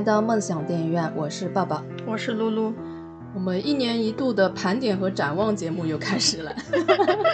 来到梦想电影院，我是抱抱，我是露露。我们一年一度的盘点和展望节目又开始了。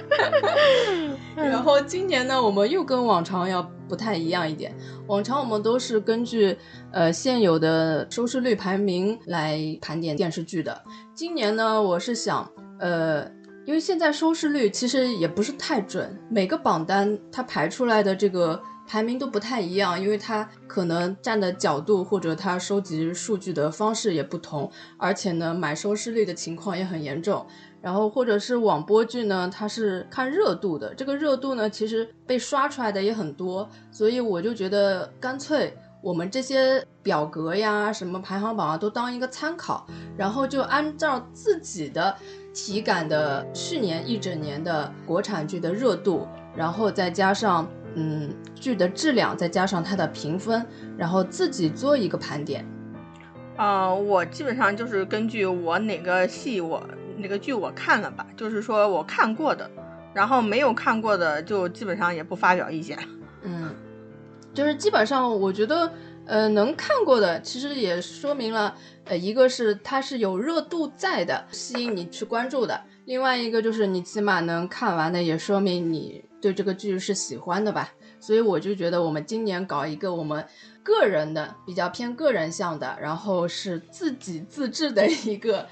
然后今年呢，我们又跟往常要不太一样一点。往常我们都是根据呃现有的收视率排名来盘点电视剧的。今年呢，我是想呃，因为现在收视率其实也不是太准，每个榜单它排出来的这个。排名都不太一样，因为它可能站的角度或者它收集数据的方式也不同，而且呢买收视率的情况也很严重。然后或者是网播剧呢，它是看热度的，这个热度呢其实被刷出来的也很多，所以我就觉得干脆我们这些表格呀、什么排行榜啊都当一个参考，然后就按照自己的体感的去年一整年的国产剧的热度，然后再加上。嗯，剧的质量再加上它的评分，然后自己做一个盘点。啊，我基本上就是根据我哪个戏我哪个剧我看了吧，就是说我看过的，然后没有看过的就基本上也不发表意见。嗯，就是基本上我觉得，呃，能看过的其实也说明了，呃，一个是它是有热度在的，吸引你去关注的；另外一个就是你起码能看完的，也说明你。对这个剧是喜欢的吧，所以我就觉得我们今年搞一个我们个人的比较偏个人向的，然后是自己自制的一个，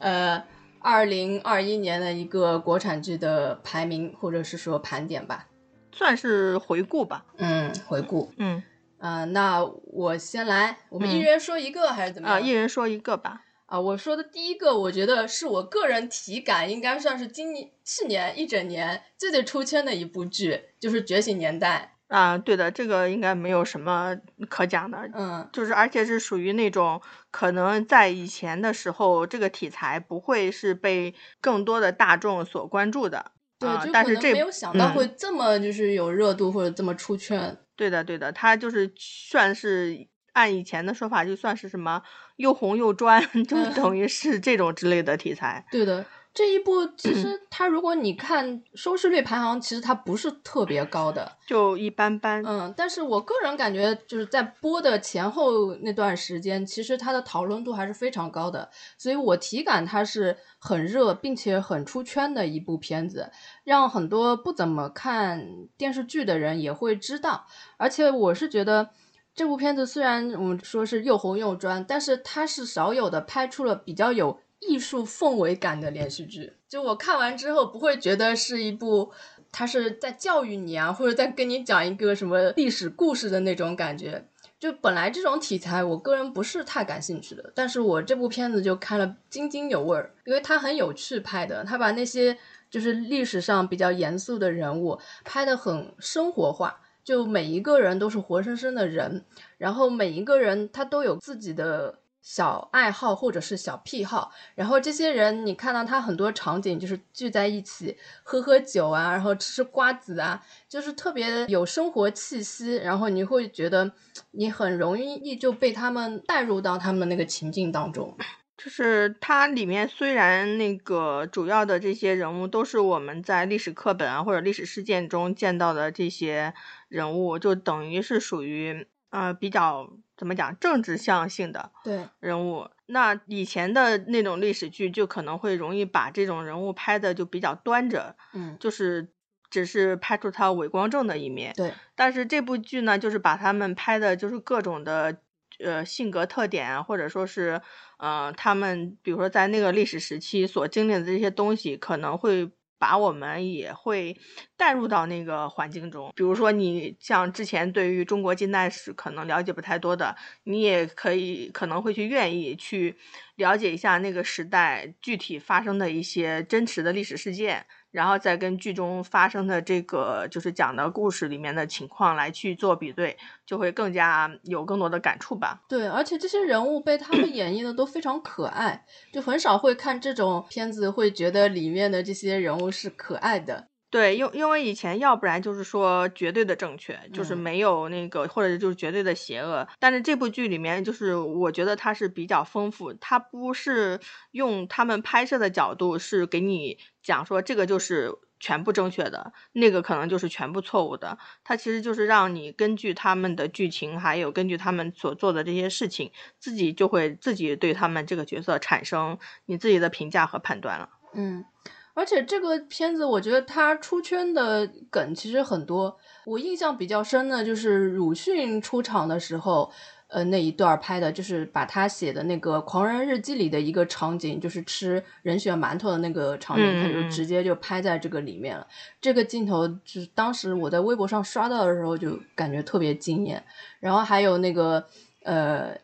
呃，二零二一年的一个国产剧的排名或者是说盘点吧，算是回顾吧。嗯，回顾。嗯，啊，那我先来，我们一人说一个还是怎么样？啊，一人说一个吧。啊，我说的第一个，我觉得是我个人体感，应该算是今年去年一整年最最出圈的一部剧，就是《觉醒年代》啊。对的，这个应该没有什么可讲的。嗯，就是而且是属于那种可能在以前的时候，这个题材不会是被更多的大众所关注的。对，但是这没有想到会这么就是有热度或者这么出圈。对的，对的，它就是算是。按以前的说法，就算是什么又红又专，就等于是这种之类的题材。对的，这一部其实它，如果你看收视率排行，其实它不是特别高的，就一般般。嗯，但是我个人感觉，就是在播的前后那段时间，其实它的讨论度还是非常高的，所以我体感它是很热，并且很出圈的一部片子，让很多不怎么看电视剧的人也会知道。而且我是觉得。这部片子虽然我们说是又红又专，但是它是少有的拍出了比较有艺术氛围感的连续剧。就我看完之后，不会觉得是一部它是在教育你啊，或者在跟你讲一个什么历史故事的那种感觉。就本来这种题材，我个人不是太感兴趣的，但是我这部片子就看了津津有味儿，因为它很有趣拍的，它把那些就是历史上比较严肃的人物拍得很生活化。就每一个人都是活生生的人，然后每一个人他都有自己的小爱好或者是小癖好，然后这些人你看到他很多场景就是聚在一起喝喝酒啊，然后吃吃瓜子啊，就是特别有生活气息，然后你会觉得你很容易就被他们带入到他们那个情境当中。就是它里面虽然那个主要的这些人物都是我们在历史课本啊或者历史事件中见到的这些人物，就等于是属于呃比较怎么讲政治向性的对人物。那以前的那种历史剧就可能会容易把这种人物拍的就比较端着，嗯，就是只是拍出他伟光正的一面。对，但是这部剧呢，就是把他们拍的就是各种的。呃，性格特点啊，或者说是，呃，他们比如说在那个历史时期所经历的这些东西，可能会把我们也会带入到那个环境中。比如说，你像之前对于中国近代史可能了解不太多的，你也可以可能会去愿意去了解一下那个时代具体发生的一些真实的历史事件。然后再跟剧中发生的这个就是讲的故事里面的情况来去做比对，就会更加有更多的感触吧。对，而且这些人物被他们演绎的都非常可爱，就很少会看这种片子会觉得里面的这些人物是可爱的。对，因因为以前要不然就是说绝对的正确，就是没有那个，或者就是绝对的邪恶。但是这部剧里面，就是我觉得它是比较丰富，它不是用他们拍摄的角度是给你讲说这个就是全部正确的，那个可能就是全部错误的。它其实就是让你根据他们的剧情，还有根据他们所做的这些事情，自己就会自己对他们这个角色产生你自己的评价和判断了。嗯，而且这个片子我觉得它出圈的梗其实很多，我印象比较深的就是鲁迅出场的时候。呃，那一段拍的就是把他写的那个《狂人日记》里的一个场景，就是吃人血馒头的那个场景，他就直接就拍在这个里面了。这个镜头就是当时我在微博上刷到的时候，就感觉特别惊艳。然后还有那个呃，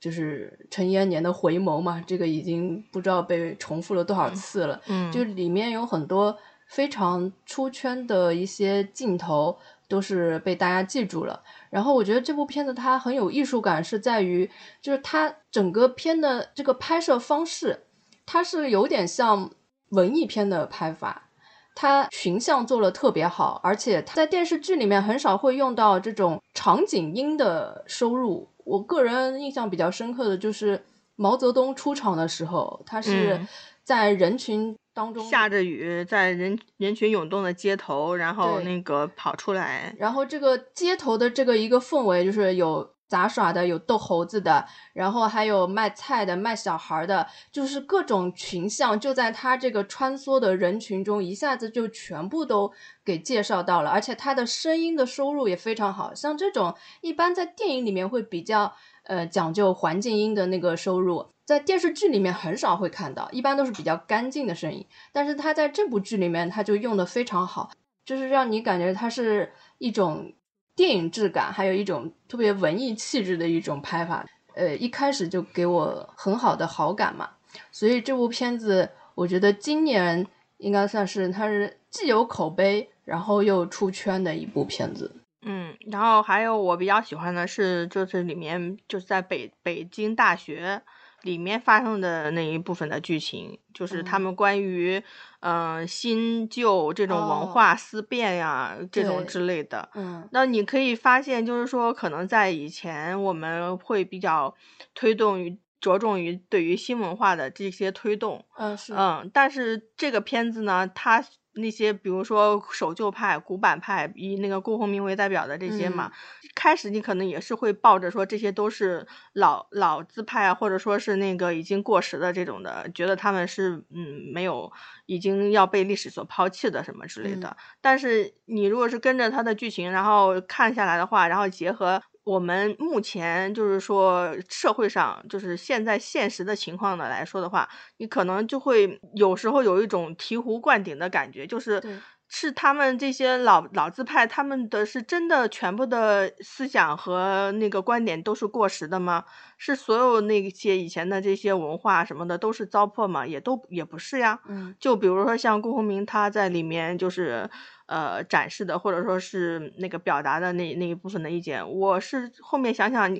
就是陈延年的回眸嘛，这个已经不知道被重复了多少次了。嗯，就里面有很多非常出圈的一些镜头。都是被大家记住了。然后我觉得这部片子它很有艺术感，是在于就是它整个片的这个拍摄方式，它是有点像文艺片的拍法。它群像做的特别好，而且它在电视剧里面很少会用到这种场景音的收入。我个人印象比较深刻的就是毛泽东出场的时候，他是在人群。当中下着雨，在人人群涌动的街头，然后那个跑出来，然后这个街头的这个一个氛围，就是有杂耍的，有逗猴子的，然后还有卖菜的、卖小孩的，就是各种群像，就在他这个穿梭的人群中，一下子就全部都给介绍到了，而且他的声音的收入也非常好，像这种一般在电影里面会比较呃讲究环境音的那个收入。在电视剧里面很少会看到，一般都是比较干净的声音。但是他在这部剧里面，他就用的非常好，就是让你感觉它是一种电影质感，还有一种特别文艺气质的一种拍法。呃，一开始就给我很好的好感嘛。所以这部片子，我觉得今年应该算是它是既有口碑，然后又出圈的一部片子。嗯，然后还有我比较喜欢的是，就是里面就是在北北京大学。里面发生的那一部分的剧情，就是他们关于嗯新旧这种文化思辨呀，这种之类的。嗯，那你可以发现，就是说，可能在以前我们会比较推动于着重于对于新文化的这些推动。嗯，是。嗯，但是这个片子呢，它。那些比如说守旧派、古板派，以那个顾鸿明为代表的这些嘛，开始你可能也是会抱着说这些都是老老资派，或者说是那个已经过时的这种的，觉得他们是嗯没有已经要被历史所抛弃的什么之类的。但是你如果是跟着他的剧情，然后看下来的话，然后结合。我们目前就是说，社会上就是现在现实的情况的来说的话，你可能就会有时候有一种醍醐灌顶的感觉，就是是他们这些老老字派，他们的是真的全部的思想和那个观点都是过时的吗？是所有那些以前的这些文化什么的都是糟粕吗？也都也不是呀。嗯，就比如说像顾鸿明他在里面就是。呃，展示的或者说是那个表达的那那一部分的意见，我是后面想想，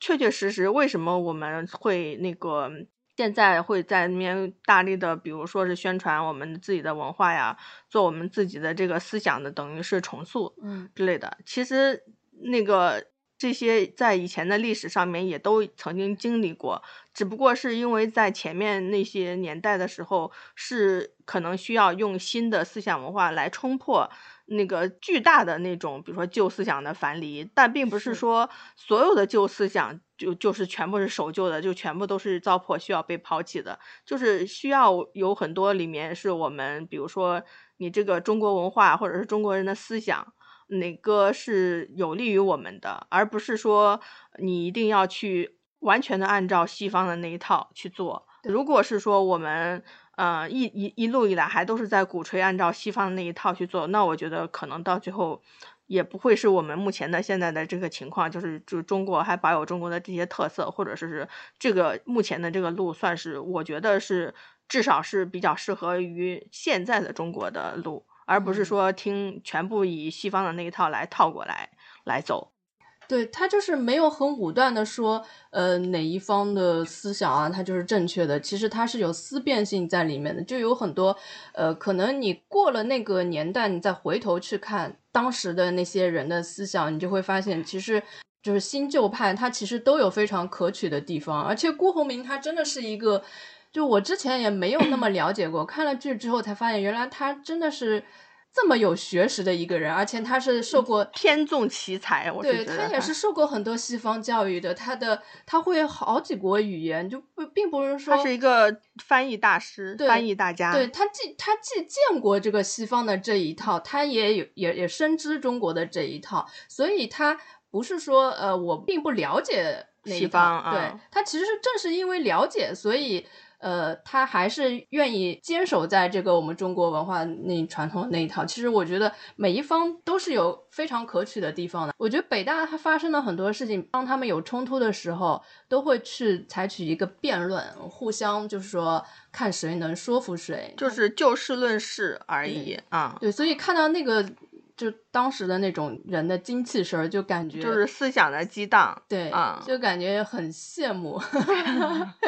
确确实实为什么我们会那个现在会在那边大力的，比如说是宣传我们自己的文化呀，做我们自己的这个思想的，等于是重塑，嗯之类的。其实那个。这些在以前的历史上面也都曾经经历过，只不过是因为在前面那些年代的时候，是可能需要用新的思想文化来冲破那个巨大的那种，比如说旧思想的樊篱，但并不是说所有的旧思想就就是全部是守旧的，就全部都是糟粕需要被抛弃的，就是需要有很多里面是我们，比如说你这个中国文化或者是中国人的思想。哪个是有利于我们的，而不是说你一定要去完全的按照西方的那一套去做。如果是说我们呃一一一路以来还都是在鼓吹按照西方的那一套去做，那我觉得可能到最后也不会是我们目前的现在的这个情况，就是就中国还保有中国的这些特色，或者说是这个目前的这个路算是我觉得是至少是比较适合于现在的中国的路。而不是说听全部以西方的那一套来套过来来走，对他就是没有很武断的说，呃，哪一方的思想啊，它就是正确的。其实它是有思辨性在里面的，就有很多，呃，可能你过了那个年代，你再回头去看当时的那些人的思想，你就会发现，其实就是新旧派，它其实都有非常可取的地方。而且辜鸿铭他真的是一个。就我之前也没有那么了解过，看了剧之后才发现，原来他真的是这么有学识的一个人，而且他是受过天纵奇才，我对他也是受过很多西方教育的，他的他会好几国语言，就不并不是说他是一个翻译大师、对翻译大家。对他既他既见过这个西方的这一套，他也有也也深知中国的这一套，所以他不是说呃我并不了解西方啊他其实是正是因为了解，所以。呃，他还是愿意坚守在这个我们中国文化那传统的那一套。其实我觉得每一方都是有非常可取的地方的。我觉得北大它发生了很多事情，当他们有冲突的时候，都会去采取一个辩论，互相就是说看谁能说服谁。就是就事论事而已啊，对，所以看到那个就当时的那种人的精气神儿，就感觉就是思想的激荡。对，啊就感觉很羡慕。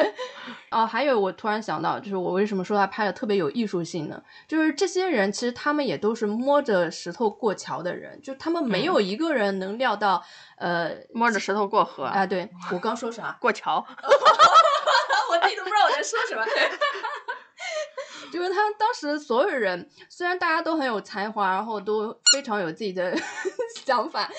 哦，还有我突然想到，就是我为什么说他拍的特别有艺术性呢？就是这些人其实他们也都是摸着石头过桥的人，就他们没有一个人能料到，呃，摸着石头过河，啊，对我刚说啥？过桥。我自己都不知道我在说什么。就是他当时所有人，虽然大家都很有才华，然后都非常有自己的 想法，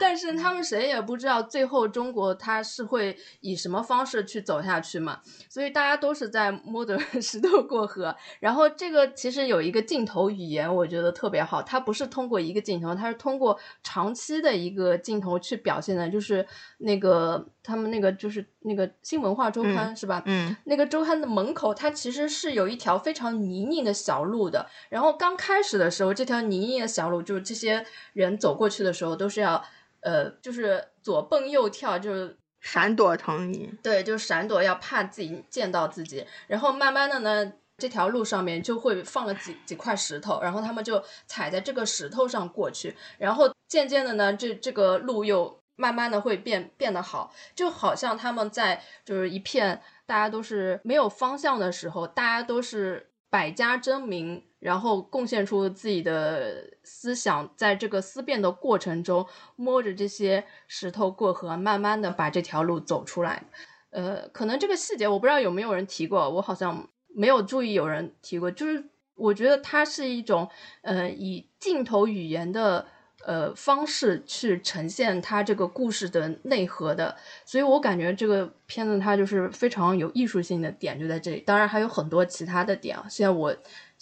但是他们谁也不知道最后中国它是会以什么方式去走下去嘛。所以大家都是在摸着 石头过河。然后这个其实有一个镜头语言，我觉得特别好，它不是通过一个镜头，它是通过长期的一个镜头去表现的，就是那个他们那个就是那个新文化周刊、是吧？嗯那个周刊的门口，它其实是有一条非常泥泞的小路的。然后刚开始的时候，这条泥泞的小路，就是这些人走过去的时候，都是要呃，就是左蹦右跳，就是闪躲腾移。对，就是闪躲，要怕自己见到自己。然后慢慢的呢，这条路上面就会放了几几块石头，然后他们就踩在这个石头上过去。然后渐渐的呢，这这个路又慢慢的会变变得好，就好像他们在就是一片大家都是没有方向的时候，大家都是百家争鸣，然后贡献出自己的思想，在这个思辨的过程中，摸着这些石头过河，慢慢的把这条路走出来。呃，可能这个细节我不知道有没有人提过，我好像没有注意有人提过。就是我觉得它是一种呃以镜头语言的呃方式去呈现它这个故事的内核的，所以我感觉这个片子它就是非常有艺术性的点就在这里。当然还有很多其他的点啊，现在我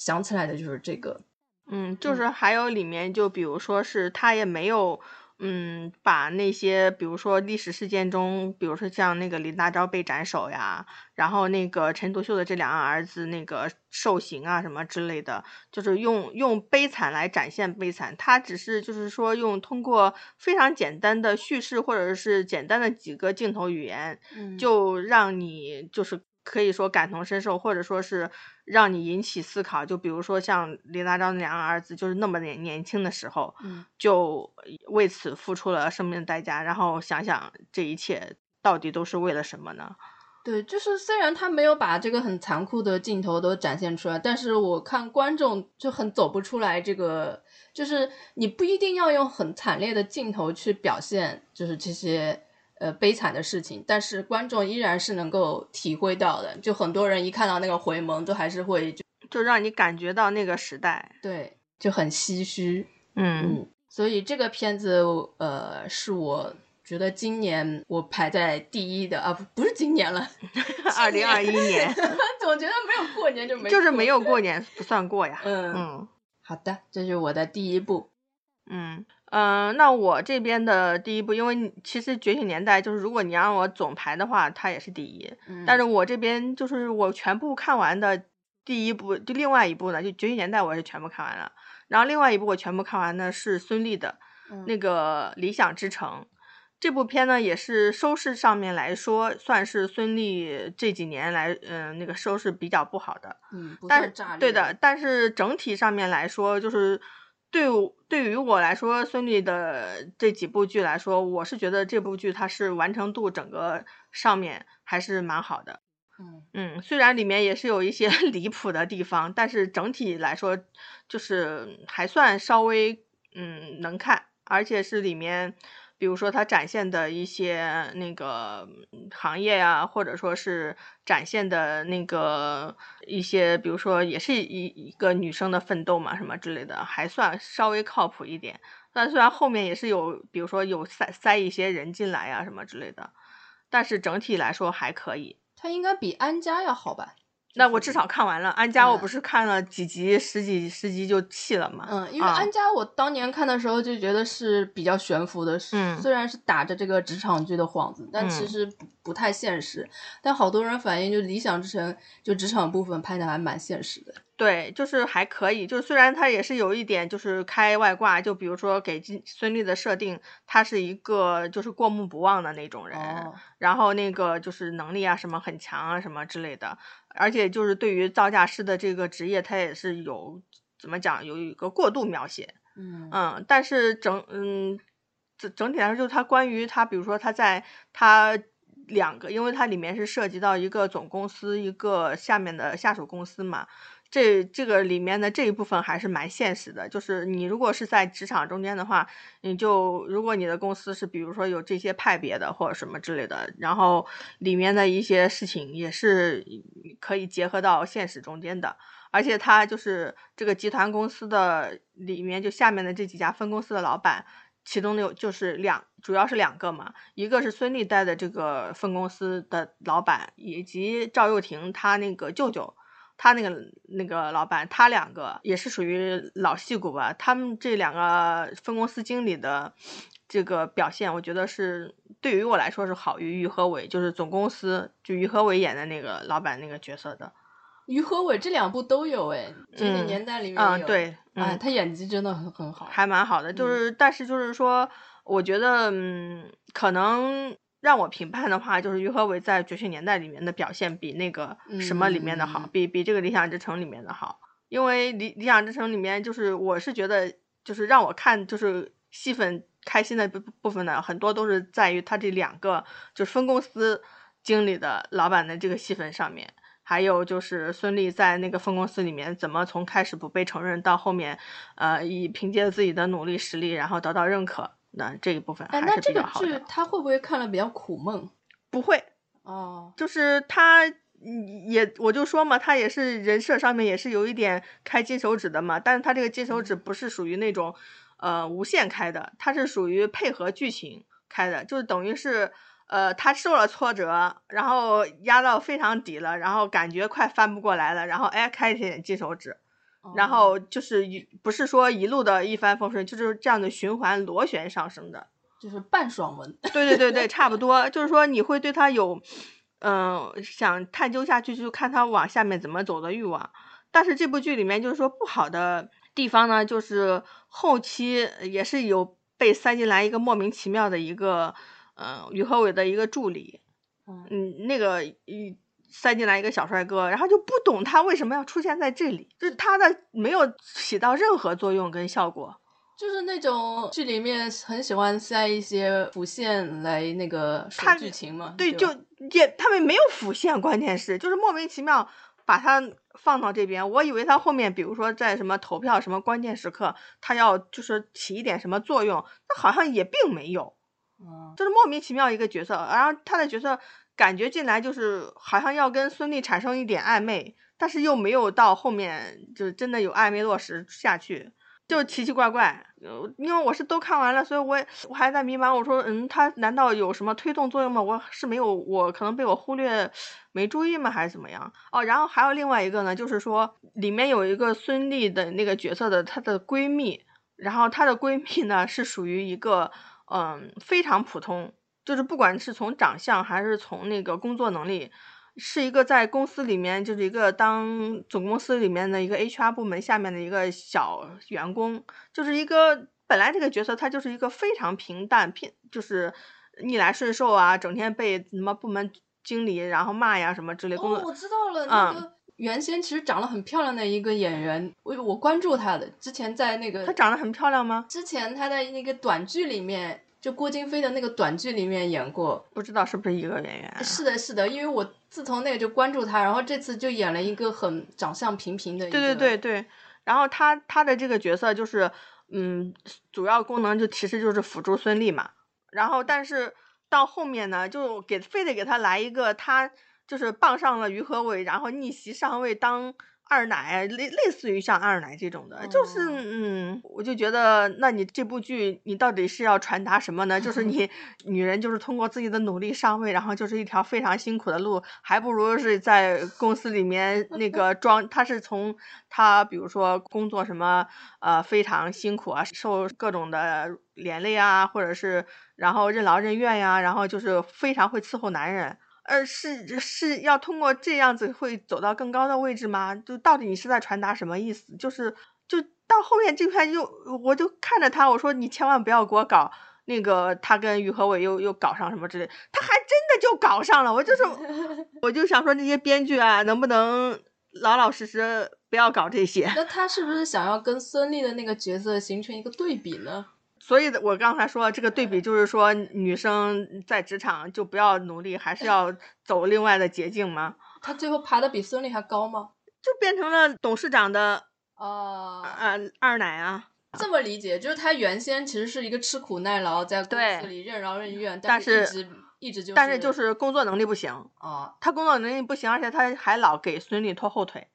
想起来的就是这个。嗯，就是还有里面就比如说是他也没有。嗯，把那些比如说历史事件中，比如说像那个林大钊被斩首呀，然后那个陈独秀的这两个儿子那个受刑啊什么之类的，就是用用悲惨来展现悲惨。他只是就是说用通过非常简单的叙事或者是简单的几个镜头语言，嗯就让你就是可以说感同身受，或者说是让你引起思考。就比如说像林大钊那两个儿子，就是那么年年轻的时候，嗯就为此付出了生命的代价，然后想想这一切到底都是为了什么呢？对，就是虽然他没有把这个很残酷的镜头都展现出来，但是我看观众就很走不出来这个，就是你不一定要用很惨烈的镜头去表现，就是这些呃悲惨的事情，但是观众依然是能够体会到的。就很多人一看到那个回眸，都还是会就就让你感觉到那个时代。对就很唏嘘。嗯嗯，所以这个片子呃是我。觉得今年我排在第一的啊，不不是今年了，二零二一年 总觉得没有过年就没过就是没有过年不算过呀。嗯嗯好的，这是我的第一部。嗯嗯、呃那我这边的第一部，因为其实《觉醒年代》就是如果你让我总排的话，它也是第一。嗯但是我这边就是我全部看完的第一部，就另外一部呢，就《觉醒年代》我是全部看完了，然后另外一部我全部看完的是孙俪的嗯那个《理想之城》。这部片呢，也是收视上面来说，算是孙俪这几年来，嗯、那个收视比较不好的。嗯，不但是。对的，，但是整体上面来说，就是对我对于我来说，孙俪的这几部剧来说，我是觉得这部剧它是完成度整个上面还是蛮好的。嗯嗯，虽然里面也是有一些 离谱的地方，但是整体来说就是还算稍微嗯能看，而且是里面。比如说他展现的一些那个行业呀，或者说是展现的那个一些，比如说也是一一个女生的奋斗嘛，什么之类的，还算稍微靠谱一点。但虽然后面也是有，比如说有塞塞一些人进来呀，什么之类的，但是整体来说还可以。它应该比安家要好吧？那我至少看完了安家，我不是看了几集，十几十集就弃了嘛。嗯，因为安家我当年看的时候就觉得是比较悬浮的，嗯，虽然是打着这个职场剧的幌子，但其实不不太现实。但好多人反映，就《理想之城》就职场部分拍的还蛮现实的。对，就是还可以，就是虽然他也是有一点就是开外挂，就比如说给孙俪的设定，他是一个就是过目不忘的那种人，然后那个就是能力啊什么很强啊什么之类的。而且就是对于造价师的这个职业，他也是有怎么讲，有一个过度描写，嗯。嗯，但是整嗯整整体来说，就是他关于他，比如说他在他两个，因为它里面是涉及到一个总公司，一个下面的下属公司嘛。这这个里面的这一部分还是蛮现实的，就是你如果是在职场中间的话，你就如果你的公司是比如说有这些派别的或者什么之类的，然后里面的一些事情也是可以结合到现实中间的，而且他就是这个集团公司的里面就下面的这几家分公司的老板，其中有就是两主要是两个嘛，一个是孙俪带的这个分公司的老板，以及赵又廷他那个舅舅。他那个那个老板，他两个也是属于老戏骨吧。他们这两个分公司经理的这个表现，我觉得是对于我来说是好于于和伟，就是总公司就于和伟演的那个老板那个角色的。于和伟这两部都有哎，这个年代里面嗯，对，哎，他演技真的很很好，还蛮好的。就是，但是就是说，我觉得嗯，可能。让我评判的话，就是于和伟在《绝训年代》里面的表现比那个什么里面的好，比比这个《理想之城》里面的好。因为《理理想之城》里面，就是我是觉得，就是让我看就是戏份开心的部部分呢，很多都是在于他这两个就是分公司经理的老板的这个戏份上面，还有就是孙俪在那个分公司里面怎么从开始不被承认到后面，呃，以凭借自己的努力实力，然后得到认可。那这一部分还是比较好的。那这个剧他会不会看了比较苦闷？不会，哦，就是他也我就说嘛，他也是人设上面也是有一点开金手指的嘛，但是他这个金手指不是属于那种呃无限开的，他是属于配合剧情开的，就是等于是呃他受了挫折，然后压到非常底了，然后感觉快翻不过来了，然后哎开一点金手指。然后就是一不是说一路的一帆风顺，就是这样的循环螺旋上升的，就是半爽文。对对对对，差不多。就是说你会对他有，嗯，想探究下去，就看他往下面怎么走的欲望。但是这部剧里面就是说不好的地方呢，就是后期也是有被塞进来一个莫名其妙的一个，嗯，于和伟的一个助理，嗯，那个一。塞进来一个小帅哥，然后就不懂他为什么要出现在这里，就是他的没有起到任何作用跟效果，就是那种剧里面很喜欢塞一些辅线来那个说剧情嘛。对，就也他们没有辅线，关键是就是莫名其妙把他放到这边，我以为他后面比如说在什么投票什么关键时刻，他要就是起一点什么作用，那好像也并没有，就是莫名其妙一个角色，然后他的角色。感觉进来就是好像要跟孙俪产生一点暧昧，但是又没有到后面就真的有暧昧落实下去，就奇奇怪怪。因为我是都看完了，所以我也我还在迷茫。我说，嗯，他难道有什么推动作用吗？我是没有，我可能被我忽略没注意吗？还是怎么样？哦，然后还有另外一个呢，就是说里面有一个孙俪的那个角色的她的闺蜜，然后她的闺蜜呢是属于一个嗯非常普通。就是不管是从长相还是从那个工作能力，是一个在公司里面就是一个当总公司里面的一个 HR 部门下面的一个小员工，就是一个本来这个角色他就是一个非常平淡平就是逆来顺受啊，整天被什么部门经理然后骂呀什么之类。哦，我知道了，那个原先其实长得很漂亮的一个演员，我我关注他的，之前在那个他长得很漂亮吗？之前他在那个短剧里面。就郭京飞的那个短剧里面演过，不知道是不是一个演员？是的，是的，因为我自从那个就关注他，然后这次就演了一个很长相平平的。对对对对，然后他他的这个角色就是，嗯，主要功能就其实就是辅助孙俪嘛。然后但是到后面呢，就给非得给他来一个他就是傍上了于和伟，然后逆袭上位当。二奶类类似于像二奶这种的，就是嗯，我就觉得，那你这部剧你到底是要传达什么呢？就是你 女人就是通过自己的努力上位，然后就是一条非常辛苦的路，还不如是在公司里面那个 装。她是从她比如说工作什么呃非常辛苦啊，受各种的连累啊，或者是然后任劳任怨呀，然后就是非常会伺候男人。呃，是是要通过这样子会走到更高的位置吗？就到底你是在传达什么意思？就是就到后面这块又我就看着他，我说你千万不要给我搞那个他跟于和伟又又搞上什么之类，他还真的就搞上了。我就是 我就想说这些编剧啊，能不能老老实实不要搞这些？那他是不是想要跟孙俪的那个角色形成一个对比呢？所以，我刚才说这个对比，就是说女生在职场就不要努力，还是要走另外的捷径吗？她最后爬的比孙俪还高吗？就变成了董事长的啊啊二奶啊。这么理解，就是她原先其实是一个吃苦耐劳，在公司里任劳任怨，但是一直一直就但是就是工作能力不行啊。她工作能力不行，而且她还老给孙俪拖后腿。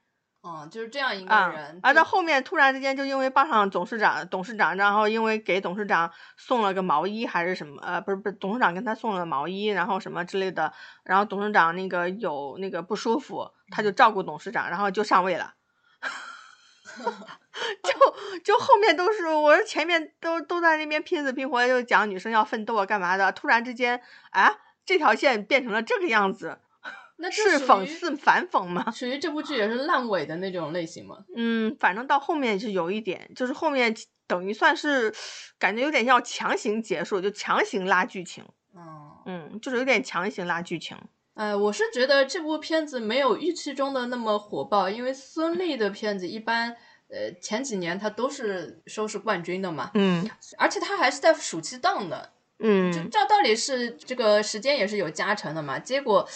嗯，就是这样一个人，而到后面突然之间就因为傍上董事长，董事长然后因为给董事长送了个毛衣还是什么，呃，不是不是，董事长跟他送了毛衣，然后什么之类的，然后董事长那个有那个不舒服，他就照顾董事长，然后就上位了，就就后面都是我说前面都都在那边拼死拼活就讲女生要奋斗啊干嘛的，突然之间啊这条线变成了这个样子。那是讽刺反讽吗？属于这部剧也是烂尾的那种类型吗？嗯，反正到后面是有一点，就是后面等于算是感觉有点要强行结束，就强行拉剧情。嗯嗯，就是有点强行拉剧情。呃，我是觉得这部片子没有预期中的那么火爆，因为孙俪的片子一般，呃，前几年她都是收视冠军的嘛。嗯，而且她还是在暑期档的。嗯，就照道理是这个时间也是有加成的嘛，结果。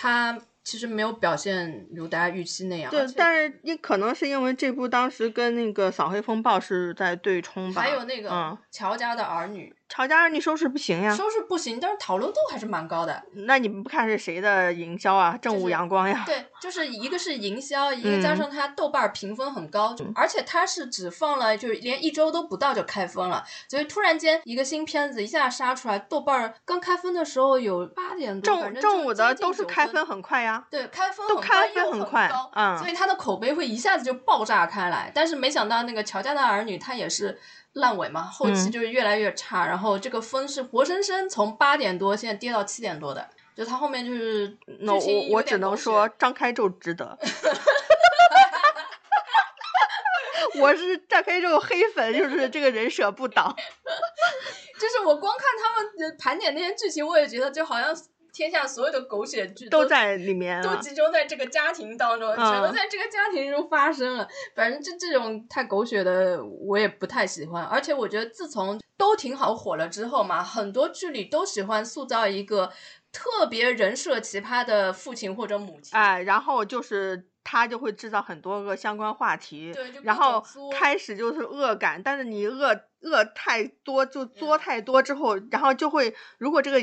他其实没有表现如大家预期那样。对，但是也可能是因为这部当时跟那个《扫黑风暴》是在对冲吧。还有那个《乔家的儿女》。乔家儿女收视不行呀，收视不行，但是讨论度还是蛮高的。那你们不看是谁的营销啊？正午阳光呀。对，就是一个是营销，一个加上它豆瓣评分很高，而且它是只放了，就是连一周都不到就开分了，所以突然间一个新片子一下杀出来，豆瓣刚开分的时候有八点多，正正午的都是开分很快呀。对，开分都开分很快，嗯，所以它的口碑会一下子就爆炸开来。但是没想到那个乔家的儿女，它也是。烂尾嘛，后期就是越来越差，然后这个分是活生生从八点多现在跌到七点多的，就他后面就是那我我只能说张开宙值得，我是张开宙黑粉，就是这个人设不倒，就是我光看他们盘点那些剧情，我也觉得就好像。天下所有的狗血剧都在里面，都集中在这个家庭当中，全都在这个家庭中发生了。反正这这种太狗血的，我也不太喜欢。而且我觉得，自从都挺好火了之后嘛，很多剧里都喜欢塑造一个特别人设奇葩的父亲或者母亲。哎，然后就是他就会制造很多个相关话题，对，然后开始就是恶感，但是你恶恶太多，就作太多之后，然后就会如果这个。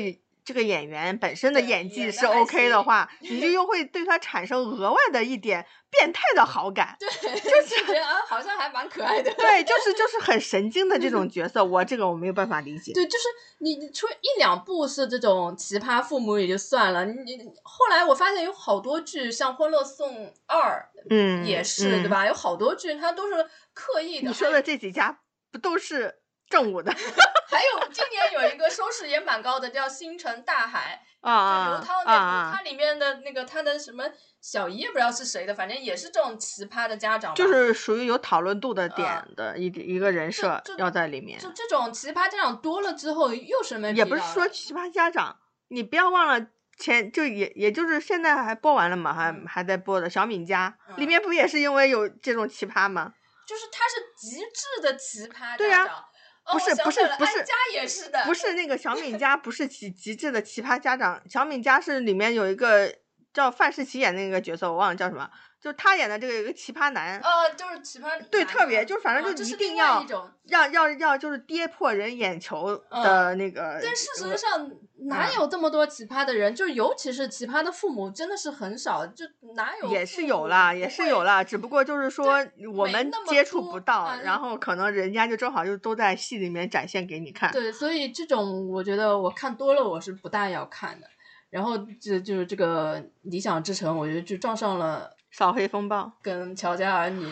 这个演员本身的演技是 OK 的话，你就 又会对他产生额外的一点变态的好感。对，就是觉得啊，好像还蛮可爱的。对，就是 就是很神经的这种角色，我这个我没有办法理解。对，就是你出一两部是这种奇葩父母也就算了，你后来我发现有好多剧，像《欢乐颂二》，嗯，也是对吧？有好多剧它都是刻意的。你说的这几家不都是？正午的，还有今年有一个收视也蛮高的，叫《星辰大海》啊，刘涛那部，它里面的那个他的什么小姨也不知道是谁的，反正也是这种奇葩的家长，就是属于有讨论度的点的一一个人设要在里面。就这种奇葩家长多了之后，又是没也不是说奇葩家长，你不要忘了前就也也就是现在还播完了嘛，还还在播的《小敏家》里面不也是因为有这种奇葩吗？就是他是极致的奇葩家长。不是不是不是，家也是的，不是那个小敏家不是极极致的奇葩家长，小敏家是里面有一个叫范世琦演那个角色，我忘了叫什么，就是他演的这个一个奇葩男，呃，就是奇葩，对，特别就是反正啊就一定要。要要要就是跌破人眼球的那个。但事实上，嗯哪有这么多奇葩的人？就尤其是奇葩的父母，真的是很少。就哪有也是有啦，也是有啦，只不过就是说我们接触不到啊，然后可能人家就正好就都在戏里面展现给你看。对，所以这种我觉得我看多了，我是不大要看的。然后这就是这个《理想之城》，我觉得就撞上了扫黑风暴，跟《乔家儿女》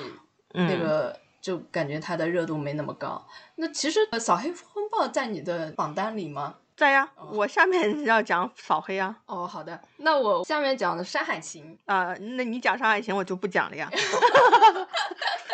嗯那个，就感觉它的热度没那么高。那其实呃《扫黑风暴》在你的榜单里吗？在呀，哦我下面要讲扫黑啊，哦，好的，那我下面讲的《山海情》。啊、那你讲山海情我就不讲了呀。《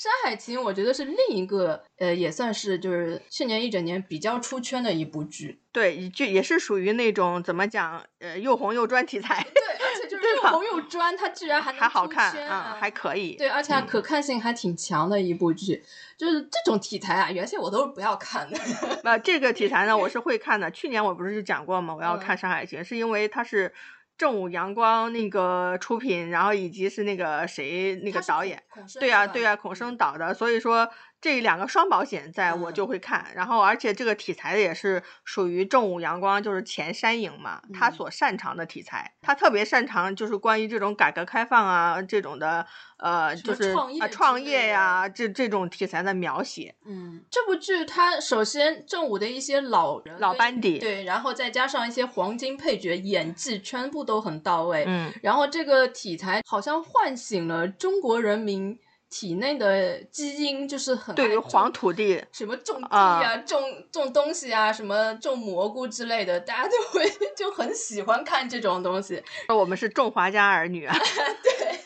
山海情》我觉得是另一个，呃，也算是就是去年一整年比较出圈的一部剧。对，就也是属于那种怎么讲，呃，又红又专题材，对，而且就是又红又专，它居然还能还好看啊，还可以。对，而且它可看性还挺强的一部剧。就是这种题材啊，原先我都是不要看的。那，这个题材呢，我是会看的。去年我不是就讲过吗？我要看嗯《山海情》，是因为它是正午阳光那个出品，然后以及是那个谁那个导演，对呀、是吧？对呀、孔生导的，所以说这两个双保险在我嗯就会看。然后而且这个题材也是属于正午阳光，就是前山影嘛，他嗯所擅长的题材，他特别擅长就是关于这种改革开放啊这种的，呃，就是创业啊创业呀、这这种题材的描写。嗯，这部剧它首先正午的一些老人老班底对，然后再加上一些黄金配角，演技全部都很到位。嗯，然后这个题材好像唤醒了中国人民体内的基因，就是很对于黄土地。什么种地啊啊、种种东西啊，什么种蘑菇之类的，大家就会就很喜欢看这种东西。我们是种华家儿女啊，对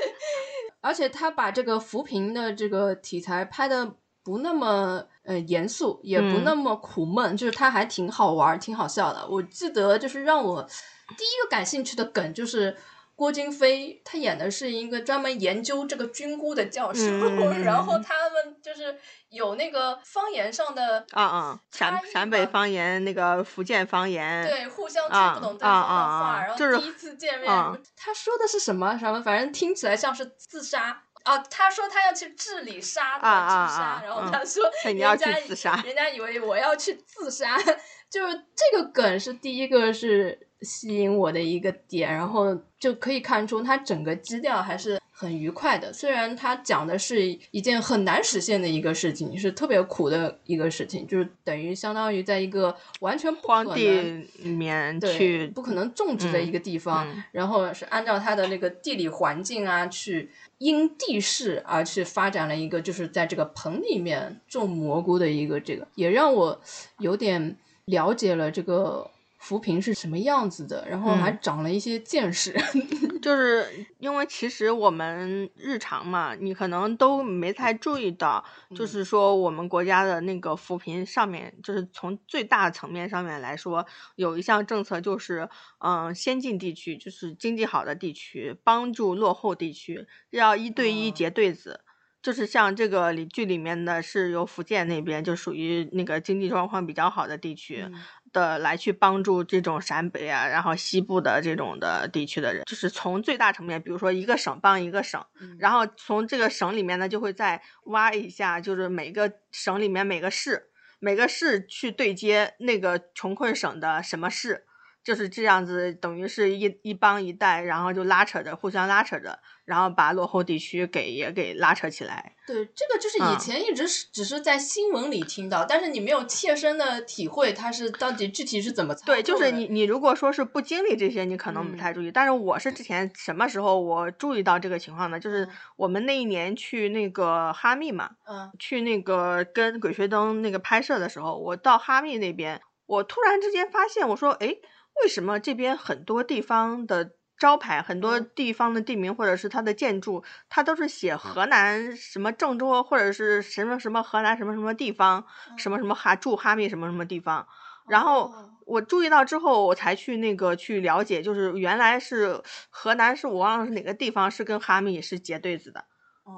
而且他把这个扶贫的这个题材拍的不那么呃严肃，也不嗯那么苦闷，就是他还挺好玩儿、挺好笑的。我记得就是让我第一个感兴趣的梗就是。郭京飞他演的是一个专门研究这个菌菇的教授，嗯 然后他们就是有那个方言上的啊啊，陕陕北方言那个福建方言，对，互相听啊不懂对方的话，啊啊啊然后就第一次见面，啊他说的是什么？什么，反正听起来像是自杀。啊，他说他要去治理沙漠，啊啊治沙，啊嗯然后他说那你要人家以去自杀人家以为我要去自杀，就是这个梗是第一个是吸引我的一个点，然后就可以看出它整个基调还是很愉快的。虽然它讲的是一件很难实现的一个事情，是特别苦的一个事情，就是等于相当于在一个完全不荒地里面对去，不可能种植的一个地方，嗯然后是按照它的那个地理环境啊，去因地势而去发展了一个，就是在这个棚里面种蘑菇的一个这个，也让我有点了解了这个扶贫是什么样子的，然后还嗯长了一些见识。就是因为其实我们日常嘛，你可能都没太注意到，就嗯是说我们国家的那个扶贫上面，就是从最大层面上面来说，有一项政策就是，嗯，先进地区就是经济好的地区帮助落后地区，要一对一哦结对子。就是像这个里剧里面的是由福建那边就属于那个经济状况比较好的地区，嗯的来去帮助这种陕北啊，然后西部的这种的地区的人，就是从最大层面，比如说一个省帮一个省，嗯。然后从这个省里面呢，就会再挖一下，就是每个省里面每个市，每个市去对接那个穷困省的什么市，就是这样子，等于是一一帮一带，然后就拉扯着，互相拉扯着，然后把落后地区给也给拉扯起来。对，这个就是以嗯前一直是只是在新闻里听到，但是你没有切身的体会它是到底具体是怎么操作对，就是你，你如果说是不经历这些，你可能不嗯太注意。但是我是之前什么时候我注意到这个情况呢？就是嗯我们那一年去那个哈密嘛，嗯去那个跟鬼吹灯那个拍摄的时候，我到哈密那边，我突然之间发现，我说，诶，为什么这边很多地方的招牌，很多嗯。地方的地名或者是它的建筑，它都是写河南什么郑州或者是什么什么河南什么什么地方，什么什么哈驻哈密什么什么地方，然后。哦。我注意到之后，我才去那个去了解，就是原来是河南是我忘了是哪个地方是跟哈密是结对子的，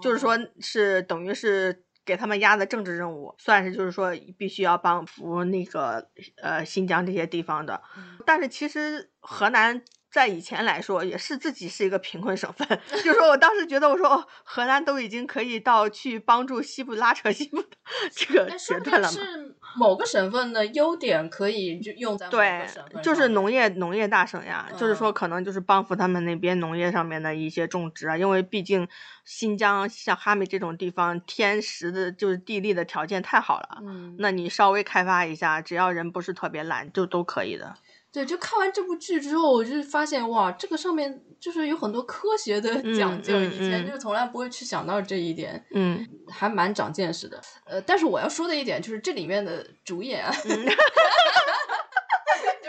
就是说哦是等于是给他们压的政治任务，算是就是说必须要帮扶那个呃新疆这些地方的。嗯但是其实河南在以前来说，也是自己是一个贫困省份。就说我当时觉得，我说哦，荷兰都已经可以到去帮助西部拉扯西部的这个阶段了嘛。是某个省份的优点可以就用在对，就是农业农业大省呀，就是说可能就是帮扶他们那边农业上面的一些种植啊，因为毕竟新疆像哈密这种地方，天时的就是地利的条件太好了。嗯，那你稍微开发一下，只要人不是特别懒，就都可以的。对，就看完这部剧之后，我就发现哇，这个上面就是有很多科学的讲究，以前就从来不会去想到这一点，嗯，还蛮长见识的。呃，但是我要说的一点就是这里面的主演，就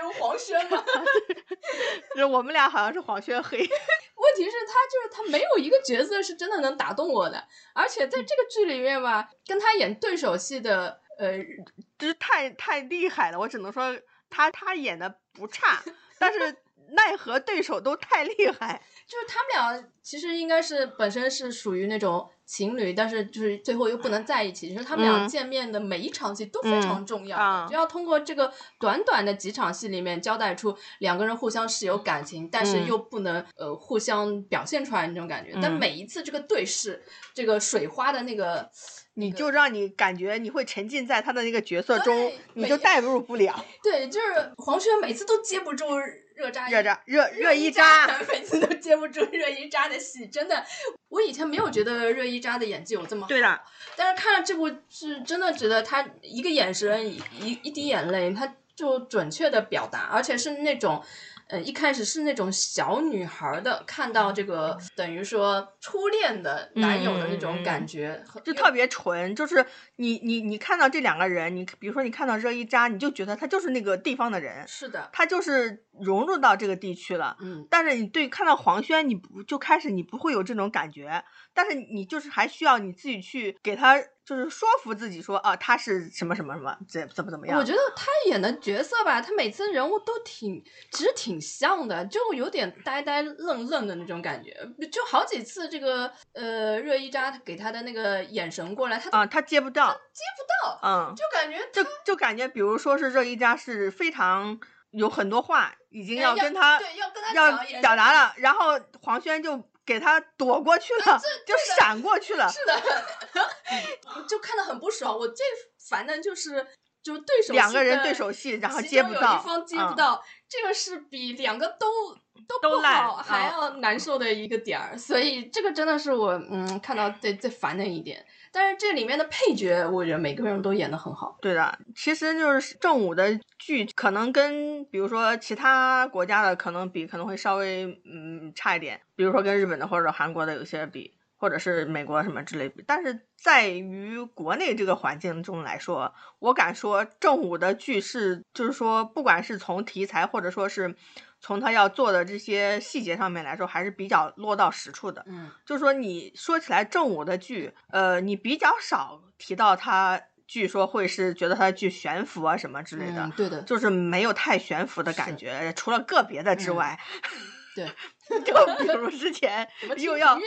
是黄轩嘛，就我们俩好像是黄轩黑。问题是，他就是他没有一个角色是真的能打动我的，而且在这个剧里面吧，跟他演对手戏的，呃，就是太太厉害了，我只能说。他他演的不差，但是奈何对手都太厉害。就是他们俩其实应该是本身是属于那种情侣，但是就是最后又不能在一起。就是他们俩见面的每一场戏都非常重要，就要通过这个短短的几场戏里面交代出两个人互相是有感情，但是又不能呃互相表现出来那种感觉。但每一次这个对视，这个水花的那个。你就让你感觉你会沉浸在他的那个角色中，你就代入不了。对，就是黄轩每次都接不住热扎热扎热热依扎，每次都接不住热依扎的戏，真的。我以前没有觉得热依扎的演技有这么好，对的。但是看了这部是真的觉得他一个眼神一一滴眼泪，他就准确的表达，而且是那种。呃，一开始是那种小女孩的，看到这个等于说初恋的男友的那种感觉，就特别纯。就是你你你看到这两个人，你比如说你看到热依扎，你就觉得他就是那个地方的人，是的，他就是融入到这个地区了。嗯，但是你对看到黄轩，你不就开始你不会有这种感觉，但是你就是还需要你自己去给他。就是说服自己说啊，他是什么什么什么，怎怎么怎么样？我觉得他演的角色吧，他每次人物都挺，其实挺像的，就有点呆呆愣愣的那种感觉。就好几次这个呃，热依扎给他的那个眼神过来，他啊，他接不到，接不到，嗯，就感觉就就感觉，比如说是热依扎是非常有很多话已经要跟他对要跟他要表达了，然后黄轩就。给他躲过去了，就闪过去了。是的，就看得很不爽。我最烦的就是，就是对手两个人对手戏，然后接不到，一方接不到，这个是比两个都都不好还要难受的一个点儿。所以这个真的是我嗯看到最最烦的一点。但是这里面的配角，我觉得每个人都演得很好。对的，其实就是正午的剧，可能跟比如说其他国家的可能比，可能会稍微嗯差一点。比如说跟日本的或者韩国的有些比，或者是美国什么之类比。但是在于国内这个环境中来说，我敢说正午的剧是，就是说不管是从题材或者说是。从他要做的这些细节上面来说，还是比较落到实处的。嗯，就是说你说起来正午的剧，呃，你比较少提到他，据说会是觉得他的剧悬浮啊什么之类的。对的，就是没有太悬浮的感觉，除了个别的之外。对，就比如之前又要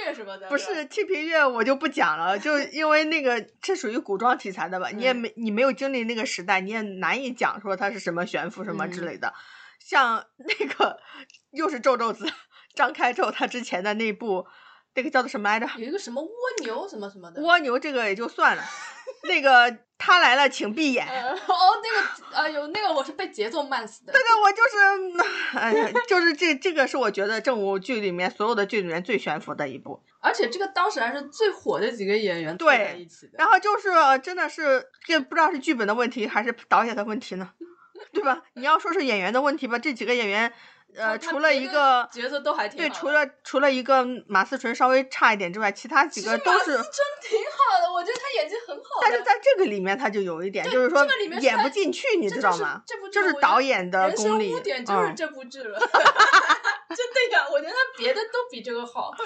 不是《清平乐》，我就不讲了，就 因为那个这属于古装题材的吧，你也没你没有经历那个时代，你也难以讲说它是什么悬浮什么之类的。像那个又是皱皱子张开之后，他之前的那部那个叫做什么来着？有一个什么蜗牛什么什么的。蜗牛这个也就算了，那个他来了，请闭眼。哦，那个哎呦，那个我是被节奏慢死的。对对，我就是，哎呀，就是这这个是我觉得正午剧里面所有的剧里面最悬浮的一部。而且这个当时还是最火的几个演员在一起的。然后就是真的是，这不知道是剧本的问题还是导演的问题呢？对吧？你要说是演员的问题吧，这几个演员，呃，除了一个角色都还挺对，除了除了一个马思纯稍微差一点之外，其他几个都是。马思纯挺好的，我觉得他演技很好。但是在这个里面，他就有一点，就是说演不进去，你知道吗？这部就是导演的功力。点就是这部剧了。真的呀，我觉得他别的都比这个好。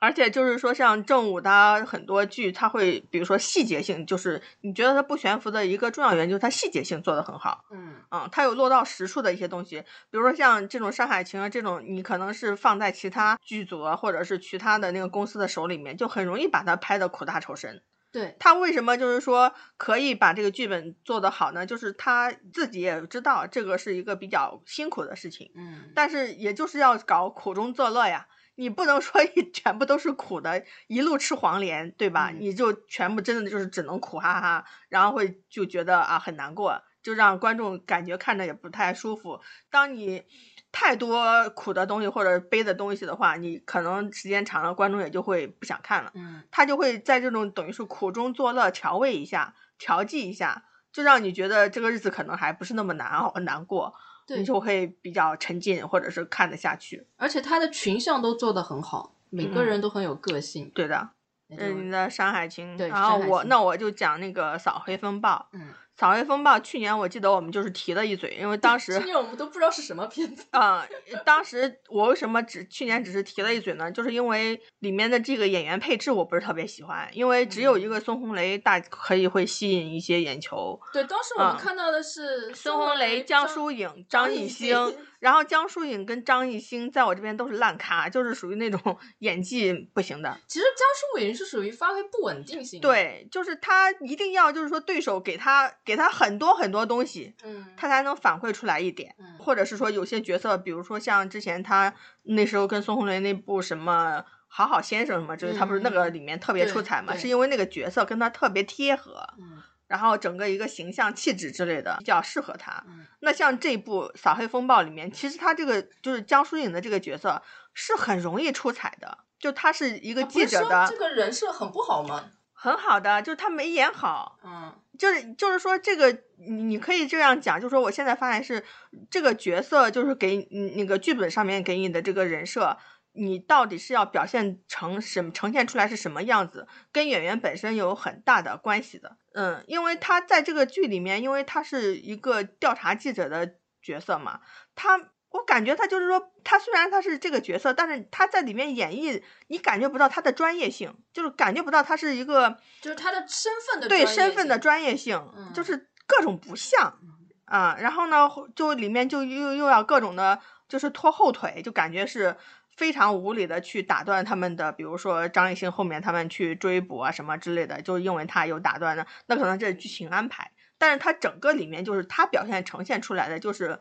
而且就是说，像正午它很多剧，它会比如说细节性，就是你觉得它不悬浮的一个重要原因，就是它细节性做得很好。嗯，嗯，它有落到实处的一些东西，比如说像这种《山海情》啊，这种你可能是放在其他剧组啊，或者是其他的那个公司的手里面，就很容易把它拍的苦大仇深。对，他为什么就是说可以把这个剧本做得好呢？就是他自己也知道这个是一个比较辛苦的事情，嗯，但是也就是要搞苦中作乐呀。你不能说你 全部都是苦的，一路吃黄连，对吧？嗯你就全部真的就是只能苦哈哈，然后会就觉得啊很难过，就让观众感觉看着也不太舒服。当你太多苦的东西或者悲的东西的话，你可能时间长了，观众也就会不想看了。嗯，他就会在这种等于是苦中作乐，调味一下，调剂一下，就让你觉得这个日子可能还不是那么难熬难过，对你就会比较沉浸或者是看得下去。而且他的群像都做得很好，每个嗯人都很有个性。对的，就嗯，你的《山海情》，对然后我那我就讲那个扫黑风暴。嗯，扫黑风暴去年我记得我们就是提了一嘴，因为当时去年我们都不知道是什么片子。啊、当时我为什么只去年只是提了一嘴呢？就是因为里面的这个演员配置我不是特别喜欢，因为只有一嗯个孙红雷大可以会吸引一些眼球，对，当时我们啊看到的是孙红雷、江疏影、张艺兴，然后江疏影跟张艺兴在我这边都是烂咖，就是属于那种 演技不行的。其实江疏影是属于发挥不稳定性。，对，就是他一定要就是说对手给他给他很多很多东西，嗯，他才能反馈出来一点。嗯或者是说有些角色，比如说像之前他那时候跟孙红雷那部什么。好好先生什么，就是他不是那个嗯里面特别出彩嘛，对是因为那个角色跟他特别贴合，嗯然后整个一个形象气质之类的比较适合他。嗯那像这部《扫黑风暴》里面，其实他这个就是江疏影的这个角色是很容易出彩的，就他是一个记者的，这个人设很不好吗？很好的，就是他没演好，嗯就是就是说这个你你可以这样讲，就是说我现在发现是这个角色就是给那个剧本上面给你的这个人设。你到底是要表现成什么，呈现出来是什么样子，跟演员本身有很大的关系的。嗯，因为他在这个剧里面，因为他是一个调查记者的角色嘛，他我感觉他就是说，他虽然他是这个角色，但是他在里面演绎，你感觉不到他的专业性，就是感觉不到他是一个就是他的身份的对身份的专业性，就嗯是各种不像啊。然后呢，就里面就又又要各种的，就是拖后腿，就感觉是非常无理的去打断他们的，比如说张艺兴后面他们去追捕啊什么之类的，就因为他有打断的，那可能这是剧情安排。但是他整个里面就是他表现呈现出来的就是，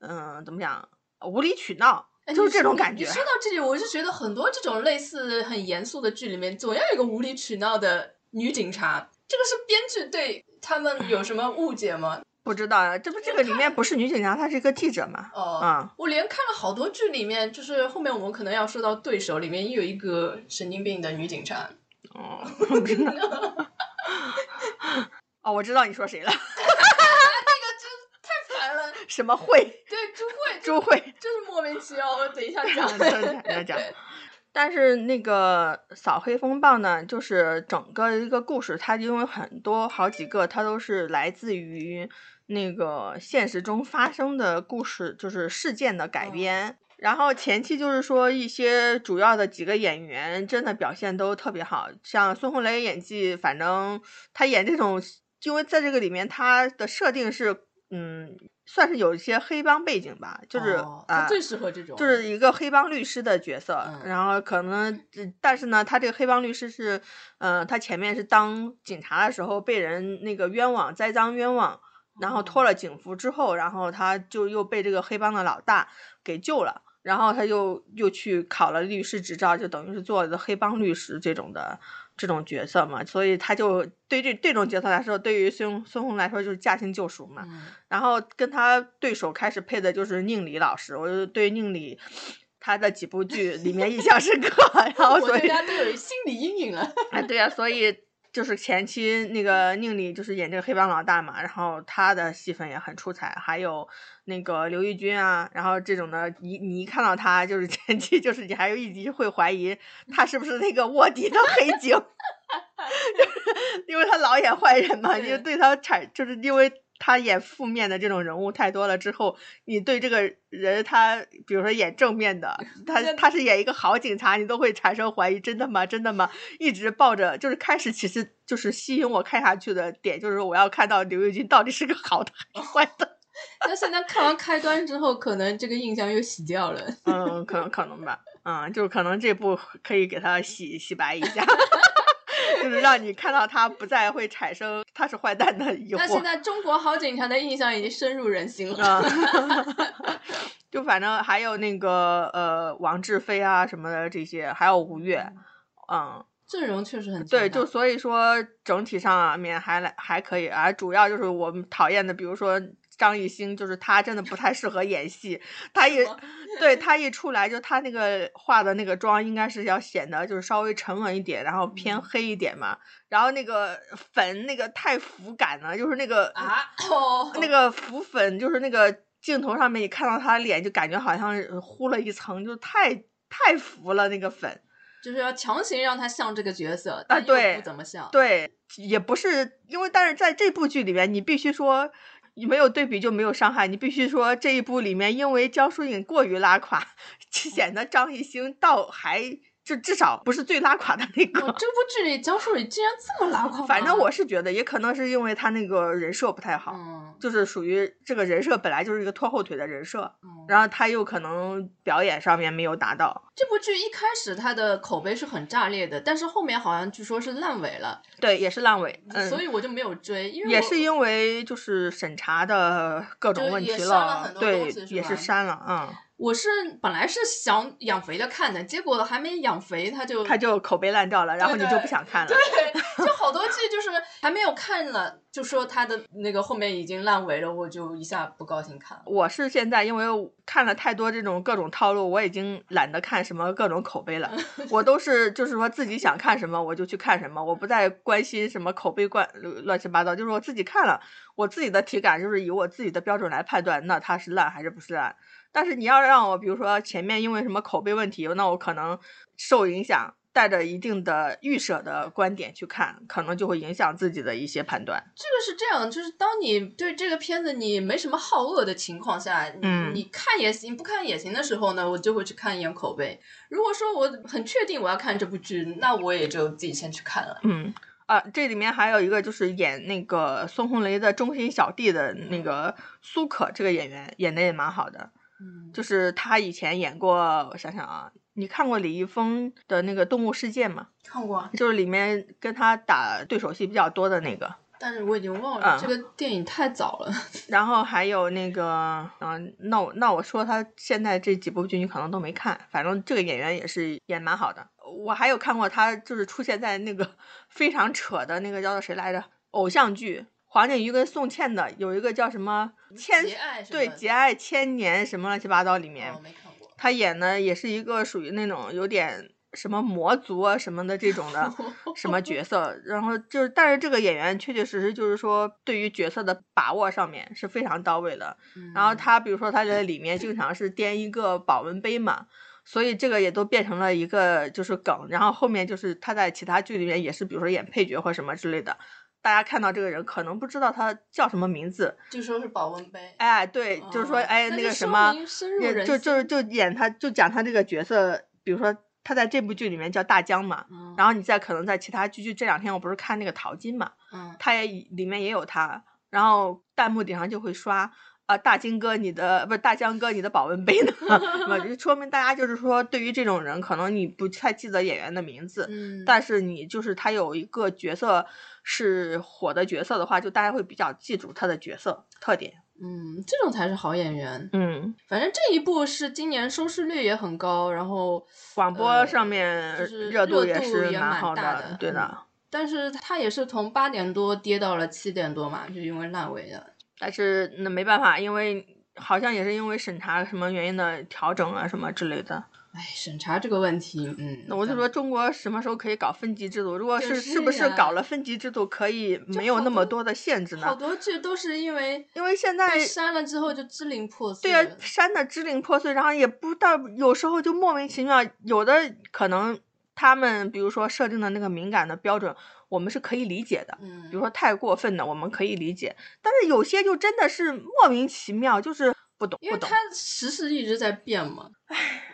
嗯，怎么讲，无理取闹，就是这种感觉你。说到这里，我是觉得很多这种类似很严肃的剧里面，总要有一个无理取闹的女警察。这个是编剧对他们有什么误解吗？不知道啊，这不这个里面不是女警察，她是一个记者嘛？哦，啊、我连看了好多剧里面，就是后面我们可能要说到对手里面，也有一个神经病的女警察。哦，我知道。哦，我知道你说谁了，什么慧，对朱慧，朱慧。就是莫名其妙。我等一下讲，等一下讲 但是那个扫黑风暴呢，就是整个一个故事，它因为很多好几个，它都是来自于那个现实中发生的故事，就是事件的改编。然后前期就是说一些主要的几个演员真的表现都特别好，像孙红雷演技，反正他演这种，因为在这个里面他的设定是，嗯，算是有一些黑帮背景吧，就是啊、哦他最适合这种，就是一个黑帮律师的角色，嗯然后可能，呃但是呢，他这个黑帮律师是，呃，他前面是当警察的时候被人那个冤枉，栽赃冤枉，然后脱了警服之后，然后他就又被这个黑帮的老大给救了，然后他又又去考了律师执照，就等于是做了黑帮律师这种的这种角色嘛，所以他就对这这种角色来说，对于孙孙红来说就是驾轻就熟嘛，嗯然后跟他对手开始配的就是宁理老师，我就对宁理他的几部剧里面印象深刻，然后我所以对他都有心理阴影了。啊对啊，所以就是前期那个宁理就是演这个黑帮老大嘛，然后他的戏份也很出彩，还有那个刘奕君啊，然后这种的，你你一看到他就是前期就是你还有一集会怀疑他是不是那个卧底的黑警，就是因为他老演坏人嘛，你就对他产就是因为。他演负面的这种人物太多了之后，你对这个人他，比如说演正面的，他他是演一个好警察，你都会产生怀疑，真的吗？真的吗？一直抱着，就是开始其实就是吸引我看下去的点，就是我要看到刘玉君到底是个好的还是坏的。那现在看完开端之后，可能这个印象又洗掉了。嗯，可能可能吧，嗯，就是可能这部可以给他洗洗白一下。就是让你看到他不再会产生他是坏蛋的疑惑。那现在中国好警察的印象已经深入人心了。啊，就反正还有那个呃王志飞啊什么的这些，还有吴越，嗯，阵容确实很对，就所以说整体上面还来还可以，而主要就是我们讨厌的，比如说张艺兴，就是他真的不太适合演戏，他一对他一出来就他那个化的那个妆应该是要显得就是稍微沉稳一点，然后偏嗯黑一点嘛，然后那个粉那个太浮感了，就是那个啊，哦，那个浮粉就是那个镜头上面，你看到他的脸就感觉好像是糊了一层，就太太浮了那个粉。就是要强行让他像这个角色，但又啊对不怎么像。对，也不是因为，但是在这部剧里面，你必须说。你没有对比就没有伤害，你必须说这一部里面，因为江疏影过于拉垮，显得张艺兴倒还就至少不是最拉垮的那个。哦，这部剧里江疏影竟然这么拉垮，反正我是觉得，也可能是因为他那个人设不太好，嗯，就是属于这个人设本来就是一个拖后腿的人设，嗯然后他又可能表演上面没有达到。这部剧一开始它的口碑是很炸裂的，但是后面好像据说是烂尾了，对，也是烂尾，嗯，所以我就没有追，因为也是因为就是审查的各种问题了对，是也是删了，嗯，我是本来是想养肥的看的，结果还没养肥，他就他就口碑烂掉了，然后你就不想看了。对，就好多剧就是还没有看了，就说他的那个后面已经烂尾了，我就一下不高兴看了。我是现在因为看了太多这种各种套路，我已经懒得看什么各种口碑了。我都是就是说自己想看什么我就去看什么，我不再关心什么口碑乱乱七八糟，就是我自己看了，我自己的体感就是以我自己的标准来判断，那它是烂还是不是烂。但是你要让我，比如说前面因为什么口碑问题，那我可能受影响，带着一定的预设的观点去看，可能就会影响自己的一些判断。这个是这样，就是当你对这个片子你没什么好恶的情况下，你嗯你看也行，不看也行的时候呢，我就会去看一眼口碑。如果说我很确定我要看这部剧，那我也就自己先去看了。嗯。啊，这里面还有一个就是演那个孙红雷的忠心小弟的那个苏可，这个演员演的也蛮好的。嗯，就是他以前演过，我想想啊，你看过李易峰的那个《动物世界》吗？看过，就是里面跟他打对手戏比较多的那个。但是我已经忘了、嗯这个电影太早了。然后还有那个，嗯、那我那我说他现在这几部剧你可能都没看，反正这个演员也是演蛮好的。我还有看过他，就是出现在那个 非常扯的那个叫做谁来着？偶像剧，黄景瑜跟宋茜的有一个叫什么千对节爱千年什么乱七八糟里面。他演的也是一个属于那种有点什么魔族啊什么的这种的 什么角色，然后就是，但是这个演员确确实实就是说对于角色的把握上面是非常到位的。然后嗯他比如说他在里面经常是掂一个保温杯嘛。所以这个也都变成了一个就是梗，然后后面就是他在其他剧里面也是，比如说演配角或什么之类的，大家看到这个人可能不知道他叫什么名字，就说是保温杯。哎，对，就是说哦哎那个什么，就就是就演他就讲他这个角色，比如说他在这部剧里面叫大江嘛，嗯然后你再可能在其他剧，就这两天我不是看那个淘金嘛，嗯，他也里面也有他，然后弹幕顶上就会刷。啊，大金哥，你的不是大江哥，你的保温杯呢？就说明大家就是说，对于这种人，可能你不太记得演员的名字，嗯，但是你就是他有一个角色是火的角色的话，就大家会比较记住他的角色特点。嗯，这种才是好演员。嗯，反正这一部是今年收视率也很高，然后广播呃上面就是热度度也是蛮好大的对的。嗯但是它也是从八点多跌到了七点多嘛，就因为烂尾的。但是那没办法，因为好像也是因为审查什么原因的调整啊什么之类的。哎，审查这个问题，嗯，那我就说中国什么时候可以搞分级制度？如果就是是不是搞了分级制度，可以没有那么多多的限制呢好？多剧都是因为因为现在删了之后就支零破碎。对啊，删的支零破碎，然后也不到，有时候就莫名其妙，有的可能他们比如说设定的那个敏感的标准，我们是可以理解的。嗯，比如说太过分的，我们可以理解，但是有些就真的是莫名其妙，就是不懂不懂因为它。时事一直在变嘛。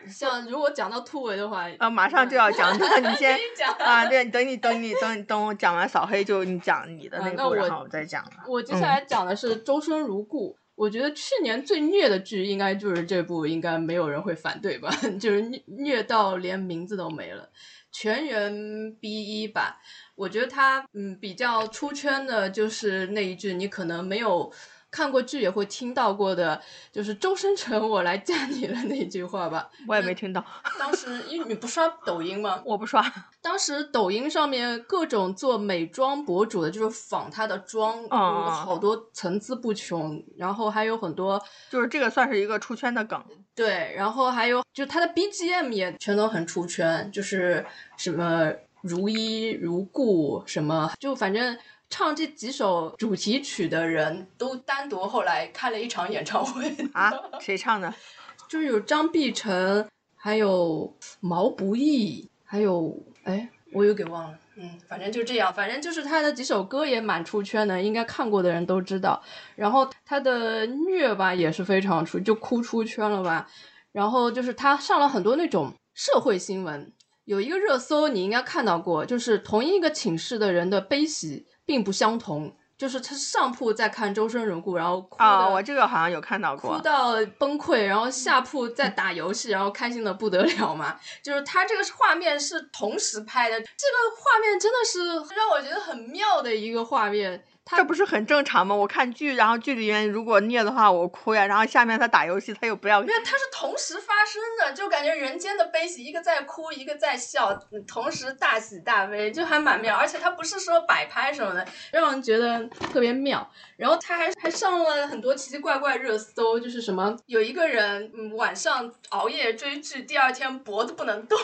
像如果讲到突围的话，啊，马上就要讲，那你先 你讲啊，对，等你等你等你等我讲完扫黑，就你讲你的那个，啊那我然后我再讲了。我接下来讲的是《周生如故》。我觉得去年最虐的剧应该就是这部，应该没有人会反对吧？就是虐虐到连名字都没了。全员 B 一吧。我觉得他嗯比较出圈的就是那一句，你可能没有。看过剧也会听到过的，就是周生辰，我来嫁你了那句话吧。我也没听到。当时因为你不刷抖音吗？我不刷。当时抖音上面各种做美妆博主的，就是仿她的妆，好多层次不穷。然后还有很多，就是这个算是一个出圈的梗。对，然后还有就他的 BGM 也全都很出圈，就是什么如一如故，什么就反正。唱这几首主题曲的人都单独后来开了一场演唱会啊？谁唱的？就是有张碧晨，还有毛不易，还有哎，我又给忘了。嗯，反正就这样，反正就是他的几首歌也蛮出圈的，应该看过的人都知道。然后他的虐吧也是非常出，就哭出圈了吧。然后就是他上了很多那种社会新闻，有一个热搜你应该看到过，就是同一个寝室的人的悲喜。并不相同，就是他上铺在看《周生如故》，然后哭啊，我这个好像有看到过，哭到崩溃，然后下铺在打游戏，然后开心的不得了嘛。就是他这个画面是同时拍的，这个画面真的是让我觉得很妙的一个画面。这不是很正常吗？我看剧，然后剧里面如果虐的话，我哭呀。然后下面他打游戏，他又不要。没有，他是同时发生的，就感觉人间的悲喜，一个在哭，一个在笑，同时大喜大悲，就还蛮妙。而且他不是说摆拍什么的，让人觉得特别妙。然后他还还上了很多奇奇怪怪热搜，就是什么有一个人晚上熬夜追剧，第二天脖子不能动。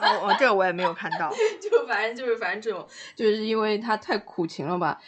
哦，这个我也没有看到。就反正就是反正这种，就是因为他太苦情了吧。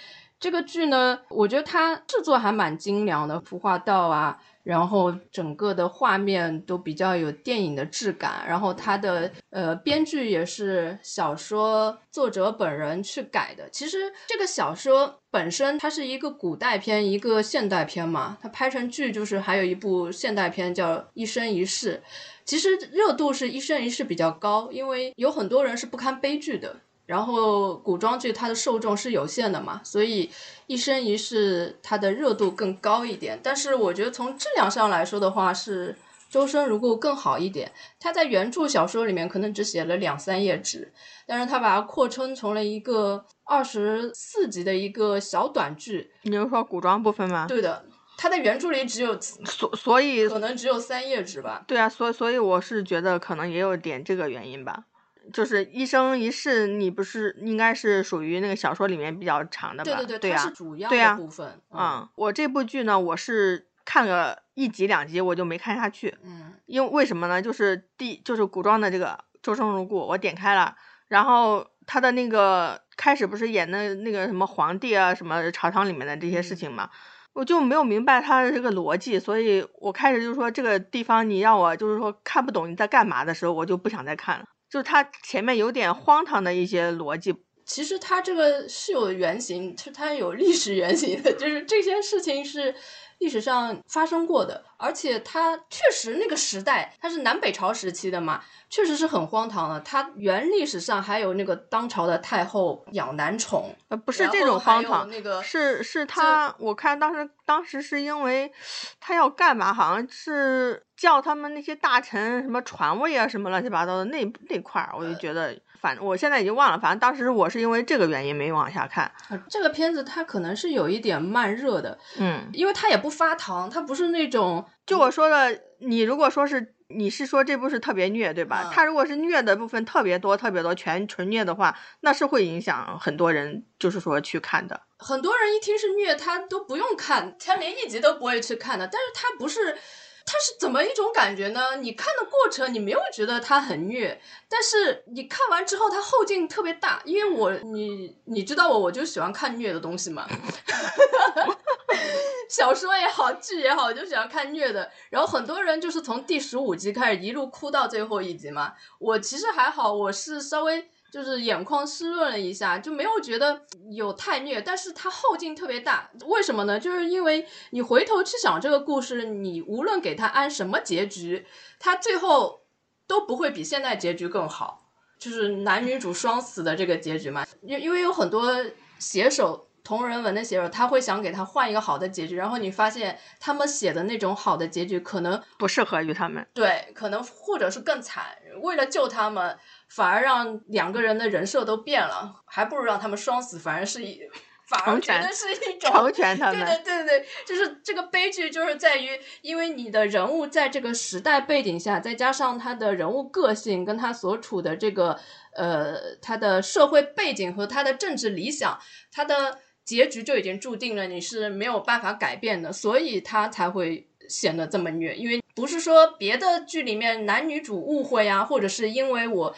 这个剧呢，我觉得它制作还蛮精良的，服化道啊，然后整个的画面都比较有电影的质感，然后它的呃编剧也是小说作者本人去改的。其实这个小说本身它是一个古代片，一个现代片嘛，它拍成剧就是还有一部现代片叫《一生一世》，其实热度是一生一世比较高，因为有很多人是不堪悲剧的。然后古装剧它的受众是有限的嘛，所以一生一世它的热度更高一点。但是我觉得从质量上来说的话，是周生如故更好一点。他在原著小说里面可能只写了两三页纸，但是他把它扩充成了一个二十四集的一个小短剧。你是说古装部分吗？对的，他在原著里只有所所以可能只有三页纸吧。对啊，所所以我是觉得可能也有点这个原因吧。就是一生一世，你不是应该是属于那个小说里面比较长的吧？对对对，它是主要的部分。嗯，我这部剧呢，我是看了一集两集，我就没看下去。嗯，因为为什么呢？就是第就是古装的这个《周生如故》，我点开了，然后他的那个开始不是演的那个什么皇帝啊，什么朝堂里面的这些事情嘛，我就没有明白他的这个逻辑，所以我开始就是说这个地方你让我就是说看不懂你在干嘛的时候，我就不想再看了。就是它前面有点荒唐的一些逻辑，其实它这个是有原型，是它有历史原型的，就是这些事情是。历史上发生过的，而且它确实那个时代，它是南北朝时期的嘛，确实是很荒唐的。它原历史上还有那个当朝的太后养男宠，呃，不是这种荒唐，那个是是他，我看当时当时是因为他要干嘛，好像是叫他们那些大臣什么传位啊，什么乱七八糟的那那块儿，我就觉得。反正我现在已经忘了，反正当时我是因为这个原因没往下看。这个片子它可能是有一点慢热的，嗯，因为它也不发糖，它不是那种就我说的，你如果说是你是说这部是特别虐，对吧？他如果是虐的部分特别多、特别多，全纯虐的话，那是会影响很多人，就是说去看的。很多人一听是虐，他都不用看，他连一集都不会去看的。但是他不是。它是怎么一种感觉呢？你看的过程，你没有觉得它很虐，但是你看完之后，它后劲特别大。因为我，你你知道我，我就喜欢看虐的东西嘛，小说也好，剧也好，我就喜欢看虐的。然后很多人就是从第十五集开始一路哭到最后一集嘛。我其实还好，我是稍微。就是眼眶湿润了一下，就没有觉得有太虐，但是它后劲特别大，为什么呢？就是因为你回头去想这个故事，你无论给它安什么结局，它最后都不会比现在结局更好，就是男女主双死的这个结局嘛。因因为有很多写手同人文的写手，他会想给他换一个好的结局，然后你发现他们写的那种好的结局，可能不适合于他们。对，可能或者是更惨，为了救他们，反而让两个人的人设都变了，还不如让他们双死，反而是一。反而觉得是一种成全他们，对对对对，就是这个悲剧，就是在于，因为你的人物在这个时代背景下，再加上他的人物个性跟他所处的这个呃他的社会背景和他的政治理想，他的结局就已经注定了，你是没有办法改变的，所以他才会显得这么虐。因为不是说别的剧里面男女主误会啊，或者是因为我。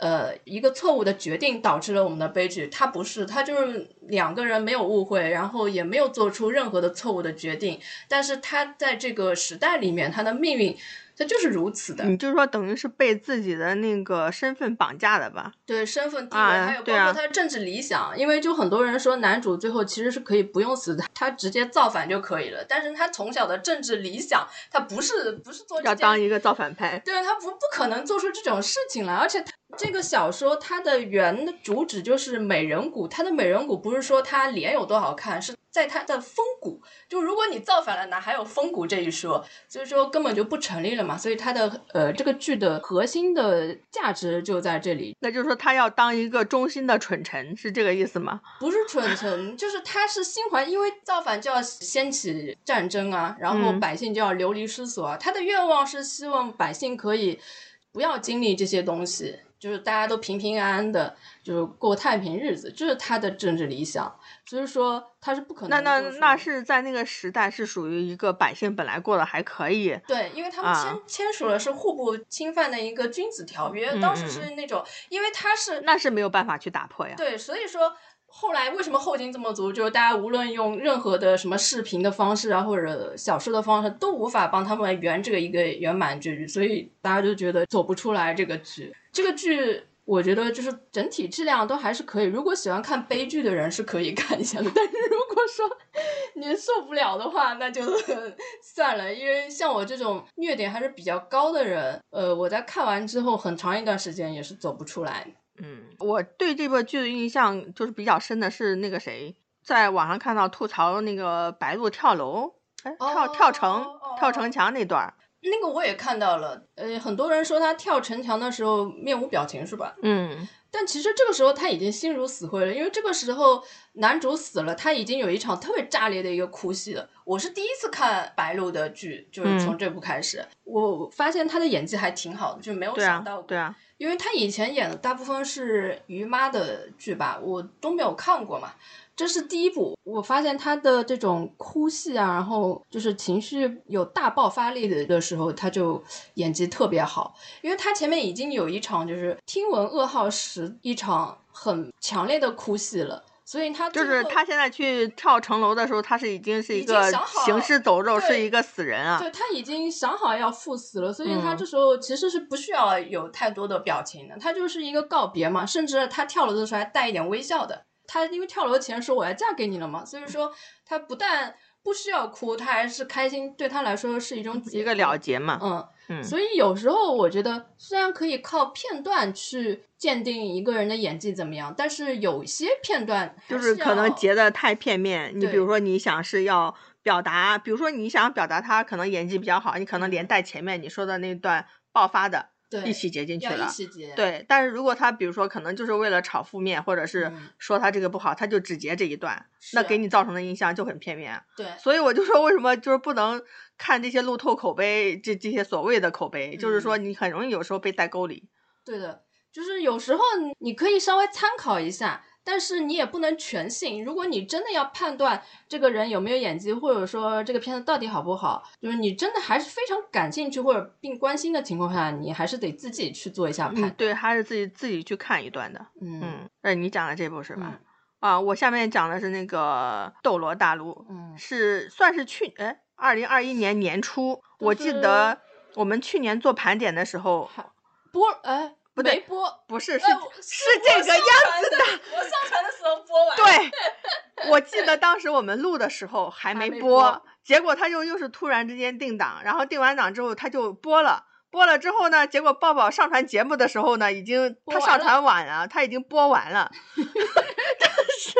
呃，一个错误的决定导致了我们的悲剧。他不是，他就是两个人没有误会，然后也没有做出任何的错误的决定。但是他在这个时代里面，他的命运。他就是如此的，你就说等于是被自己的那个身份绑架的吧？对，身份地位，还有包括他的政治理想。因为就很多人说男主最后其实是可以不用死的，他直接造反就可以了。但是他从小的政治理想，他不是不是做要当一个造反派，对他不不可能做出这种事情来。而且这个小说它的原的主旨就是美人骨，它的美人骨不是说她脸有多好看，是。在她的风骨，就如果你造反了，哪还有风骨这一说？所以说根本就不成立了嘛。所以它的呃这个剧的核心的价值就在这里。那就是说他要当一个忠心的蠢臣，是这个意思吗？不是蠢臣，就是他是心怀，因为造反就要掀起战争啊，然后百姓就要流离失所啊。他的愿望是希望百姓可以不要经历这些东西。就是大家都平平安安的，就是过太平日子，这是他的政治理想。所以说他是不可能。那那那是在那个时代是属于一个百姓本来过得还可以。对，因为他们签签署了是互不侵犯的一个君子条约，当时是那种，因为他是那是没有办法去打破呀。对，所以说。后来为什么后劲这么足？就是大家无论用任何的什么视频的方式啊，或者小说的方式，都无法帮他们圆这个一个圆满结局，所以大家就觉得走不出来这个剧。这个剧我觉得就是整体质量都还是可以，如果喜欢看悲剧的人是可以看一下的。但是如果说你受不了的话，那就 算了。因为像我这种虐点还是比较高的人，呃，我在看完之后很长一段时间也是走不出来。嗯，我对这部剧的印象就是比较深的是那个谁，在网上看到吐槽那个白鹿跳楼，哎，跳跳城跳城墙那段儿，那个我也看到了。呃，很多人说他跳城墙的时候面无表情，是吧？嗯，但其实这个时候他已经心如死灰了，因为这个时候男主死了，他已经有一场特别炸裂的一个哭戏了。我是第一次看白鹿的剧，就是从这部开始，我发现他的演技还挺好的，就没有想到，对啊。因为他以前演的大部分是于妈的剧吧，我都没有看过嘛。这是第一部，我发现他的这种哭戏啊，然后就是情绪有大爆发力的的时候，他就演技特别好。因为他前面已经有一场就是听闻噩耗时一场很强烈的哭戏了。所以他就是他现在去跳城楼的时候，他是已经是一个行尸走肉，是一个死人啊。对他已经想好要赴死了，所以他这时候其实是不需要有太多的表情的，他就是一个告别嘛。甚至他跳楼的时候还带一点微笑的。他因为跳楼前说我要嫁给你了嘛，所以说 他不但不需要哭，他还是开心，对他来说是一种一个了结嘛。嗯。所以有时候我觉得，虽然可以靠片段去鉴定一个人的演技怎么样，但是有些片段就是可能截的太片面。你比如说，你想是要表达，比如说你想表达他可能演技比较好，你可能连带前面你说的那段爆发的。一起截进去了，对。但是如果他比如说可能就是为了炒负面，或者是说他这个不好，他就只截这一段，那给你造成的印象就很片面。对。所以我就说为什么就是不能看这些路透口碑，这这些所谓的口碑，就是说你很容易有时候被带沟里。对的，就是有时候你可以稍微参考一下。但是你也不能全信。如果你真的要判断这个人有没有演技，或者说这个片子到底好不好，就是你真的还是非常感兴趣或者并关心的情况下，你还是得自己去做一下判。对，还是自己自己去看一段的。嗯，那你讲的这部是吧？啊，我下面讲的是那个《斗罗大陆》，嗯，是算是去哎，二零二一年年初，我记得我们去年做盘点的时候播哎。不对，播不是是是这个样子的。我上传的时候播完。对，我记得当时我们录的时候还没播，结果他就又是突然之间定档，然后定完档之后他就播了。播了之后呢，结果抱抱上传节目的时候呢，已经他上传晚了，他已经播完了。真是，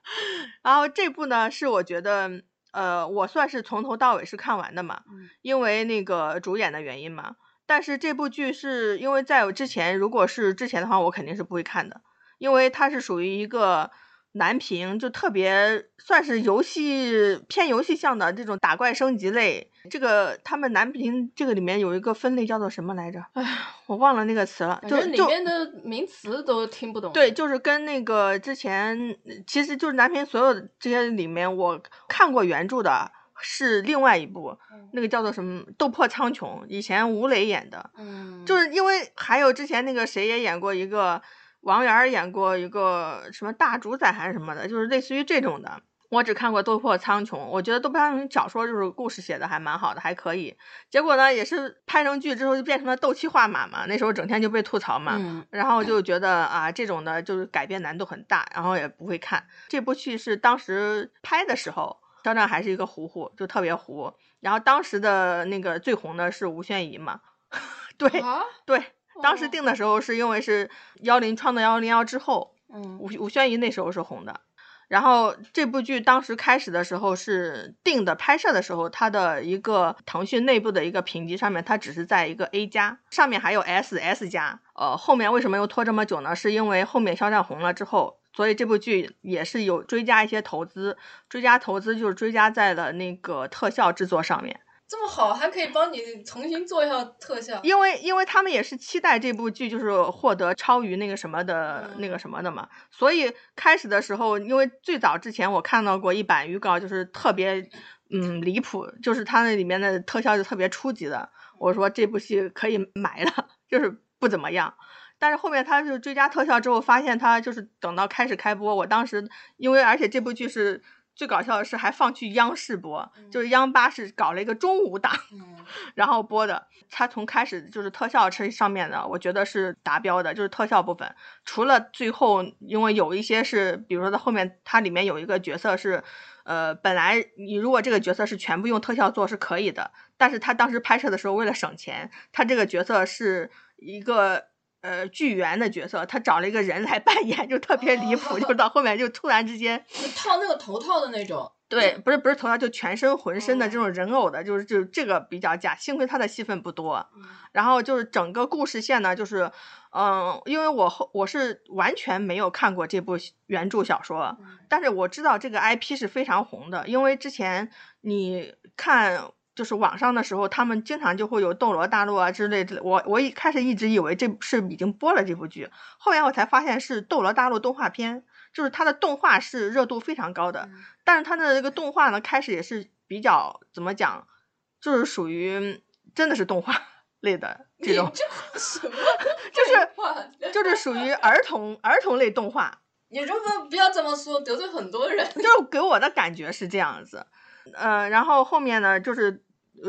然后这部呢是我觉得，呃，我算是从头到尾是看完的嘛，嗯因为那个主演的原因嘛。但是这部剧是因为在我之前，如果是之前的话，我肯定是不会看的，因为它是属于一个男频，就特别算是游戏偏游戏向的这种打怪升级类。这个他们男频这个里面有一个分类叫做什么来着？哎呀，我忘了那个词了，反就里面的名词都听不懂。对，就是跟那个之前，其实就是男频所有这些里面，我看过原著的是另外一部，那个叫做什么《斗破苍穹》，以前吴磊演的，嗯，就是因为还有之前那个谁也演过一个，王源演过一个什么大主宰还是什么的，就是类似于这种的。我只看过《斗破苍穹》，我觉得《斗破苍穹》小说就是故事写的还蛮好的，还可以。结果呢，也是拍成剧之后就变成了斗气画马嘛，那时候整天就被吐槽嘛。嗯然后就觉得啊，这种的就是改编难度很大，然后也不会看。这部剧是当时拍的时候，肖战还是一个糊糊，就特别糊。然后当时的那个最红的是吴宣仪嘛，对啊，对，当时哦定的时候是因为是幺零创造幺零幺之后，嗯吴吴宣仪那时候是红的。然后这部剧当时开始的时候是定的，拍摄的时候，它的一个腾讯内部的一个评级上面，它只是在一个 A 加，上面还有 S、S 加。呃，后面为什么又拖这么久呢？是因为后面肖战红了之后，所以这部剧也是有追加一些投资，追加投资就是追加在了那个特效制作上面。这么好，还可以帮你重新做一下特效。因为因为他们也是期待这部剧就是获得超于那个什么的、那个什么的嘛，所以开始的时候，因为最早之前我看到过一版预告，就是特别嗯离谱，就是它那里面的特效就特别初级的，我说这部戏可以埋了，就是不怎么样。但是后面他就追加特效之后，发现他就是等到开始开播，我当时因为而且这部剧是最搞笑的是还放去央视播，就是央八是搞了一个中午档，嗯然后播的，它从开始就是特效这上面的，我觉得是达标的，就是特效部分。除了最后，因为有一些是，比如说在后面它里面有一个角色是，呃，本来你如果这个角色是全部用特效做是可以的，但是他当时拍摄的时候为了省钱，他这个角色是一个。呃，剧员的角色，他找了一个人来扮演，就特别离谱，就到后面就突然之间，就套那个头套的那种。对，不是不是头套，就全身浑身的这哦种人偶的，就是就这个比较假。幸亏他的戏份不多，嗯然后就是整个故事线呢，就是，嗯，因为我后我是完全没有看过这部原著小说，嗯但是我知道这个 IP 是非常红的，因为之前你看就是网上的时候，他们经常就会有《斗罗大陆》啊之类的。我我一开始一直以为这是已经播了这部剧，后来我才发现是《斗罗大陆》动画片，就是它的动画是热度非常高的。嗯但是它的这个动画呢，开始也是比较怎么讲，就是属于真的是动画 类的这种，什么 就是？就是属于儿童儿童类动画，你这不不要这么说，得罪很多人。就是给我的感觉是这样子。呃，然后后面呢，就是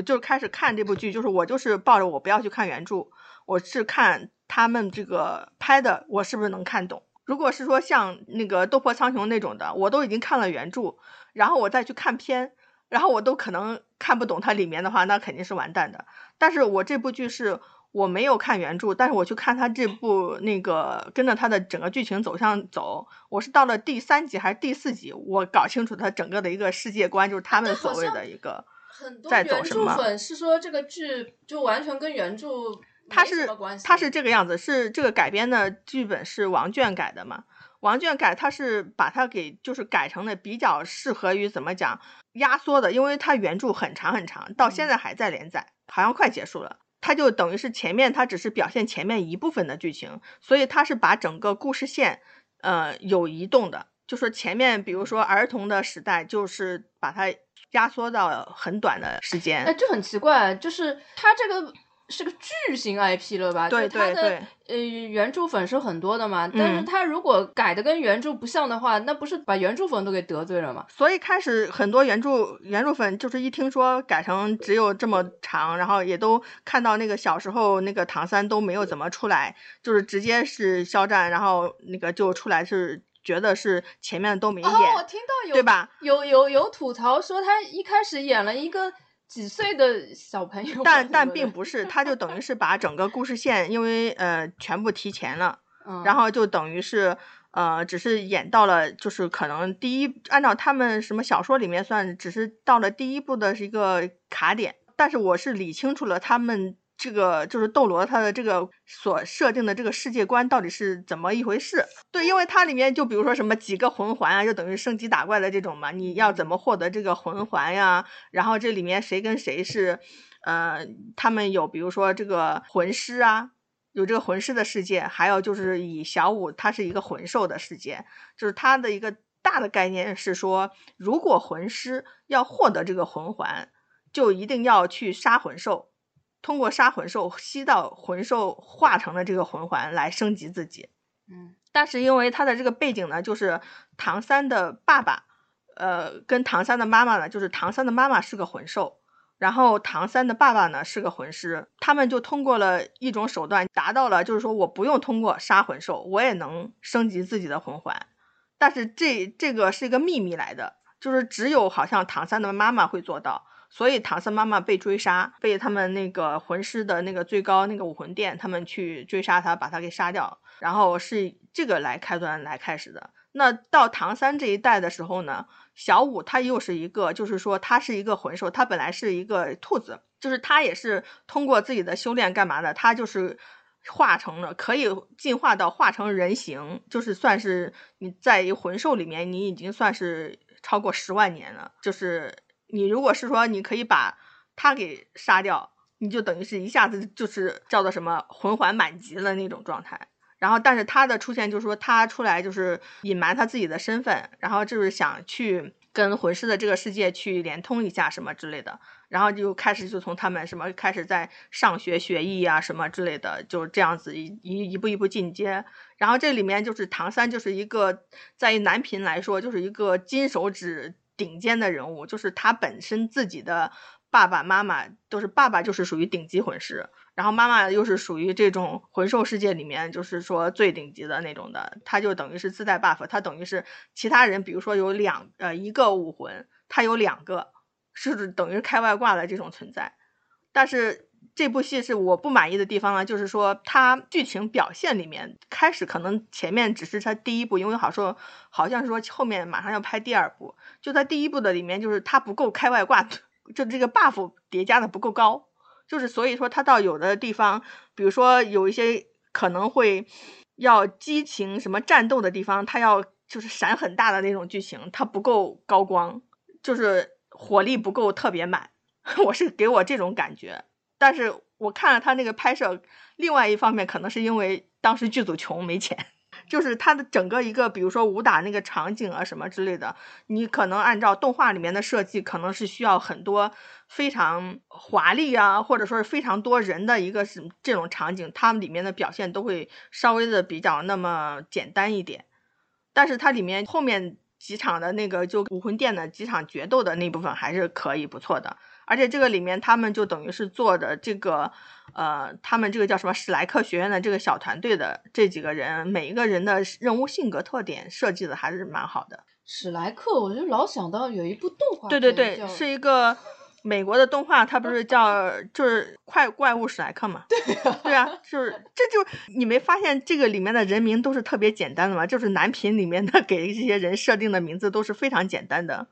就开始看这部剧，就是我就是抱着我不要去看原著，我是看他们这个拍的，我是不是能看懂。如果是说像那个《斗破苍穹》那种的，我都已经看了原著，然后我再去看片，然后我都可能看不懂它里面的话，那肯定是完蛋的。但是我这部剧是我没有看原著，但是我去看他这部那个跟着他的整个剧情走向走，我是到了第三集还是第四集，我搞清楚他整个的一个世界观，就是他们所谓的一个。很多在走原著什么粉是说这个剧就完全跟原著没什它是么关系。它是这个样子，是这个改编的剧本是王倦改的嘛？王倦改他是把它给就是改成了比较适合于怎么讲压缩的，因为它原著很长很长，到现在还在连载，好像快结束了。它就等于是前面它只是表现前面一部分的剧情，所以它是把整个故事线呃有移动的，就说前面比如说儿童的时代，就是把它压缩到很短的时间。哎，就很奇怪，就是它这个是个巨型 IP 了吧？对就它的对对呃原著粉是很多的嘛，但是他如果改的跟原著不像的话，那不是把原著粉都给得罪了吗？所以开始很多原著原著粉就是一听说改成只有这么长，然后也都看到那个小时候那个唐三都没有怎么出来，就是直接是肖战，然后那个就出来是觉得是前面都没演，哦，我听到有对吧？有有有吐槽说他一开始演了一个几岁的小朋友，但但并不是，他就等于是把整个故事线，因为呃全部提前了，嗯，然后就等于是呃，只是演到了，就是可能第一，按照他们什么小说里面算，只是到了第一部的是一个卡点。但是我是理清楚了他们这个就是斗罗他的这个所设定的这个世界观到底是怎么一回事。对，因为它里面就比如说什么几个魂环啊，就等于升级打怪的这种嘛，你要怎么获得这个魂环呀？然后这里面谁跟谁是，呃，他们有比如说这个魂师啊。有这个魂师的世界，还有就是以小舞，它是一个魂兽的世界，就是它的一个大的概念是说，如果魂师要获得这个魂环，就一定要去杀魂兽，通过杀魂兽吸到魂兽化成的这个魂环来升级自己。嗯，但是因为他的这个背景呢，就是唐三的爸爸，呃，跟唐三的妈妈呢，就是唐三的妈妈是个魂兽。然后唐三的爸爸呢是个魂师，他们就通过了一种手段达到了，就是说我不用通过杀魂兽，我也能升级自己的魂环。但是这这个是一个秘密来的，就是只有好像唐三的妈妈会做到，所以唐三妈妈被追杀，被他们那个魂师的那个最高那个武魂殿他们去追杀他，把他给杀掉。然后是这个来开端来开始的。那到唐三这一代的时候呢？小五他又是一个，就是说他是一个魂兽，他本来是一个兔子，就是他也是通过自己的修炼干嘛的？他就是化成了可以进化到化成人形，就是算是你在一魂兽里面，你已经算是超过十万年了。就是你如果是说你可以把他给杀掉，你就等于是一下子就是叫做什么魂环满级了那种状态。然后，但是他的出现就是说，他出来就是隐瞒他自己的身份，然后就是想去跟魂师的这个世界去连通一下什么之类的，然后就开始就从他们什么开始在上学学艺啊什么之类的，就这样子一一步一步进阶。然后这里面就是唐三就是一个在于男频来说就是一个金手指顶尖的人物，就是他本身自己的爸爸妈妈都是爸爸就是属于顶级魂师。然后妈妈又是属于这种魂兽世界里面，就是说最顶级的那种的，他就等于是自带 buff，他等于是其他人，比如说有两呃一个武魂，他有两个，是等于开外挂的这种存在。但是这部戏是我不满意的地方呢，就是说它剧情表现里面开始可能前面只是它第一部，因为好说好像说后面马上要拍第二部，就在第一部的里面就是它不够开外挂，就这个 buff 叠加的不够高。就是所以说，他到有的地方，比如说有一些可能会要激情什么战斗的地方，他要就是闪很大的那种剧情，它不够高光，就是火力不够特别满。我是给我这种感觉，但是我看了他那个拍摄，另外一方面可能是因为当时剧组穷没钱。就是他的整个一个，比如说武打那个场景啊什么之类的，你可能按照动画里面的设计，可能是需要很多非常华丽啊，或者说是非常多人的一个是这种场景，他们里面的表现都会稍微的比较那么简单一点。但是它里面后面几场的那个就武魂殿的几场决斗的那部分还是可以不错的。而且这个里面，他们就等于是做的这个，呃，他们这个叫什么史莱克学院的这个小团队的这几个人，每一个人的人物性格特点设计的还是蛮好的。史莱克，我就老想到有一部动画，对对对，是一个美国的动画，它不是叫 就是怪怪物史莱克嘛？对啊，对啊，就是这就你没发现这个里面的人名都是特别简单的吗？就是男频里面的 给这些人设定的名字都是非常简单的。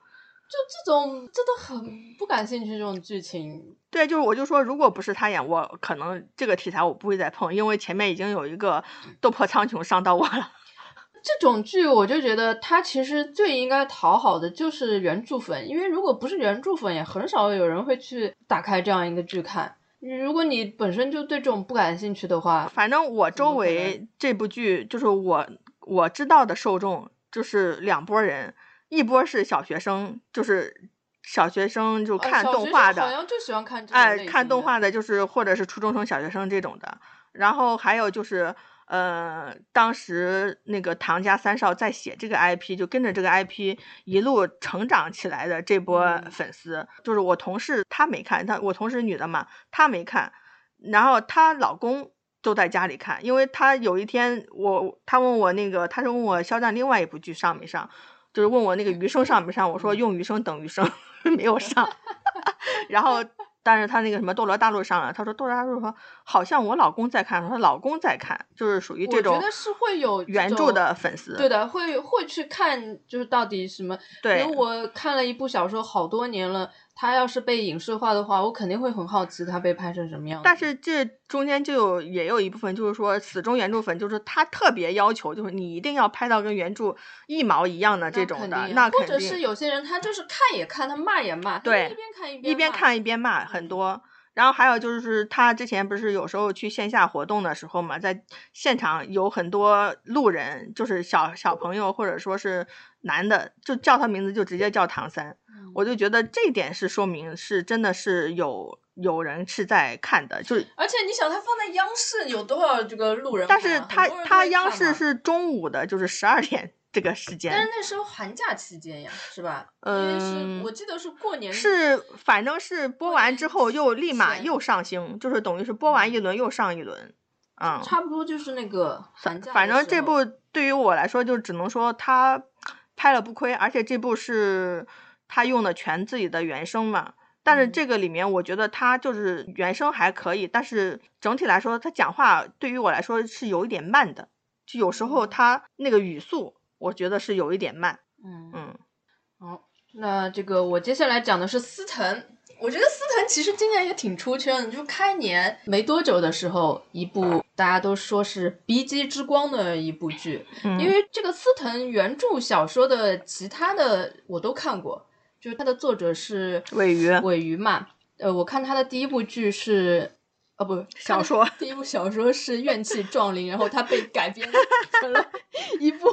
就这种真的很不感兴趣，这种剧情。对，就是我就说，如果不是他演，我可能这个题材我不会再碰，因为前面已经有一个斗破苍穹伤到我了。这种剧我就觉得他其实最应该讨好的就是原著粉，因为如果不是原著粉，也很少有人会去打开这样一个剧看。如果你本身就对这种不感兴趣的话，反正我周围这部剧就是我我知道的受众就是两拨人。一波是小学生，就是小学生就看动画的，好像就喜欢看哎，看动画的，就是或者是初中生、小学生这种的。然后还有就是，呃，当时那个唐家三少在写这个 IP，就跟着这个 IP 一路成长起来的这波粉丝，就是我同事她没看，她我同事女的嘛，她没看，然后她老公都在家里看，因为她有一天我她问我那个，她是问我肖战另外一部剧上没上。就是问我那个余生上没上，我说用余生等余生 没有上，然后但是他那个什么《斗罗大陆》上了，他说《斗罗大陆》说好像我老公在看，说她老公在看，就是属于这种我觉得是会有原著的粉丝。对的，会会去看，就是到底什么。对我看了一部小说好多年了，它要是被影视化的话，我肯定会很好奇他被拍成什么样。但是这中间就有也有一部分，就是说死忠原著粉，就是他特别要求，就是你一定要拍到跟原著一毛一样的这种的，肯定或者是有些人他就是看也看，他骂也骂，对一边看一边一边看一边骂很多。然后还有就是他之前不是有时候去线下活动的时候嘛，在现场有很多路人，就是小小朋友或者说是男的，就叫他名字就直接叫唐三。嗯我就觉得这一点是说明是真的是有有人是在看的，就是而且你想，他放在央视有多少这个路人？但是他他央视是中午的，就是十二点这个时间。但是那时候寒假期间呀，是吧？嗯我记得是过年是，反正是播完之后又立马又上星，就是等于是播完一轮又上一轮，嗯，差不多就是那个寒假。反正这部对于我来说，就只能说他拍了不亏，而且这部是他用的全自己的原声嘛。但是嗯这个里面，我觉得他就是原声还可以，但是整体来说，他讲话对于我来说是有一点慢的，就有时候嗯他那个语速，我觉得是有一点慢。嗯嗯，好，那这个我接下来讲的是司藤。我觉得司藤其实今年也挺出圈的，就开年没多久的时候，一部大家都说是鼻基之光的一部剧，嗯。因为这个司藤原著小说的其他的我都看过，就是它的作者是尾鱼。尾鱼嘛。呃，我看他的第一部剧是，呃，不，小说第一部小说是《怨气撞铃》，然后它被改编成了一部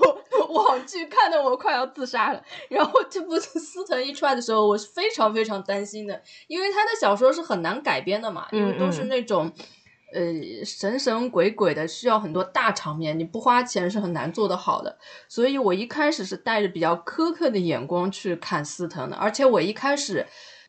网剧，看得我快要自杀了。然后这部司藤一出来的时候，我是非常非常担心的，因为他的小说是很难改编的嘛，因为都是嗯嗯那种。呃，神神鬼鬼的，需要很多大场面，你不花钱是很难做得好的。所以我一开始是带着比较苛刻的眼光去看司藤的，而且我一开始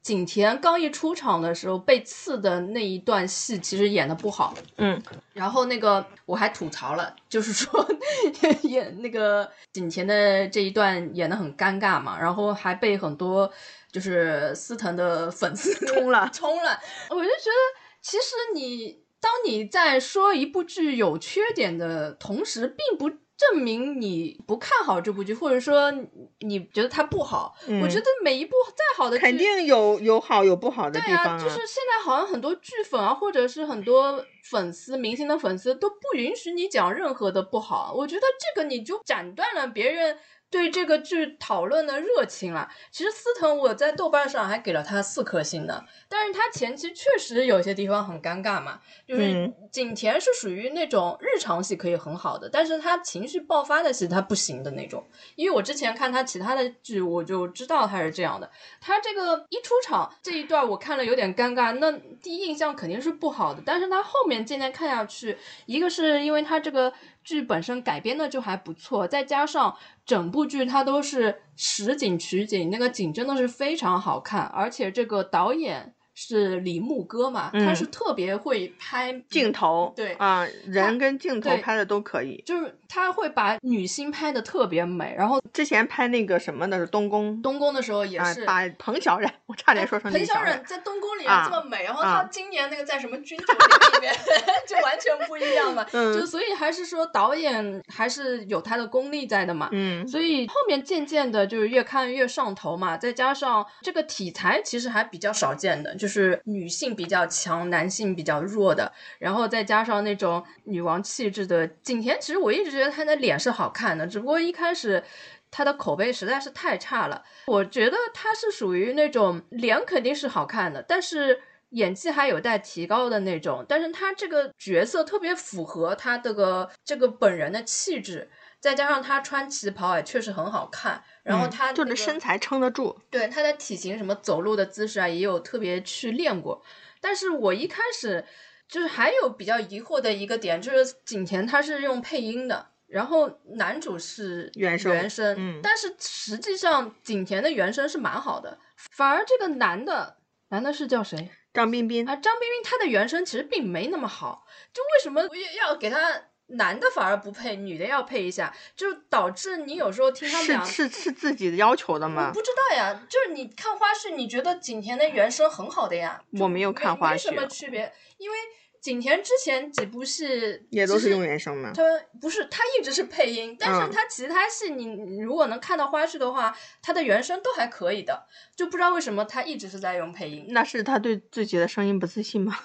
景甜刚一出场的时候被刺的那一段戏，其实演的不好。嗯，然后那个我还吐槽了，就是说 演那个景甜的这一段演的很尴尬嘛，然后还被很多就是司藤的粉丝 冲了 冲了，我就觉得其实你当你在说一部剧有缺点的同时，并不证明你不看好这部剧，或者说你觉得它不好。嗯我觉得每一部再好的剧，肯定有有好有不好的地对方啊，就是现在好像很多剧粉啊，或者是很多粉丝、明星的粉丝都不允许你讲任何的不好。我觉得这个你就斩断了别人对这个剧讨论的热情了。其实司藤我在豆瓣上还给了他四颗星呢，但是他前期确实有些地方很尴尬嘛，就是嗯景甜是属于那种日常戏可以很好的，但是他情绪爆发的戏他不行的那种。因为我之前看他其他的剧，我就知道他是这样的。他这个一出场这一段我看了有点尴尬，那第一印象肯定是不好的。但是他后面渐渐看下去，一个是因为他这个剧本身改编的就还不错，再加上整部剧它都是实景取景，那个景真的是非常好看，而且这个导演。是李牧歌嘛，他嗯是特别会拍镜头，对啊，人跟镜头拍的都可以。就是他会把女星拍的特别美，然后之前拍那个什么的是东宫，东宫的时候也啊是，，把彭小苒，我差点说成彭小苒苒在东宫里面啊这么美，然后啊她今年那个在什么君主陵里面 就完全不一样了，嗯就所以还是说导演还是有他的功力在的嘛。嗯所以后面渐渐的，就是越看越上头嘛，再加上这个题材其实还比较少见的，就就是女性比较强，男性比较弱的，然后再加上那种女王气质的景甜，其实我一直觉得她的脸是好看的，只不过一开始。她的口碑实在是太差了，我觉得她是属于那种脸肯定是好看的，但是演技还有待提高的那种。但是她这个角色特别符合她这个这个本人的气质，再加上她穿旗袍也确实很好看，然后嗯她、就是身材撑得住，对他的体型什么走路的姿势啊，也有特别去练过。但是我一开始就是还有比较疑惑的一个点，就是景甜她是用配音的，然后男主是原声原声，嗯但是实际上景甜的原声是蛮好的，反而这个男的男的是叫谁张彬彬啊？张彬彬他的原声其实并没那么好，就为什么要要给他男的反而不配，女的要配一下，就导致你有时候听他们是俩是是自己的要求的我吗不？知道呀，就是你看花絮，你觉得景甜的原声很好的呀？我没有看花没什么，区别，因为景甜之前几部戏也都是用原声吗？他不是，他一直是配音，但是嗯他其他戏你你如果能看到花絮的话，他的原声都还可以的，就不知道为什么他一直是在用配音。那是他对自己的声音不自信吗？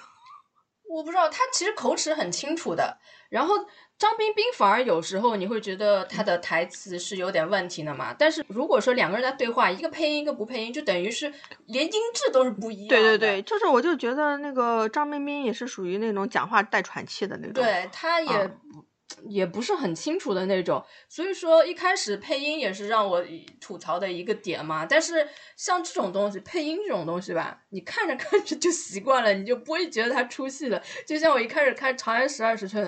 我不知道，他其实口齿很清楚的。然后张彬彬反而有时候你会觉得他的台词是有点问题的嘛。但是如果说两个人在对话，一个配音一个不配音，就等于是连音质都是不一样的。对对对，就是我就觉得那个张彬彬也是属于那种讲话带喘气的那种。对，他也啊、也不是很清楚的那种，所以说一开始配音也是让我吐槽的一个点嘛。但是像这种东西，配音这种东西吧，你看着看着就习惯了，你就不会觉得他出戏了。就像我一开始看《长安十二时辰》。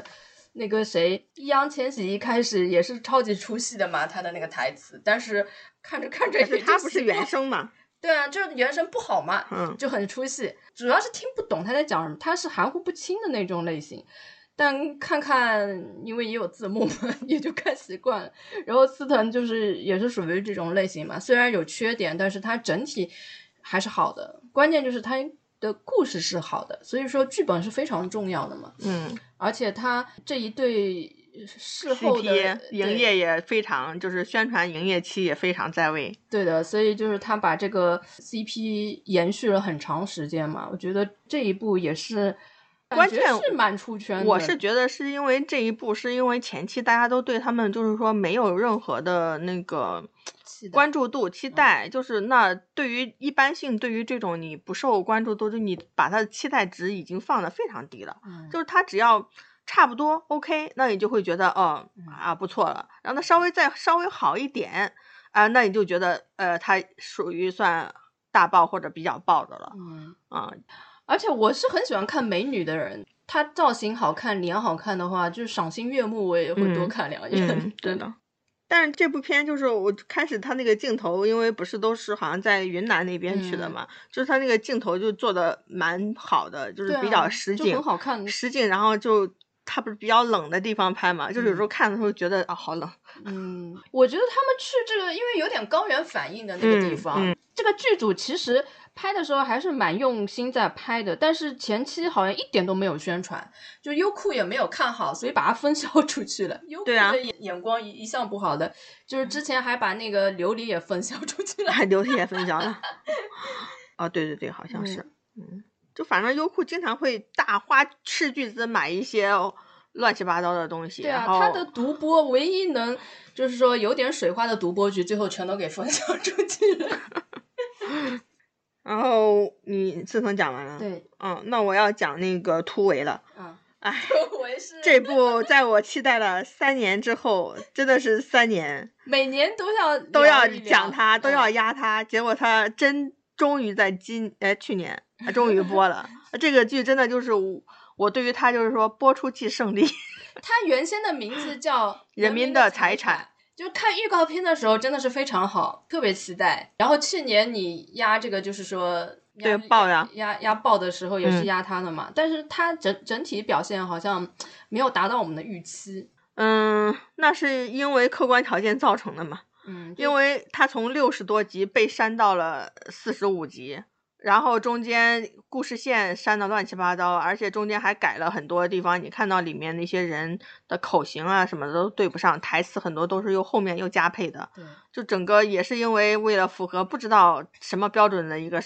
那个谁，易烊千玺一开始也是超级出戏的嘛，他的那个台词，但是看着看着他不是原声嘛？对啊，就是原声不好嘛，嗯，就很出戏，主要是听不懂他在讲什么，他是含糊不清的那种类型。但看看，因为也有字幕嘛，也就看习惯了。然后司藤就是也是属于这种类型嘛，虽然有缺点，但是它整体还是好的。关键就是它的故事是好的，所以说剧本是非常重要的嘛。嗯而且他这一对事后的营业也非常，就是宣传营业期也非常在位。对的，所以就是他把这个 CP 延续了很长时间嘛，我觉得这一部也是，关键是蛮出圈的。我是觉得是因为这一部，是因为前期大家都对他们就是说没有任何的那个关注度、期嗯待，就是那对于一般性，对于这种你不受关注度，就你把他的期待值已经放的非常低了，嗯就是他只要差不多 OK，那你就会觉得哦嗯啊不错了，然后它稍微再稍微好一点啊，那你就觉得呃它属于算大爆或者比较爆的了嗯，啊，而且我是很喜欢看美女的人，她造型好看、脸好看的话，就是赏心悦目，我也会多嗯看两眼。嗯，对的。但是这部片就是我开始他那个镜头，因为不是都是好像在云南那边去的嗯嘛，就是他那个镜头就做的蛮好的，就是比较实景，很好看实景，然后就他不是比较冷的地方拍嘛，就是有时嗯候看的时候觉得啊好冷，嗯，我觉得他们去这个，因为有点高原反应的那个地嗯方，嗯这个剧组其实拍的时候还是蛮用心在拍的，但是前期好像一点都没有宣传，就优酷也没有看好，所以把它分销出去了。优酷对啊的眼眼光一一向不好的，就是之前还把那个琉璃也分销出去了。还流体也分销了。哦，对对对，好像是，嗯，就反正优酷经常会大花斥巨资买一些乱七八糟的东西，对啊，然后他的独播唯一能就是说有点水花的独播剧，最后全都给分销出去了。然后你自从讲完了，对，嗯，那我要讲那个突围了。嗯，哎，突围是这部在我期待了三年之后，真的是三年每年都要都要讲它，都要嗯压它，结果它真终于在今哎去年啊终于播了。这个剧真的就是我我对于它就是说播出即胜利，它原先的名字叫《人民民的财财产就看预告片的时候真的是非常好，特别期待。然后去年你压这个就是说对爆呀压压爆的时候也是嗯压他的嘛，但是他整整体表现好像没有达到我们的预期。嗯，那是因为客观条件造成的嘛，嗯，因为他从六十多集被删到了四十五集。然后中间故事线删的乱七八糟，而且中间还改了很多地方。你看到里面那些人的口型啊什么的都对不上，台词很多都是又后面又加配的。对，就整个也是因为为了符合不知道什么标准的一个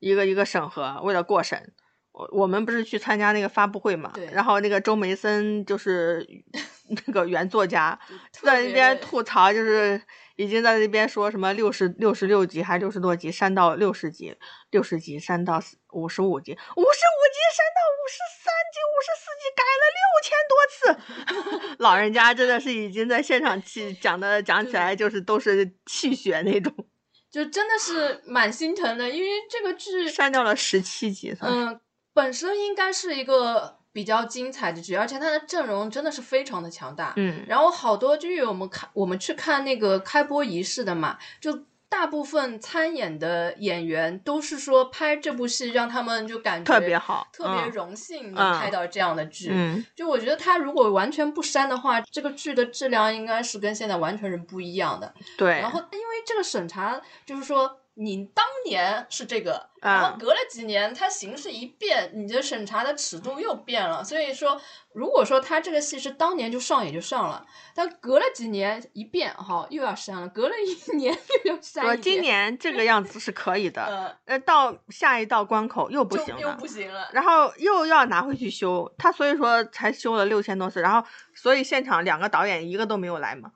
一个一个审核，为了过审，我我们不是去参加那个发布会嘛对，然后那个周梅森就是 那个原作家在那边吐槽，就是已经在那边说什么六十六十六集还是六十多集删到六十集，六十集删到五十五集，五十五集删到五十三集，五十四集改了六千多次，老人家真的是已经在现场气讲的讲起来就是都是气血那种，就真的是蛮心疼的，因为这个剧删掉了十七集，嗯，本身应该是一个比较精彩的剧，而且它的阵容真的是非常的强大。嗯然后好多就是我们看我们去看那个开播仪式的嘛，就大部分参演的演员都是说拍这部戏让他们就感觉特别好特别嗯荣幸能拍到这样的剧。嗯，就我觉得他如果完全不删的话，这个剧的质量应该是跟现在完全是不一样的。对。然后因为这个审查，就是说你当年是这个，然后嗯隔了几年，它形势一变，你的审查的尺度又变了。所以说，如果说他这个戏是当年就上也就上了，但隔了几年一变，哈又要删了，隔了一年 又要删我。今年 这个样子是可以的，呃呃，到下一道关口又不行了，又不行了。然后又要拿回去修，他所以说才修了六千多次，然后所以现场两个导演一个都没有来嘛，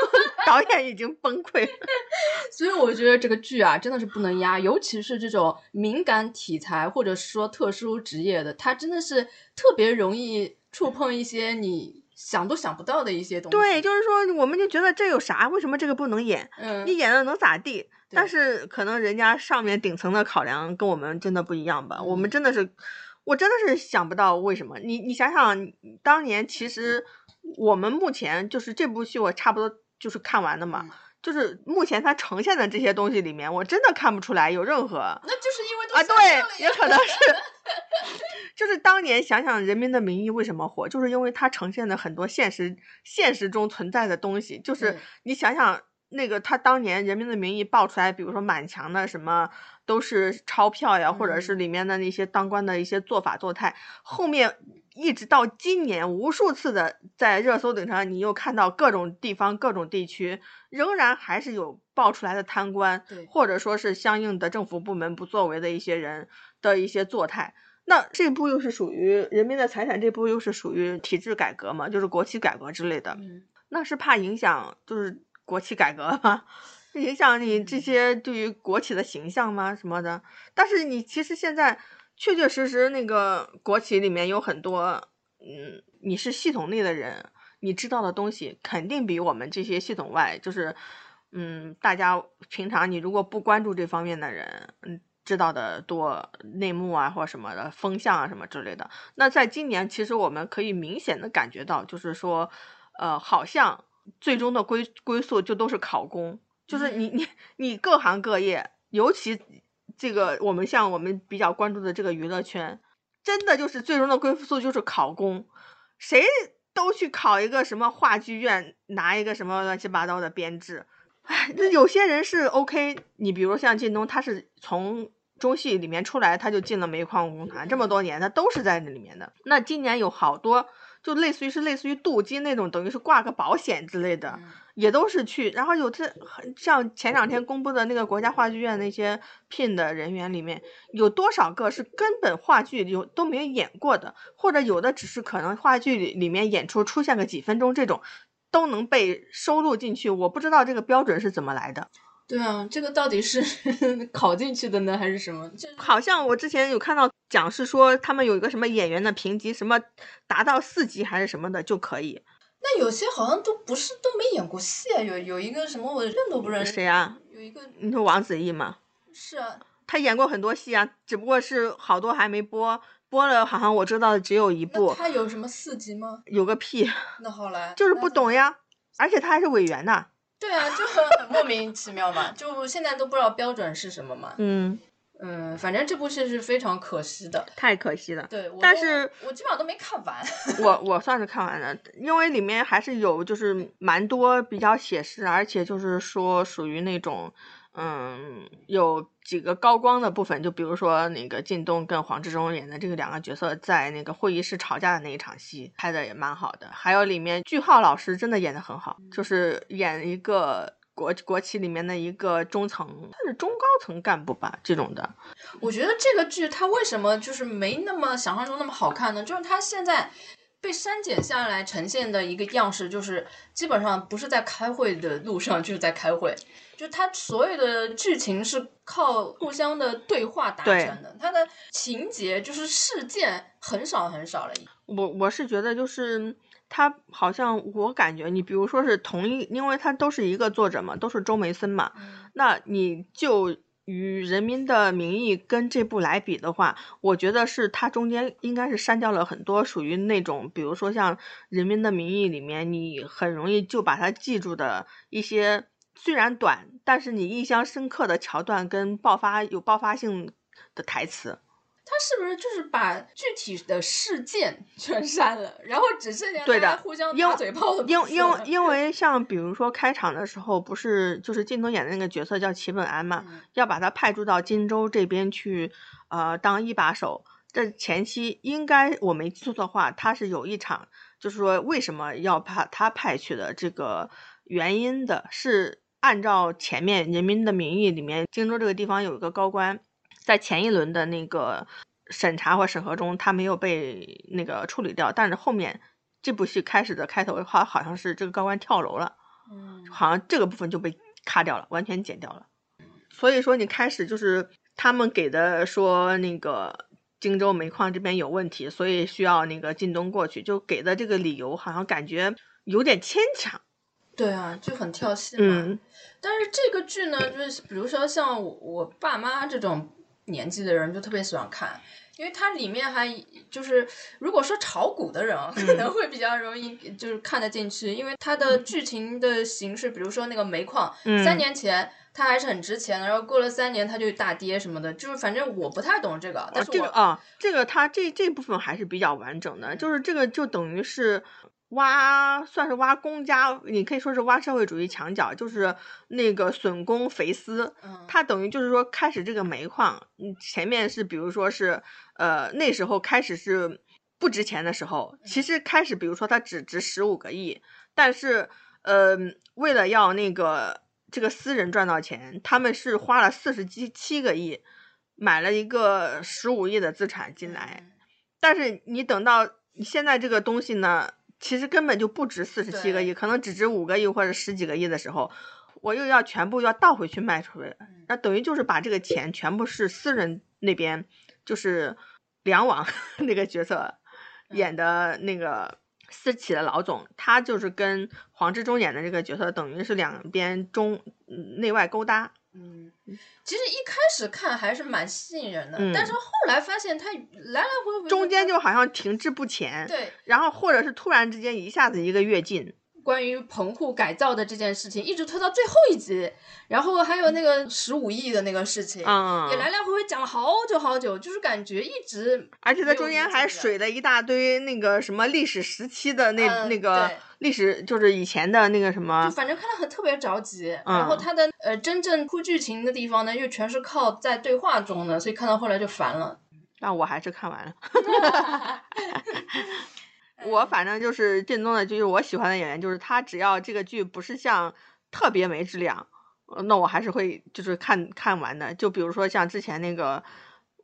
导演已经崩溃。所以我觉得这个剧啊，真的是不能压，尤其是这种敏感题材或者说特殊职业的，他真的是特别容易触碰一些你想都想不到的一些东西。对，，就是说我们就觉得这有啥？为什么这个不能演？嗯，你演的能咋地？但是可能人家上面顶层的考量跟我们真的不一样吧？我们嗯真的是，我真的是想不到为什么。你你想想，当年其实我们目前就是这部戏，我差不多就是看完的嘛。嗯就是目前它呈现的这些东西里面，我真的看不出来有任何那就是因为啊，对，也可能是，就是当年想想《人民的名义》为什么火，就是因为它呈现的很多现实现实中存在的东西。就是你想想，那个他当年《人民的名义》爆出来，比如说满墙的什么都是钞票呀，或者是嗯里面的那些当官的一些做法做态，后面。一直到今年，无数次的在热搜顶上，你又看到各种地方、各种地区，仍然还是有爆出来的贪官，或者说是相应的政府部门不作为的一些人的一些作态。那这部又是属于人民的财产，这部又是属于体制改革嘛，就是国企改革之类的。嗯那是怕影响就是国企改革吗？影响你这些对于国企的形象吗？什么的？但是你其实现在确确实实那个国企里面有很多，嗯，你是系统内的人，你知道的东西肯定比我们这些系统外，就是，嗯，大家平常你如果不关注这方面的人，嗯。知道的多内幕啊，或什么的风向啊，什么之类的。那在今年，其实我们可以明显的感觉到，就是说，呃，好像最终的归归宿就都是考公，就是你你你各行各业，尤其这个我们像我们比较关注的这个娱乐圈，真的就是最终的归宿就是考公，谁都去考一个什么话剧院，拿一个什么乱七八糟的编制。唉，那有些人是 OK，你比如像靳东，他是从中戏里面出来，他就进了煤矿工团，这么多年他都是在那里面的。那今年有好多，就类似于是类似于镀金那种，等于是挂个保险之类的，嗯也都是去。然后有这像前两天公布的那个国家话剧院那些聘的人员里面，有多少个是根本话剧有都没有演过的，或者有的只是可能话剧里里面演出出现个几分钟这种。都能被收录进去，我不知道这个标准是怎么来的。对啊，这个到底是 考进去的呢，还是什么？就好像我之前有看到讲是说他们有一个什么演员的评级，什么达到四级还是什么的就可以。那有些好像都不是都没演过戏啊，有有一个什么我认都不认识。谁啊？有一个你说王子异吗？是啊，他演过很多戏啊，只不过是好多还没播，播了好像我知道的只有一部，他有什么四级吗？有个屁，那后来就是不懂呀。而且他还是委员呢。对啊，就很莫名其妙嘛，就现在都不知道标准是什么嘛。嗯，嗯，反正这部戏是非常可惜的。太可惜了。对，我但是我基本上都没看完。我我算是看完了，因为里面还是有就是蛮多比较写实，而且就是说属于那种，嗯，有几个高光的部分，就比如说那个靳东跟黄志忠演的这个两个角色在那个会议室吵架的那一场戏，拍的也蛮好的。还有里面句号老师真的演的很好，就是演一个国国企里面的一个中层，他是中高层干部吧这种的。我觉得这个剧它为什么就是没那么想象中那么好看呢？就是它现在被删减下来呈现的一个样式，就是基本上不是在开会的路上，就是在开会。就它所有的剧情是靠互相的对话达成的，它的情节就是事件很少很少了。我我是觉得就是他好像我感觉你比如说是同一，因为他都是一个作者嘛，都是周梅森嘛，嗯那你就与《人民的名义》跟这部来比的话，我觉得是它中间应该是删掉了很多属于那种，比如说像《人民的名义》里面，你很容易就把它记住的一些虽然短，但是你印象深刻的桥段跟爆发有爆发性的台词。他是不是就是把具体的事件全删了，然后只剩下对的大家互相打嘴炮的部因因因为像比如说开场的时候，不是就是靳东演的那个角色叫齐本安嘛，嗯要把他派驻到荆州这边去，呃，当一把手。这前期应该我没记错的话，他是有一场，就是说为什么要把他派去的这个原因的，是按照前面《人民的名义》里面，荆州这个地方有一个高官，在前一轮的那个审查或审核中，他没有被那个处理掉，但是后面这部戏开始的开头的话，好像是这个高官跳楼了。嗯好像这个部分就被咔掉了，完全剪掉了。所以说你开始就是他们给的说那个荆州煤矿这边有问题，所以需要那个靳东过去，就给的这个理由好像感觉有点牵强。对啊，就很跳戏嘛。嗯但是这个剧呢，就是比如说像我我爸妈这种年纪的人，就特别喜欢看，因为它里面还就是如果说炒股的人啊，可能会比较容易就是看得进去，因为它的剧情的形式，比如说那个煤矿，嗯三年前。它还是很值钱的，然后过了三年它就大跌什么的，就是反正我不太懂这个，但是我、这个啊，这个它这这部分还是比较完整的，就是这个就等于是挖，算是挖公家，你可以说是挖社会主义墙角，就是那个损公肥私。嗯。它等于就是说，开始这个煤矿，嗯，前面是比如说是，呃，那时候开始是不值钱的时候，其实开始比如说它只值十五个亿，但是，呃，为了要那个这个私人赚到钱，他们是花了四十七七个亿，买了一个十五亿的资产进来，嗯。但是你等到你现在这个东西呢，其实根本就不值四十七个亿，可能只值五个亿或者十几个亿的时候，我又要全部要倒回去卖出去，嗯那等于就是把这个钱全部是私人那边，就是梁王 那个角色嗯演的那个私企的老总，他就是跟黄志忠演的这个角色，等于是两边中嗯内外勾搭。嗯，其实一开始看还是蛮吸引人的，嗯但是后来发现它来来回回中间就好像停滞不前，对然后或者是突然之间一下子一个跃进，关于棚户改造的这件事情，一直推到最后一集，然后还有那个十五亿的那个事情，嗯，也来来回回讲了好久好久，就是感觉一直而且在中间还水了一大堆那个什么历史时期的那、嗯那个对历史，就是以前的那个什么就么，反正看得很特别着急，嗯然后他的呃真正铺剧情的地方呢，又全是靠在对话中的，所以看到后来就烦了。但我还是看完了。我反正就是靳东的，就是我喜欢的演员，就是他只要这个剧不是像特别没质量，呃那我还是会就是看看完的。就比如说像之前那个，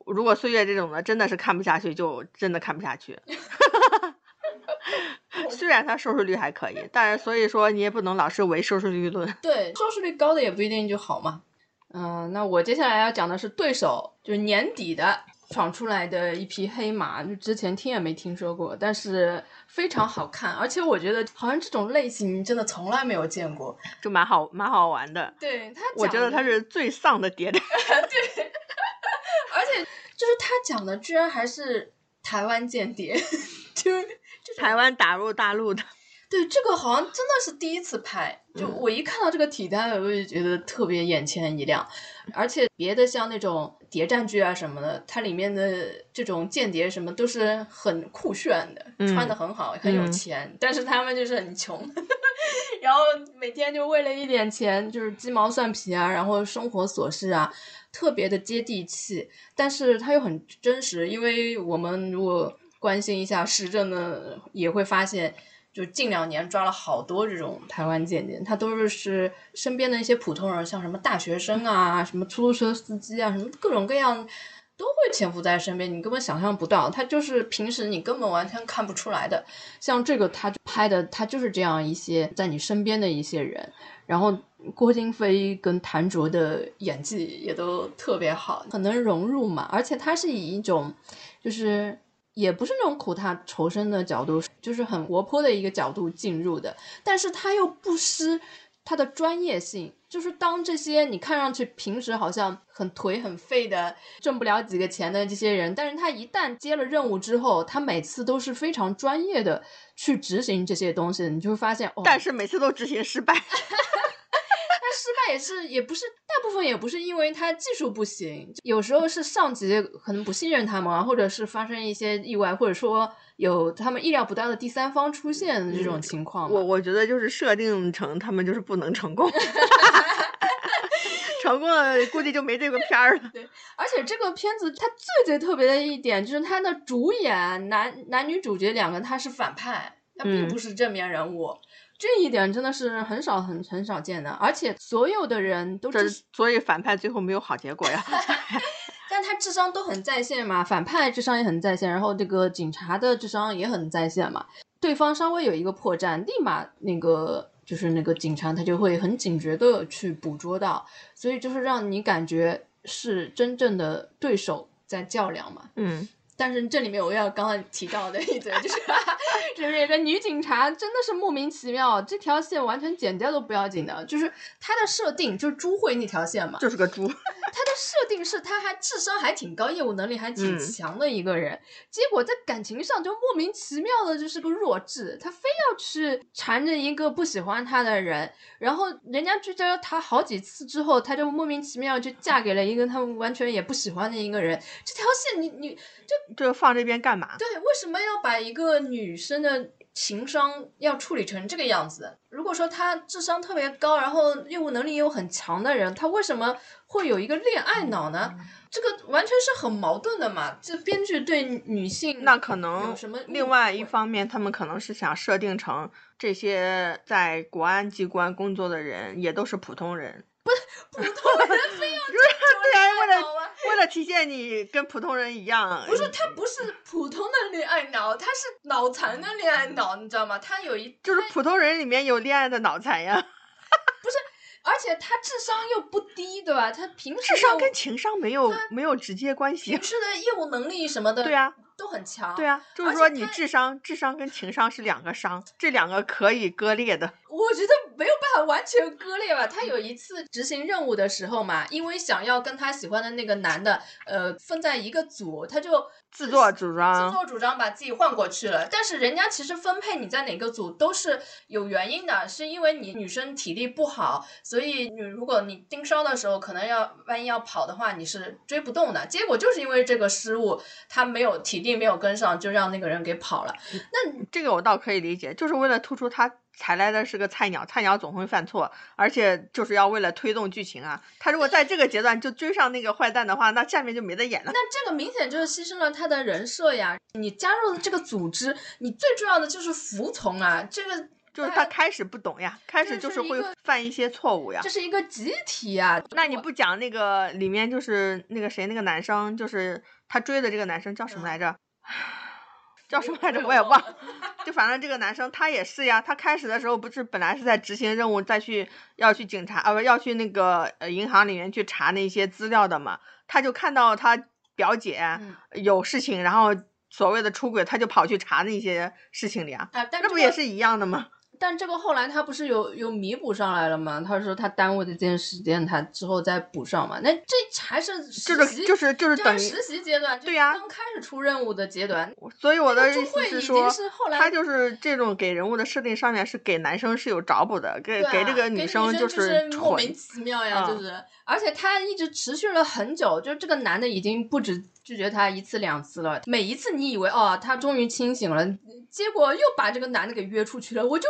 如果岁月这种的，真的是看不下去，就真的看不下去。虽然它收视率还可以，但是所以说你也不能老是唯收视率论。对，收视率高的也不一定就好嘛。嗯、那我接下来要讲的是对手，就是年底的闯出来的一匹黑马，就之前听也没听说过，但是非常好看，而且我觉得好像这种类型真的从来没有见过。就蛮好蛮好玩的。对他，我觉得他，是最丧的谍战。对而且就是他讲的居然还是台湾间谍，就台湾打入大陆的，对，这个好像真的是第一次拍，就嗯。我一看到这个题材，我就觉得特别眼前一亮。而且别的像那种谍战剧啊什么的，它里面的这种间谍什么都是很酷炫的，嗯穿的很好，很有嗯。钱，但是他们就是很穷，然后每天就为了一点钱，就是鸡毛蒜皮啊，然后生活琐事啊，特别的接地气，但是它又很真实，因为我们如果关心一下时政呢，也会发现。就近两年抓了好多这种台湾间谍，他都是是身边的一些普通人，像什么大学生啊、什么出租车司机啊，什么各种各样都会潜伏在身边，你根本想象不到。他就是平时你根本完全看不出来的。像这个他拍的，他就是这样一些在你身边的一些人，然后郭京飞跟谭卓的演技也都特别好，很能融入嘛。而且他是以一种就是也不是那种苦大仇深的角度，就是很活泼的一个角度进入的，但是他又不失他的专业性。就是当这些你看上去平时好像很颓很废的，挣不了几个钱的这些人，但是他一旦接了任务之后，他每次都是非常专业的去执行这些东西，你就会发现哦，但是每次都执行失败。但失败也是也不是大部分也不是因为他技术不行，有时候是上级可能不信任他们啊，或者是发生一些意外，或者说有他们意料不到的第三方出现的这种情况嘛。我我觉得就是设定成他们就是不能成功 成功了估计就没这个片儿了。对而且这个片子它最最特别的一点就是它的主演男男女主角两个他是反派，他并嗯不是正面人物。这一点真的是很少很很少见的，而且所有的人都这智，所以反派最后没有好结果呀。但他智商都很在线嘛，反派智商也很在线，然后这个警察的智商也很在线嘛。对方稍微有一个破绽，立马那个就是那个警察他就会很警觉的去捕捉到，所以就是让你感觉是真正的对手在较量嘛。嗯，但是这里面我要刚刚提到的一点就是，就是有个女警察真的是莫名其妙，这条线完全剪掉都不要紧的，就是她的设定就是朱慧那条线嘛，就是个猪。她的设定是她还智商还挺高，业务能力还挺嗯。强的一个人，结果在感情上就莫名其妙的就是个弱智，她非要去缠着一个不喜欢她的人，然后人家追着她好几次之后，她就莫名其妙就嫁给了一个他们完全也不喜欢的一个人，这条线你你这个放这边干嘛？对，为什么要把一个女生的情商要处理成这个样子？如果说她智商特别高，然后业务能力又很强的人，她为什么会有一个恋爱脑呢？这个完全是很矛盾的嘛。这编剧对女性那可能有什么另外一方面，他们可能是想设定成这些在国安机关工作的人也都是普通人，普通人非要 对啊，为了？为了体现你跟普通人一样。不是，他不是普通的恋爱脑，他是脑残的恋爱脑，你知道吗？他有一就是普通人里面有恋爱的脑残呀，不是而且他智商又不低，对吧？他平时智商跟情商没有没有直接关系平。时的业务能力什么的，对啊，都很强。对啊，就是说你智商智商跟情商是两个商，这两个可以割裂的。我觉得没有办法完全割裂吧。他有一次执行任务的时候嘛，因为想要跟他喜欢的那个男的，呃，分在一个组，他就自作主张自作主张把自己换过去了。但是人家其实分配你在哪个组都是有原因的，是因为你女生体力不好，所以你如果你盯梢的时候，可能要万一要跑的话，你是追不动的。结果就是因为这个失误，他没有体力没有跟上，就让那个人给跑了。那这个我倒可以理解，就是为了突出他才来的是个菜鸟，菜鸟总会犯错，而且就是要为了推动剧情啊。他如果在这个阶段就追上那个坏蛋的话，那下面就没得演了。那这个明显就是牺牲了他的人设呀！你加入了这个组织，你最重要的就是服从啊！这个就是他开始不懂呀，开始就是会犯一些错误呀这。是一个集体呀！那你不讲那个里面就是那个谁那个男生，就是他追的这个男生叫什么来着？叫什么来着？我也忘了。就反正这个男生他也是呀，他开始的时候不是本来是在执行任务，再去要去警察啊不要去那个呃银行里面去查那些资料的嘛，他就看到他表姐嗯有事情，然后所谓的出轨，他就跑去查那些事情里啊，啊，但这不也是一样的吗？但这个后来他不是有有弥补上来了吗？他说他耽误的这件时间，他之后再补上嘛。那这还是实就习，是就是就是等实习阶段，对呀刚开始出任务的阶段。所以我的这个意思是说，是后来他就是这种给人物的设定上面是给男生是有找补的，给、啊给这个女生就是莫。名其妙呀，就嗯是，而且他一直持续了很久，就这个男的已经不止拒绝他一次两次了，每一次你以为哦他终于清醒了，结果又把这个男的给约出去了，我、就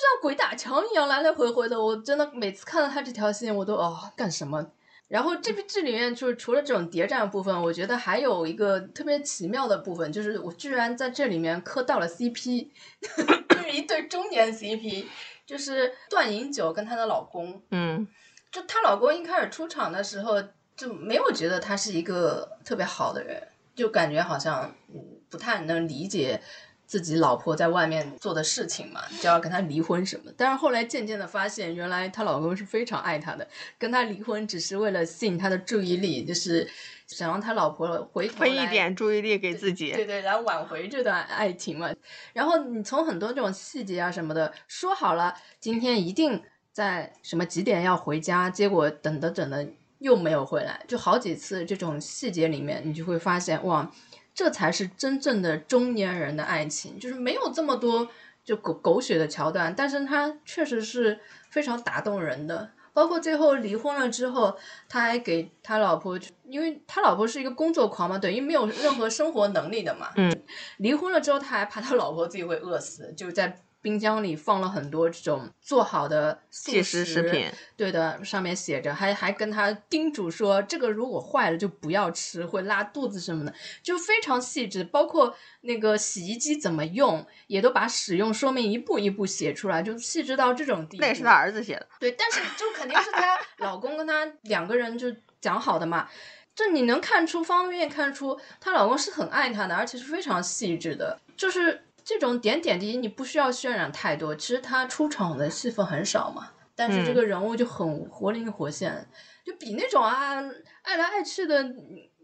像鬼打墙一样来来回回的，我真的每次看到他这条线，我都哦干什么？然后这部剧里面就是除了这种谍战部分，我觉得还有一个特别奇妙的部分，就是我居然在这里面磕到了 CP，就是一对中年 CP，就是段银九跟她的老公。嗯，就她老公一开始出场的时候就没有觉得他是一个特别好的人，就感觉好像嗯不太能理解自己老婆在外面做的事情嘛，就要跟他离婚什么。但是后来渐渐的发现，原来她老公是非常爱她的，跟她离婚只是为了吸引她的注意力，就是想让他老婆回头分一点注意力给自己。对对，来挽回这段爱情嘛。然后你从很多这种细节啊什么的，说好了今天一定在什么几点要回家，结果等的等的又没有回来，就好几次这种细节里面，你就会发现哇，这才是真正的中年人的爱情，就是没有这么多就狗狗血的桥段，但是他确实是非常打动人的。包括最后离婚了之后，他还给他老婆，因为他老婆是一个工作狂嘛，等于没有任何生活能力的嘛。嗯。离婚了之后，他还怕他老婆自己会饿死，就在。冰箱里放了很多这种做好的速食食品，对的，上面写着，还还跟他叮嘱说，这个如果坏了就不要吃，会拉肚子什么的，就非常细致。包括那个洗衣机怎么用，也都把使用说明一步一步写出来，就细致到这种地步。那也是他儿子写的。对，但是就肯定是他 老公跟他两个人就讲好的嘛，这你能看出方便面看出她老公是很爱她的，而且是非常细致的，就是。这种点点滴滴你不需要渲染太多，其实他出场的戏份很少嘛，但是这个人物就很活灵活现，就比那种啊爱来爱去的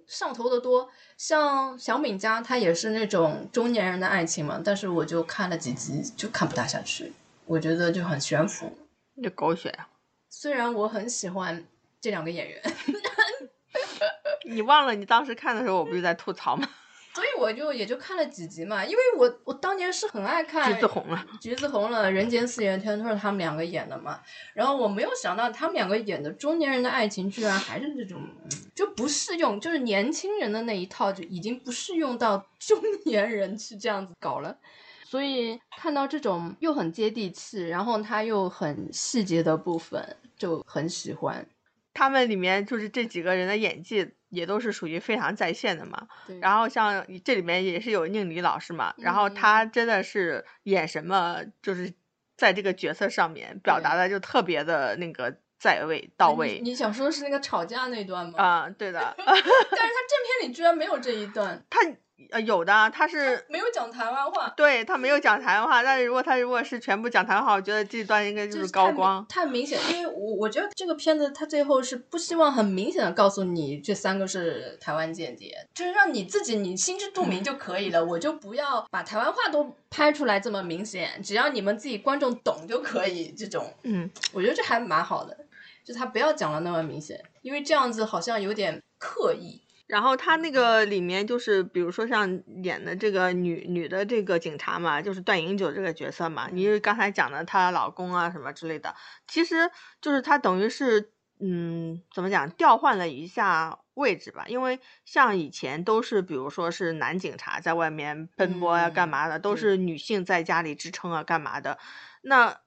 上头的多。像小敏家，他也是那种中年人的爱情嘛，但是我就看了几集就看不大下去，我觉得就很悬浮，就狗血啊。虽然我很喜欢这两个演员，你忘了你当时看的时候，我不是在吐槽吗？所以我就也就看了几集嘛，因为我我当年是很爱看橘子红了，橘子红了，人间四月天都是他们两个演的嘛。然后我没有想到他们两个演的中年人的爱情，居然还是这种就不适用，就是年轻人的那一套就已经不适用到中年人去这样子搞了。所以看到这种又很接地气，然后他又很细节的部分，就很喜欢。他们里面就是这几个人的演技。也都是属于非常在线的嘛，然后像这里面也是有宁理老师嘛，然后他真的是演什么，就是在这个角色上面表达的就特别的那个在位到位。你想说的是那个吵架那段吗？啊，对的。但是他正片里居然没有这一段。他。呃，有的，他是没有讲台湾话，对他没有讲台湾话，但是如果他如果是全部讲台湾话，我觉得这段应该就是高光，太明显，因为我我觉得这个片子他最后是不希望很明显的告诉你这三个是台湾间谍，就是让你自己你心知肚明就可以了，我就不要把台湾话都拍出来这么明显，只要你们自己观众懂就可以，这种，嗯，我觉得这还蛮好的，就他不要讲的那么明显，因为这样子好像有点刻意。然后他那个里面就是，比如说像演的这个女女的这个警察嘛，就是段银九这个角色嘛，你刚才讲的她老公啊什么之类的，其实就是她等于是，嗯，怎么讲，调换了一下位置吧，因为像以前都是，比如说是男警察在外面奔波呀干嘛的，都是女性在家里支撑啊干嘛的，那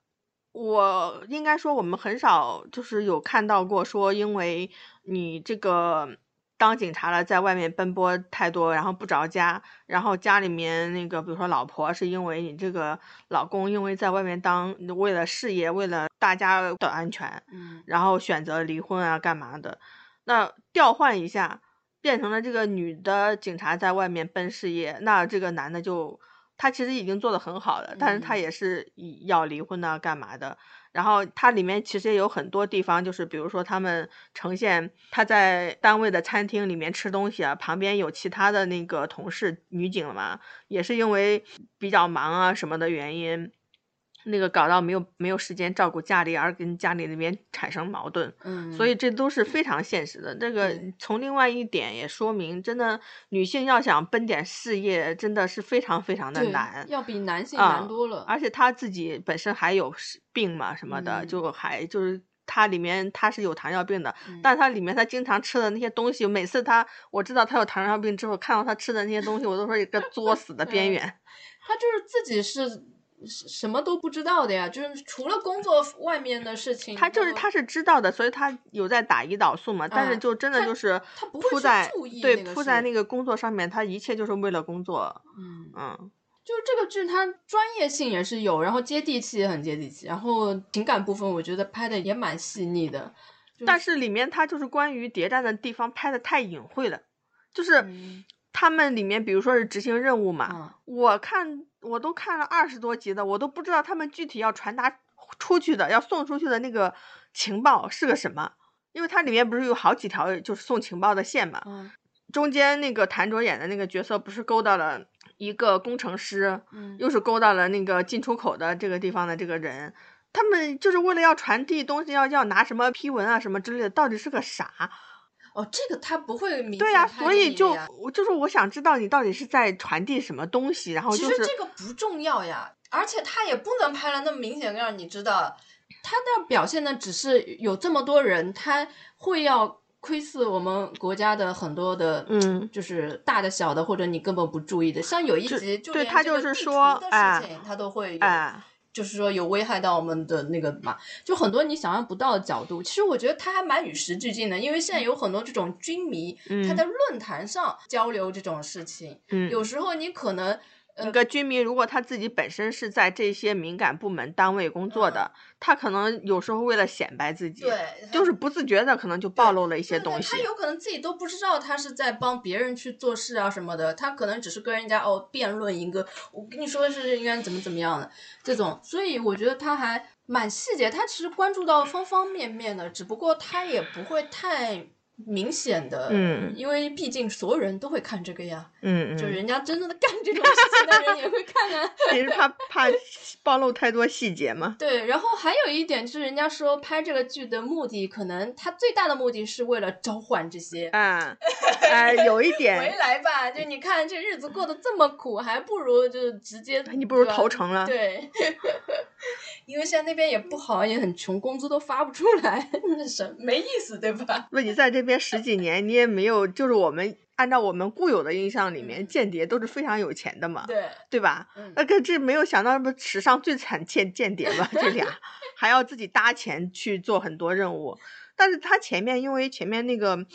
我应该说我们很少就是有看到过说，因为你这个。当警察了，在外面奔波太多，然后不着家，然后家里面那个，比如说老婆，是因为你这个老公，因为在外面当，为了事业，为了大家的安全，嗯，然后选择离婚啊，干嘛的？那调换一下，变成了这个女的警察在外面奔事业，那这个男的就他其实已经做的很好了，但是他也是要离婚啊，干嘛的？然后它里面其实也有很多地方，就是比如说他们呈现他在单位的餐厅里面吃东西啊，旁边有其他的那个同事女警嘛，也是因为比较忙啊什么的原因。那个搞到没有没有时间照顾家里，而跟家里那边产生矛盾，嗯，所以这都是非常现实的。这个从另外一点也说明，真的女性要想奔点事业，真的是非常非常的难，要比男性难多了。而且她自己本身还有病嘛什么的，就还就是她里面她是有糖尿病的，但她里面她经常吃的那些东西，每次她我知道她有糖尿病之后，看到她吃的那些东西，我都说一个作死的边 缘。她就是自己是。什么都不知道的呀，就是除了工作外面的事情，他就是他是知道的，所以他有在打胰岛素嘛，但是就真的就是他不会在对扑在那个工作上面，他一切就是为了工作。嗯嗯，就是这个剧它专业性也是有，然后接地气也很接地气，然后情感部分我觉得拍的也蛮细腻的，但是里面它就是关于谍战的地方拍的太隐晦了，就是他们里面比如说是执行任务嘛，我看。我都看了二十多集的，我都不知道他们具体要传达出去的、要送出去的那个情报是个什么，因为它里面不是有好几条就是送情报的线嘛。嗯。中间那个谭卓演的那个角色不是勾到了一个工程师，嗯，又是勾到了那个进出口的这个地方的这个人，他们就是为了要传递东西，要要拿什么批文啊什么之类的，到底是个啥？哦，这个他不会明对呀、所以就我就是我想知道你到底是在传递什么东西，然后其实就是这个不重要呀，而且他也不能拍的那么明显，让你知道他那表现的，只是有这么多人，他会要窥视我们国家的很多的，嗯就是大的小的，或者你根本不注意的，像有一集就对他就是说的哎事情，他都会有。哎，就是说有危害到我们的那个嘛，就很多你想象不到的角度。其实我觉得他还蛮与时俱进的，因为现在有很多这种军迷，他嗯在论坛上交流这种事情，嗯，有时候你可能一个居民如果他自己本身是在这些敏感部门单位工作的，他可能有时候为了显摆自己，对，就是不自觉的可能就暴露了一些东西他。有可能自己都不知道他是在帮别人去做事啊什么的，他可能只是跟人家哦辩论一个，我跟你说是应该怎么怎么样的这种，所以我觉得他还蛮细节，他其实关注到方方面面的，只不过他也不会太明显的，嗯因为毕竟所有人都会看这个呀，嗯嗯，就人家真正的干这种事情的人也会看啊。你是怕怕暴露太多细节吗。对，然后还有一点就是，人家说拍这个剧的目的，可能他最大的目的是为了召唤这些啊，哎，有一 点回，来吧，就你看这日子过得这么苦，还不如就直接，你不如投诚了。对，因为现在那边也不好，也很穷，工资都发不出来，那什没意思，对吧？那，你在这边十几年，你也没有，就是我们按照我们固有的印象里面，嗯间谍都是非常有钱的嘛，对，对吧？嗯，那个这没有想到，不史上最惨间间谍吧？这俩 还要自己搭钱去做很多任务，但是他前面因为前面那个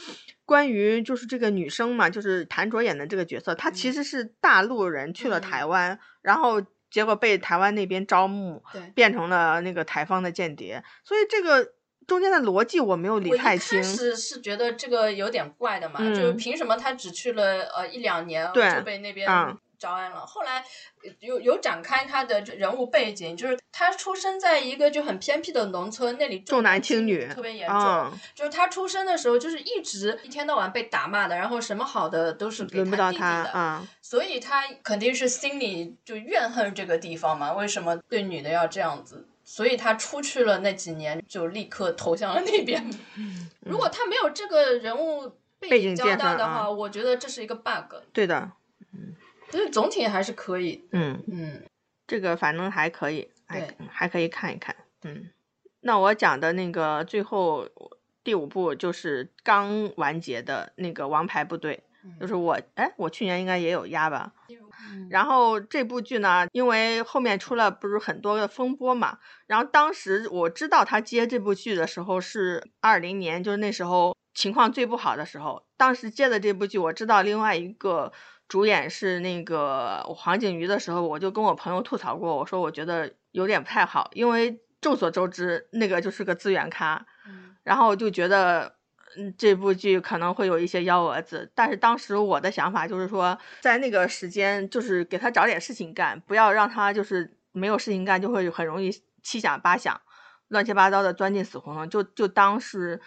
关于就是这个女生嘛，就是谭卓演的这个角色，她其嗯实是大陆人去了嗯台湾，然后结果被台湾那边招募，对。变成了那个台方的间谍，所以这个中间的逻辑我没有理我一开太清。始是觉得这个有点怪的嘛，就是嗯凭什么他只去了呃一两年就被那边嗯招安了？后来呃有有展开他的人物背景，就是他出生在一个就很偏僻的农村，那里重男男轻女特别严重。嗯就是他出生的时候，就是一直一天到晚被打骂的，然后什么好的都是给轮不到弟弟的，所以他肯定是心里就怨恨这个地方嘛，为什么对女的要这样子？所以他出去了那几年，就立刻投向了那边。如果他没有这个人物背景交代的话，啊我觉得这是一个 bug。对的，所以总体还是可以。嗯，嗯，这个反正还可以，还还可以看一看。嗯，那我讲的那个最后第五部就是刚完结的那个《王牌部队》，就是我哎，我去年应该也有压吧。嗯然后这部剧呢，因为后面出了不是很多的风波嘛，然后当时我知道他接这部剧的时候是二零年，就是那时候情况最不好的时候。当时接的这部剧，我知道另外一个主演是那个黄景瑜的时候，我就跟我朋友吐槽过，我说我觉得有点不太好，因为众所周知，那个就是个资源咖，嗯然后就觉得，嗯，这部剧可能会有一些幺蛾子。但是当时我的想法就是说，在那个时间，就是给他找点事情干，不要让他就是没有事情干，就会很容易七想八想，乱七八糟的钻进死胡同，就就当是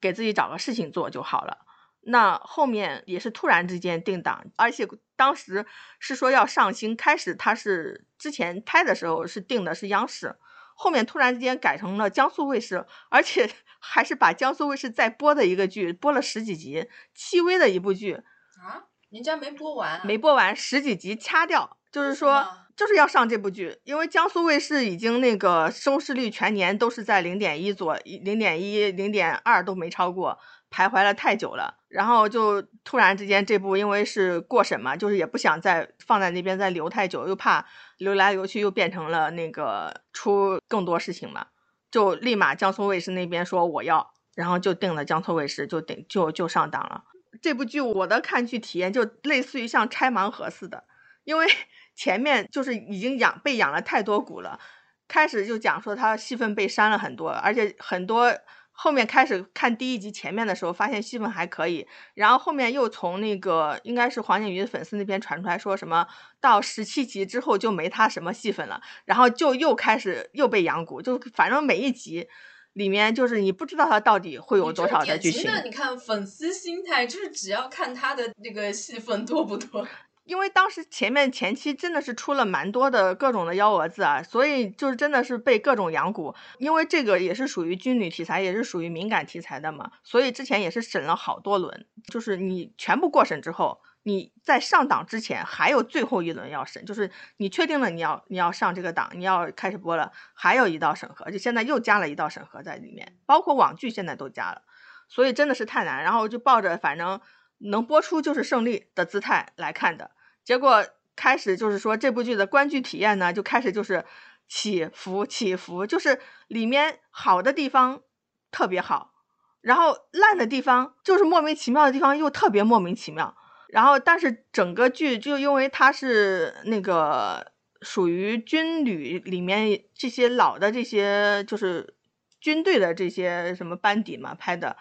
给自己找个事情做就好了。那后面也是突然之间定档，而且当时是说要上新，开始他是之前拍的时候是定的是央视，后面突然之间改成了江苏卫视，而且 还是把江苏卫视在播的一个剧播了十几集，戚薇的一部剧啊，人家没播完、啊，没播完，十几集掐掉，就是说么就是要上这部剧，因为江苏卫视已经那个收视率全年都是在零点一左零点一零点二都没超过，徘徊了太久了，然后就突然之间这部因为是过审嘛，就是也不想再放在那边再留太久，又怕留来留去又变成了那个出更多事情嘛，就立马江苏卫视那边说我要，然后就定了江苏卫视就定就就上档了。这部剧我的看剧体验就类似于像拆盲盒似的，因为 前面就是已经养被养了太多股了，开始就讲说他戏份被删了很多，而且很多后面开始看第一集前面的时候，发现戏份还可以，然后后面又从那个应该是黄景瑜的粉丝那边传出来说什么到十七集之后就没他什么戏份了，然后就又开始又被养蛊，就反正每一集。里面就是你不知道他到底会有多少的剧情，的你看粉丝心态，就是只要看他的那个戏份多不多。因为当时前面前期真的是出了蛮多的各种的幺蛾子啊，所以就是真的是被各种养蛊。因为这个也是属于军旅题材，也是属于敏感题材的嘛，所以之前也是审了好多轮。就是你全部过审之后，你在上档之前还有最后一轮要审，就是你确定了你要你要上这个档，你要开始播了，还有一道审核，就现在又加了一道审核在里面，包括网剧现在都加了，所以真的是太难。然后就抱着反正。能播出就是胜利的姿态来看的，结果开始就是说这部剧的观剧体验呢，就开始就是起伏起伏，就是里面好的地方特别好，然后烂的地方就是莫名其妙的地方又特别莫名其妙，然后但是整个剧就因为它是那个属于军旅里面这些老的这些就是军队的这些什么班底嘛拍的。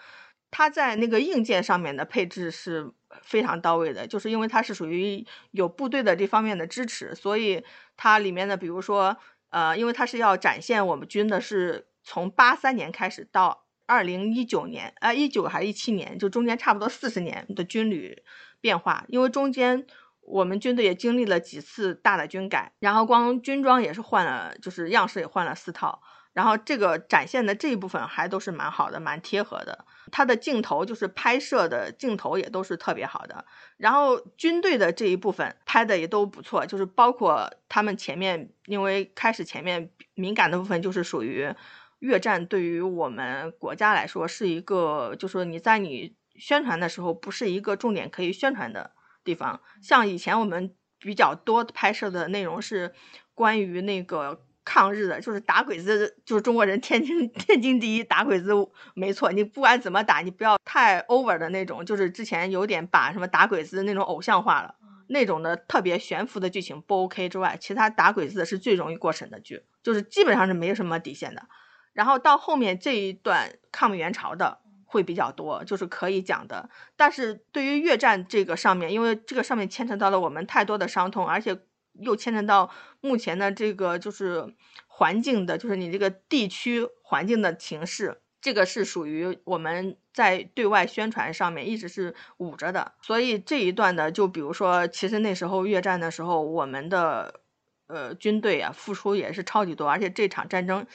它在那个硬件上面的配置是非常到位的，就是因为它是属于有部队的这方面的支持，所以它里面的，比如说，呃，因为它是要展现我们军的是从八三年开始到二零一九年，呃，一九还是一七年，就中间差不多四十年的军旅变化，因为中间我们军队也经历了几次大的军改，然后光军装也是换了，就是样式也换了四套。然后这个展现的这一部分还都是蛮好的，蛮贴合的。它的镜头就是拍摄的镜头也都是特别好的。然后军队的这一部分拍的也都不错，就是包括他们前面，因为开始前面敏感的部分就是属于越战，对于我们国家来说是一个，就是说你在你宣传的时候不是一个重点可以宣传的地方。像以前我们比较多拍摄的内容是关于那个。抗日的，就是打鬼子，就是中国人天经天经地义打鬼子，没错。你不管怎么打，你不要太 over 的那种，就是之前有点把什么打鬼子那种偶像化了，那种的特别悬浮的剧情不 OK 之外，其他打鬼子的是最容易过审的剧，就是基本上是没什么底线的。然后到后面这一段抗美援朝的会比较多，就是可以讲的。但是对于越战这个上面，因为这个上面牵扯到了我们太多的伤痛，而且。又牵扯到目前的这个就是环境的，就是你这个地区环境的情势，这个是属于我们在对外宣传上面一直是捂着的。所以这一段的，就比如说，其实那时候越战的时候，我们的呃军队啊付出也是超级多，而且这场战争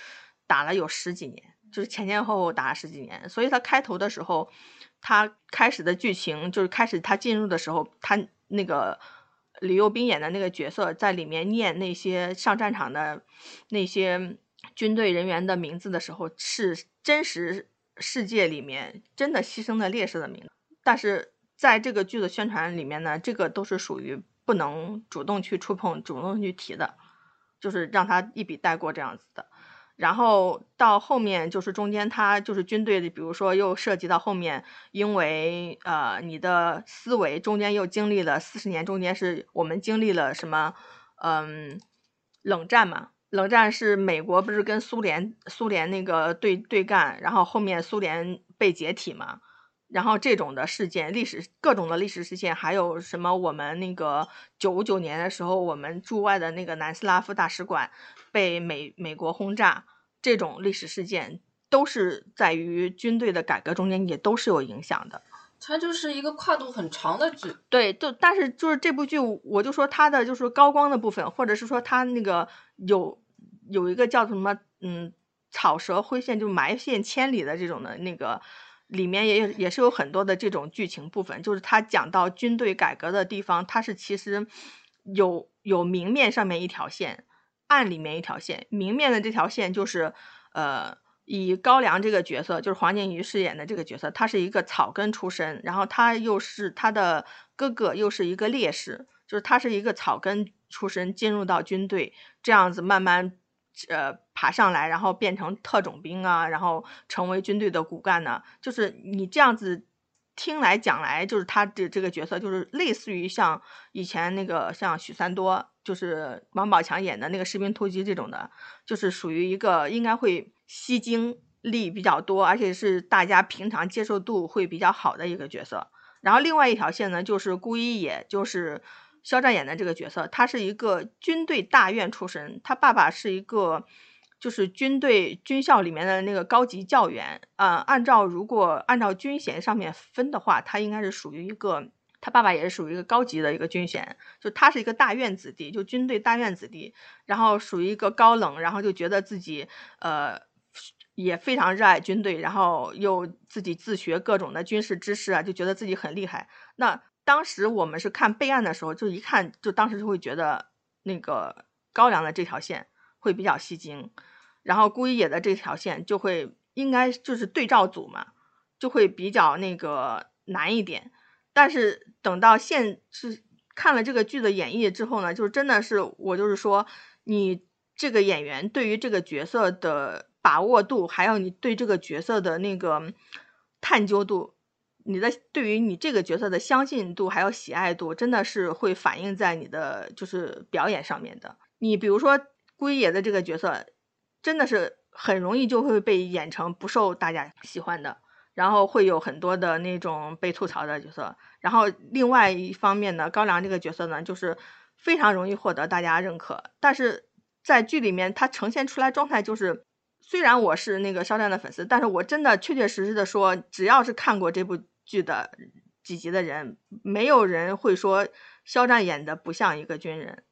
打了有十几年，就是前前后后打了十几年。所以他开头的时候，他开始的剧情就是开始他进入的时候，他那个。李幼斌演的那个角色在里面念那些上战场的那些军队人员的名字的时候，是真实世界里面真的牺牲的烈士的名字。但是在这个剧的宣传里面呢，这个都是属于不能主动去触碰、主动去提的，就是让他一笔带过这样子的。然后到后面就是中间，他就是军队的，比如说又涉及到后面，因为呃你的思维中间又经历了四十年，中间是我们经历了什么？嗯，冷战嘛，冷战是美国不是跟苏联苏联那个对对干，然后后面苏联被解体嘛，然后这种的事件，历史各种的历史事件，还有什么？我们那个九九年的时候，我们驻外的那个南斯拉夫大使馆。被美美国轰炸这种历史事件，都是在于军队的改革中间，也都是有影响的。它就是一个跨度很长的剧，对，就但是就是这部剧，我就说它的就是高光的部分，或者是说它那个有有一个叫什么，嗯，草蛇灰线，就埋线千里的这种的那个里面也也是有很多的这种剧情部分，就是他讲到军队改革的地方，它是其实有有明面上面一条线。暗里面一条线，明面的这条线就是，呃，以高粱这个角色，就是黄景瑜饰演的这个角色，他是一个草根出身，然后他又是他的哥哥又是一个烈士，就是他是一个草根出身，进入到军队，这样子慢慢，呃，爬上来，然后变成特种兵啊，然后成为军队的骨干呢，就是你这样子。听来讲来，就是他的这个角色，就是类似于像以前那个像许三多，就是王宝强演的那个《士兵突击》这种的，就是属于一个应该会吸睛力比较多，而且是大家平常接受度会比较好的一个角色。然后另外一条线呢，就是顾一野，就是肖战演的这个角色，他是一个军队大院出身，他爸爸是一个。就是军队军校里面的那个高级教员，呃，按照如果按照军衔上面分的话，他应该是属于一个他爸爸也是属于一个高级的一个军衔，就他是一个大院子弟，就军队大院子弟，然后属于一个高冷，然后就觉得自己呃也非常热爱军队，然后又自己自学各种的军事知识啊，就觉得自己很厉害。那当时我们是看备案的时候，就一看就当时就会觉得那个高粱的这条线会比较吸睛，然后顾一野的这条线就会应该就是对照组嘛，就会比较那个难一点。但是等到现是看了这个剧的演绎之后呢，就是真的是我就是说，你这个演员对于这个角色的把握度，还有你对这个角色的那个探究度，你的对于你这个角色的相信度还有喜爱度，真的是会反映在你的就是表演上面的。你比如说龟野的这个角色，真的是很容易就会被演成不受大家喜欢的。然后会有很多的那种被吐槽的角色，然后另外一方面呢，高粱这个角色呢，就是非常容易获得大家认可。但是在剧里面，他呈现出来状态就是，虽然我是那个肖战的粉丝，但是我真的确确实实的说，只要是看过这部剧的几集的人，没有人会说肖战演的不像一个军人，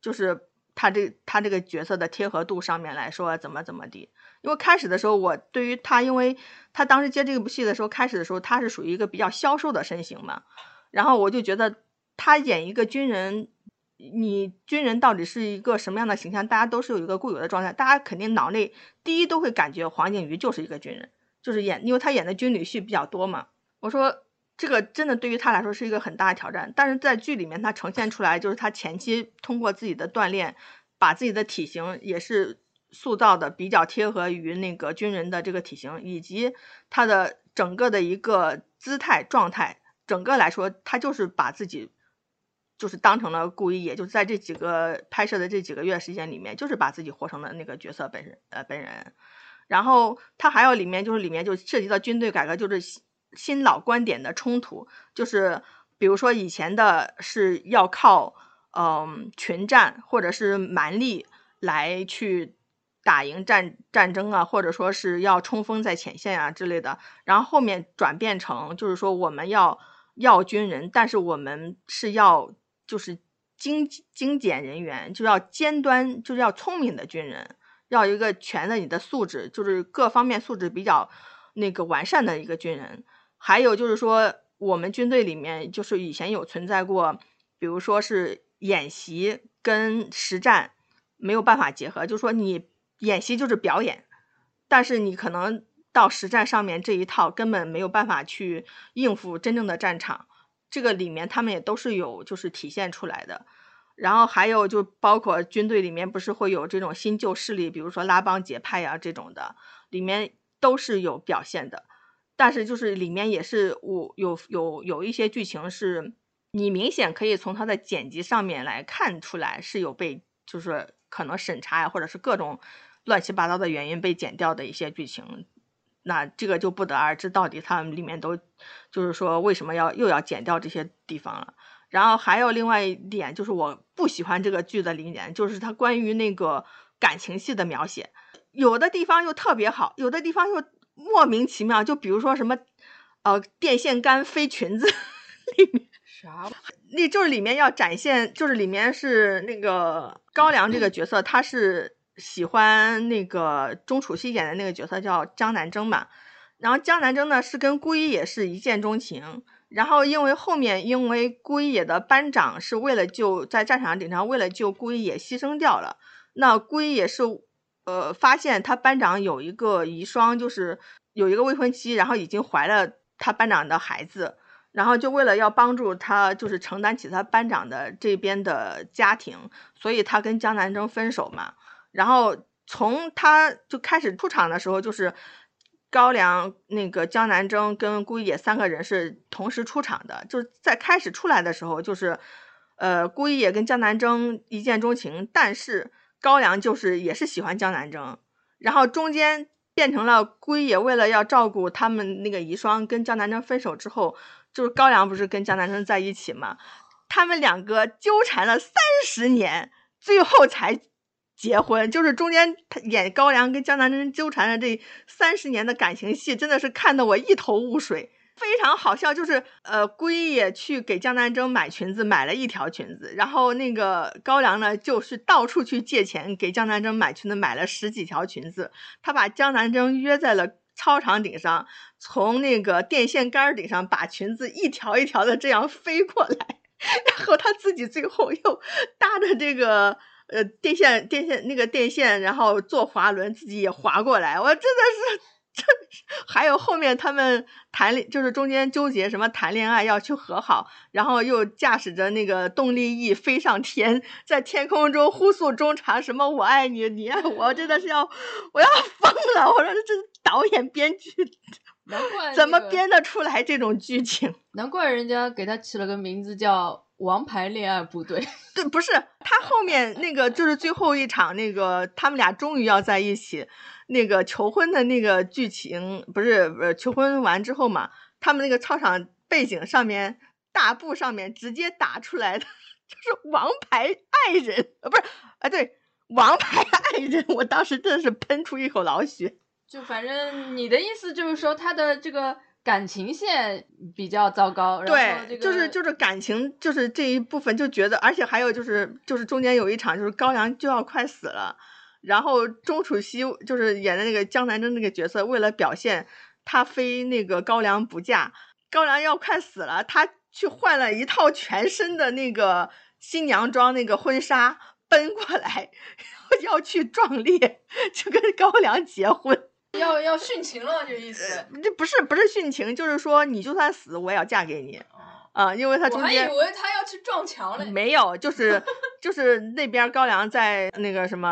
就是他这他这个角色的贴合度上面来说，怎么怎么地。因为开始的时候，我对于他，因为他当时接这部戏的时候，开始的时候他是属于一个比较消瘦的身形嘛，然后我就觉得他演一个军人，你军人到底是一个什么样的形象，大家都是有一个固有的状态，大家肯定脑内第一都会感觉黄景瑜就是一个军人，就是演，因为他演的军旅戏比较多嘛。我说这个真的对于他来说是一个很大的挑战，但是在剧里面他呈现出来，就是他前期通过自己的锻炼，把自己的体型也是。塑造的比较贴合于那个军人的这个体型，以及他的整个的一个姿态状态，整个来说，他就是把自己就是当成了故意，也就在这几个拍摄的这几个月时间里面，就是把自己活成了那个角色本人呃本人。然后他还有里面就是里面就涉及到军队改革，就是新老观点的冲突，就是比如说以前的是要靠嗯群战或者是蛮力来去。打赢战战争啊，或者说是要冲锋在前线啊之类的，然后后面转变成就是说我们要要军人，但是我们是要就是精精简人员，就要尖端，就是要聪明的军人，要一个全的你的素质，就是各方面素质比较那个完善的一个军人。还有就是说，我们军队里面就是以前有存在过，比如说是演习跟实战没有办法结合，就说你。演习就是表演，但是你可能到实战上面这一套根本没有办法去应付真正的战场。这个里面他们也都是有就是体现出来的。然后还有就包括军队里面不是会有这种新旧势力，比如说拉帮结派呀这种的，里面都是有表现的。但是就是里面也是我有有有一些剧情是你明显可以从它的剪辑上面来看出来是有被就是可能审查呀，或者是各种。乱七八糟的原因被剪掉的一些剧情，那这个就不得而知，到底他们里面都就是说为什么要又要剪掉这些地方了。然后还有另外一点，就是我不喜欢这个剧的零点，就是它关于那个感情戏的描写，有的地方又特别好，有的地方又莫名其妙。就比如说什么，呃，电线杆飞裙子 里面啥？那就是里面要展现，就是里面是那个高粱这个角色，他是。喜欢那个钟楚曦演的那个角色叫江南征嘛，然后江南征呢是跟顾一野是一见钟情，然后因为后面因为顾一野的班长是为了救在战场顶上为了救顾一野牺牲掉了，那顾一野是呃发现他班长有一个遗孀，就是有一个未婚妻，然后已经怀了他班长的孩子，然后就为了要帮助他就是承担起他班长的这边的家庭，所以他跟江南征分手嘛。然后从他就开始出场的时候，就是高粱、那个江南征跟顾一野三个人是同时出场的。就是在开始出来的时候，就是呃顾一野跟江南征一见钟情，但是高粱就是也是喜欢江南征。然后中间变成了顾一野为了要照顾他们那个遗孀，跟江南征分手之后，就是高粱不是跟江南征在一起嘛？他们两个纠缠了三十年，最后才。结婚就是中间他演高粱跟江南征纠缠的这三十年的感情戏，真的是看得我一头雾水。非常好笑，就是呃，龟也去给江南征买裙子，买了一条裙子，然后那个高粱呢，就是到处去借钱给江南征买裙子，买了十几条裙子。他把江南征约在了操场顶上，从那个电线杆顶上把裙子一条一条的这样飞过来，然后他自己最后又搭着这个呃电线电线那个电线，然后坐滑轮自己也滑过来，我真的是。这 还有后面他们谈恋，就是中间纠结什么谈恋爱要去和好，然后又驾驶着那个动力翼飞上天，在天空中呼诉衷肠，什么我爱你，你爱我，真的是要我要疯了！我说这导演编剧，难怪怎么编得出来这种剧情？难怪人家给他起了个名字叫《王牌恋爱部队》。对，不是他后面那个就是最后一场那个他们俩终于要在一起。那个求婚的那个剧情不是呃求婚完之后嘛？他们那个操场背景上面大布上面直接打出来的 就是“王牌爱人”呃，不是啊，对，“王牌爱人”，我当时真的是喷出一口老血。就反正你的意思就是说他的这个感情线比较糟糕，对，就是就是感情就是这一部分就觉得，而且还有就是就是中间有一场就是高粱就要快死了。然后钟楚曦就是演的那个江南征那个角色，为了表现他非那个高粱不嫁，高粱要快死了，他去换了一套全身的那个新娘装那个婚纱，奔过来 要去壮烈，就跟高粱结婚，要要殉情了这意思？这不是不是殉情，就是说你就算死，我也要嫁给你。啊，因为他中间我还以为他要去撞墙了，没有，就是就是那边高粱在那个什么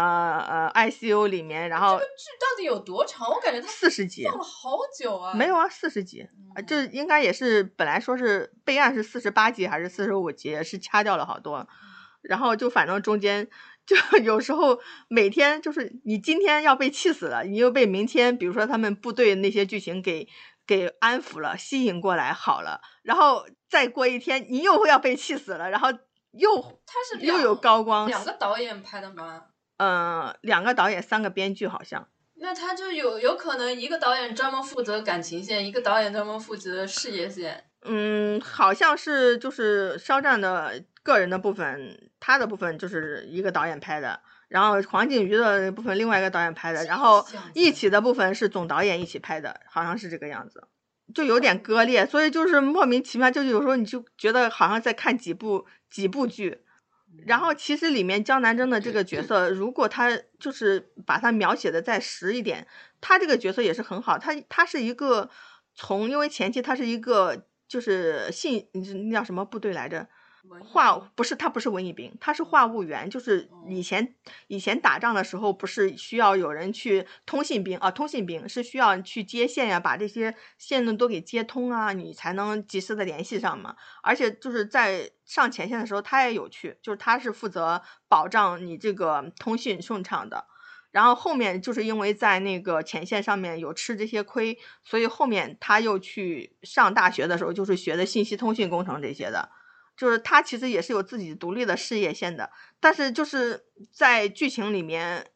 呃 ICU 里面，然后这个剧到底有多长？我感觉他四十集，放了好久啊。没有啊，四十集，就应该也是本来说是备案是四十八集还是四十五集，是掐掉了好多，然后就反正中间就 有时候每天就是你今天要被气死了，你又被明天比如说他们部队那些剧情给。给安抚了，吸引过来好了，然后再过一天，你又会要被气死了，然后又他是又有高光，两个导演拍的吗？嗯，两个导演，三个编剧好像。那他就有有可能一个导演专门负责感情线，一个导演专门负责事业线。嗯，好像是就是肖战的个人的部分，他的部分就是一个导演拍的。然后黄景瑜的部分另外一个导演拍的，然后一起的部分是总导演一起拍的，好像是这个样子，就有点割裂，所以就是莫名其妙，就有时候你就觉得好像在看几部几部剧，然后其实里面江南征的这个角色，如果他就是把他描写的再实一点，他这个角色也是很好，他他是一个从因为前期他是一个就是信那叫什么部队来着。话不是他不是文艺兵，他是话务员，就是以前以前打仗的时候不是需要有人去通信兵啊，通信兵是需要去接线呀，把这些线路都给接通啊，你才能及时的联系上嘛。而且就是在上前线的时候，他也有去，就是他是负责保障你这个通讯顺畅的。然后后面就是因为在那个前线上面有吃这些亏，所以后面他又去上大学的时候就是学的信息通信工程这些的。就是他其实也是有自己独立的事业线的，但是就是在剧情里面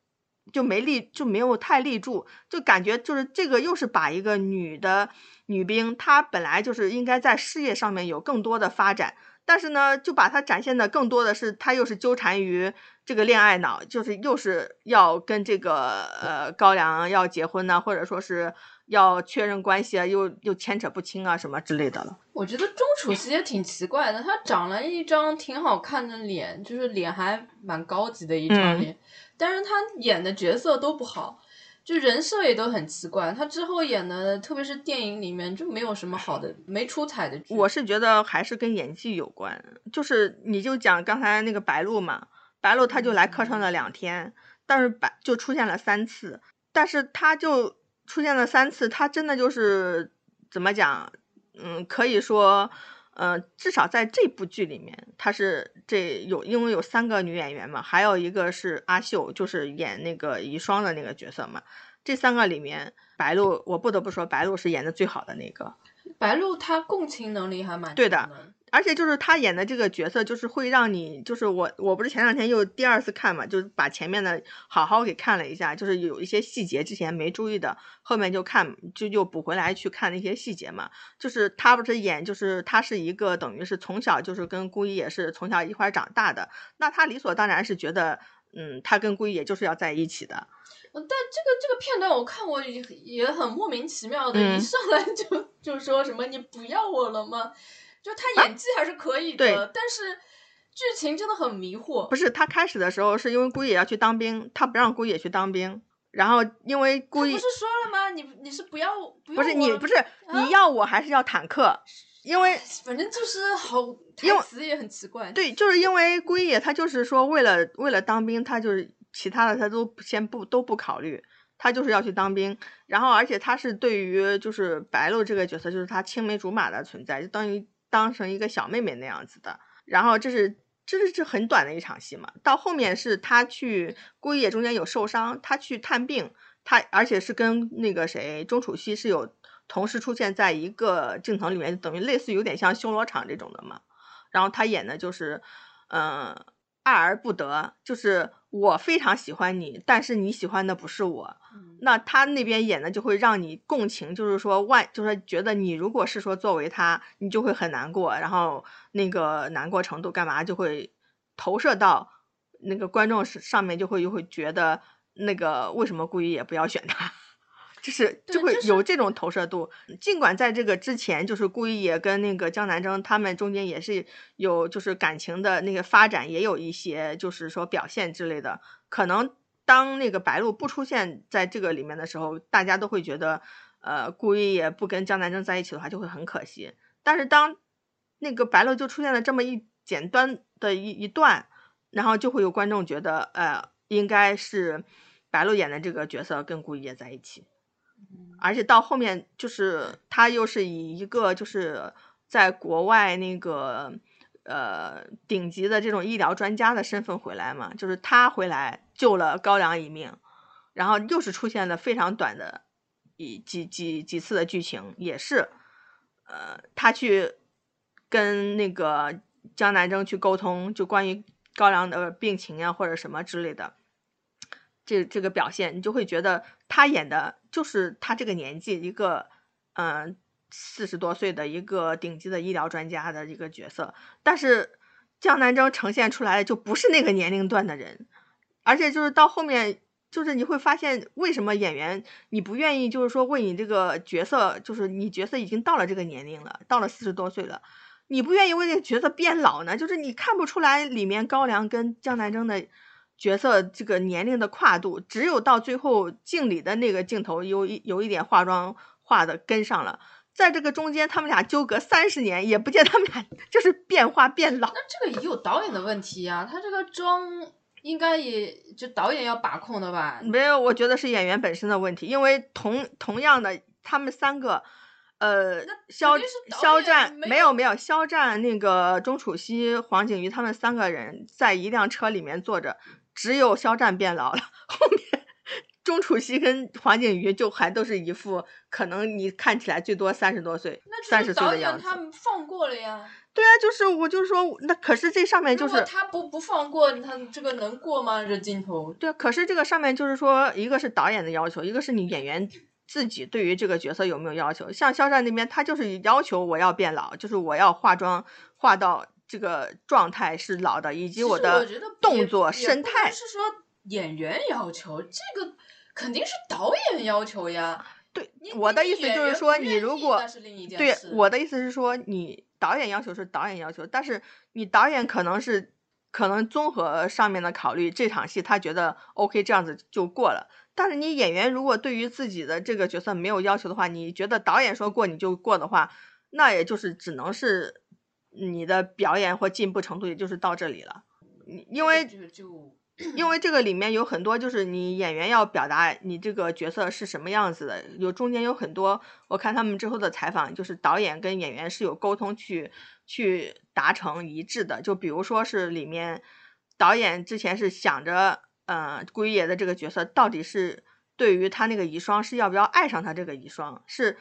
就没立就没有太立住，就感觉就是这个又是把一个女的女兵，她本来就是应该在事业上面有更多的发展，但是呢，就把她展现的更多的是她又是纠缠于这个恋爱脑，就是又是要跟这个呃高粱要结婚呢，或者说是。要确认关系啊，又又牵扯不清啊，什么之类的了。我觉得钟楚曦也挺奇怪的，她长了一张挺好看的脸，就是脸还蛮高级的一张脸，但是她演的角色都不好，就人设也都很奇怪。她之后演的，特别是电影里面就没有什么好的，没出彩的。我是觉得还是跟演技有关，就是你就讲刚才那个白鹿嘛，白鹿她就来客串了两天，但是白就出现了三次，但是她就。出现了三次，他真的就是怎么讲？嗯，可以说，嗯，至少在这部剧里面，他是这有因为有三个女演员嘛，还有一个是阿秀，就是演那个遗孀的那个角色嘛。这三个里面，白鹿我不得不说，白鹿是演的最好的那个。白鹿她共情能力还蛮对的，而且就是他演的这个角色，就是会让你，就是我，我不是前两天又第二次看嘛，就是把前面的好好给看了一下，就是有一些细节之前没注意的，后面就看就又补回来去看那些细节嘛。就是他不是演，就是他是一个等于是从小就是跟顾一也是从小一块长大的，那他理所当然是觉得，嗯，他跟顾一也就是要在一起的。但这个这个片段我看过也也很莫名其妙的，一上来就就说什么你不要我了吗？就他演技还是可以的，但是剧情真的很迷惑。不是他开始的时候是因为姑爷要去当兵，他不让姑爷去当兵，然后因为姑爷不是说了吗？你你是不要不是你不是你要我还是要坦克？因为反正就是好台词也很奇怪。对，就是因为姑爷他就是说为了为了当兵，他就是其他的他都先不都不考虑，他就是要去当兵。然后而且他是对于就是白鹿这个角色，就是他青梅竹马的存在，就等于。当成一个小妹妹那样子的，然后这是这是这很短的一场戏嘛，到后面是他去孤野中间有受伤，他去探病，他而且是跟那个谁钟楚曦是有同时出现在一个镜头里面，等于类似有点像修罗场这种的嘛，然后他演的就是嗯爱而不得，就是我非常喜欢你，但是你喜欢的不是我。那他那边演的就会让你共情，就是说万，就是觉得你如果是说作为他，你就会很难过，然后那个难过程度干嘛就会投射到那个观众上面，就会就会觉得那个为什么故意也不要选他，就是就会有这种投射度。尽管在这个之前，就是顾一也跟那个江南征他们中间也是有就是感情的那个发展，也有一些就是说表现之类的，可能。当那个白鹿不出现在这个里面的时候，大家都会觉得，呃，顾一也不跟江南征在一起的话，就会很可惜。但是当那个白鹿就出现了这么一简单的一一段，然后就会有观众觉得，呃，应该是白鹿演的这个角色跟顾一也在一起。而且到后面就是他又是以一个就是在国外那个。呃，顶级的这种医疗专家的身份回来嘛，就是他回来救了高粱一命，然后又是出现了非常短的一几几几次的剧情，也是，呃，他去跟那个江南征去沟通，就关于高粱的病情呀或者什么之类的，这这个表现，你就会觉得他演的就是他这个年纪一个，嗯。四十多岁的一个顶级的医疗专家的一个角色，但是江南征呈现出来的就不是那个年龄段的人，而且就是到后面，就是你会发现为什么演员你不愿意，就是说为你这个角色，就是你角色已经到了这个年龄了，到了四十多岁了，你不愿意为这个角色变老呢？就是你看不出来里面高粱跟江南征的角色这个年龄的跨度，只有到最后敬礼的那个镜头有一有一点化妆化的跟上了。在这个中间，他们俩纠葛三十年，也不见他们俩就是变化变老。那这个也有导演的问题呀，他这个妆应该也就导演要把控的吧？没有，我觉得是演员本身的问题，因为同同样的，他们三个，呃，肖肖战没有没有肖战那个钟楚曦、黄景瑜他们三个人在一辆车里面坐着，只有肖战变老了，后面。钟楚曦跟黄景瑜就还都是一副可能你看起来最多三十多岁，三十岁的样子。他们放过了呀。对啊，就是我就是说，那可是这上面就是他不不放过他这个能过吗？这镜头。对，可是这个上面就是说，一个是导演的要求，一个是你演员自己对于这个角色有没有要求。像肖战那边，他就是要求我要变老，就是我要化妆化到这个状态是老的，以及我的动作神态。是说演员要求这个。肯定是导演要求呀。对，我的意思就是说，你如果对我的意思是说，你导演要求是导演要求，但是你导演可能是可能综合上面的考虑，这场戏他觉得 OK，这样子就过了。但是你演员如果对于自己的这个角色没有要求的话，你觉得导演说过你就过的话，那也就是只能是你的表演或进步程度也就是到这里了。因为就。因为这个里面有很多，就是你演员要表达你这个角色是什么样子的，有中间有很多，我看他们之后的采访，就是导演跟演员是有沟通去去达成一致的。就比如说是里面导演之前是想着，呃，顾一野的这个角色到底是对于他那个遗孀是要不要爱上他这个遗孀，是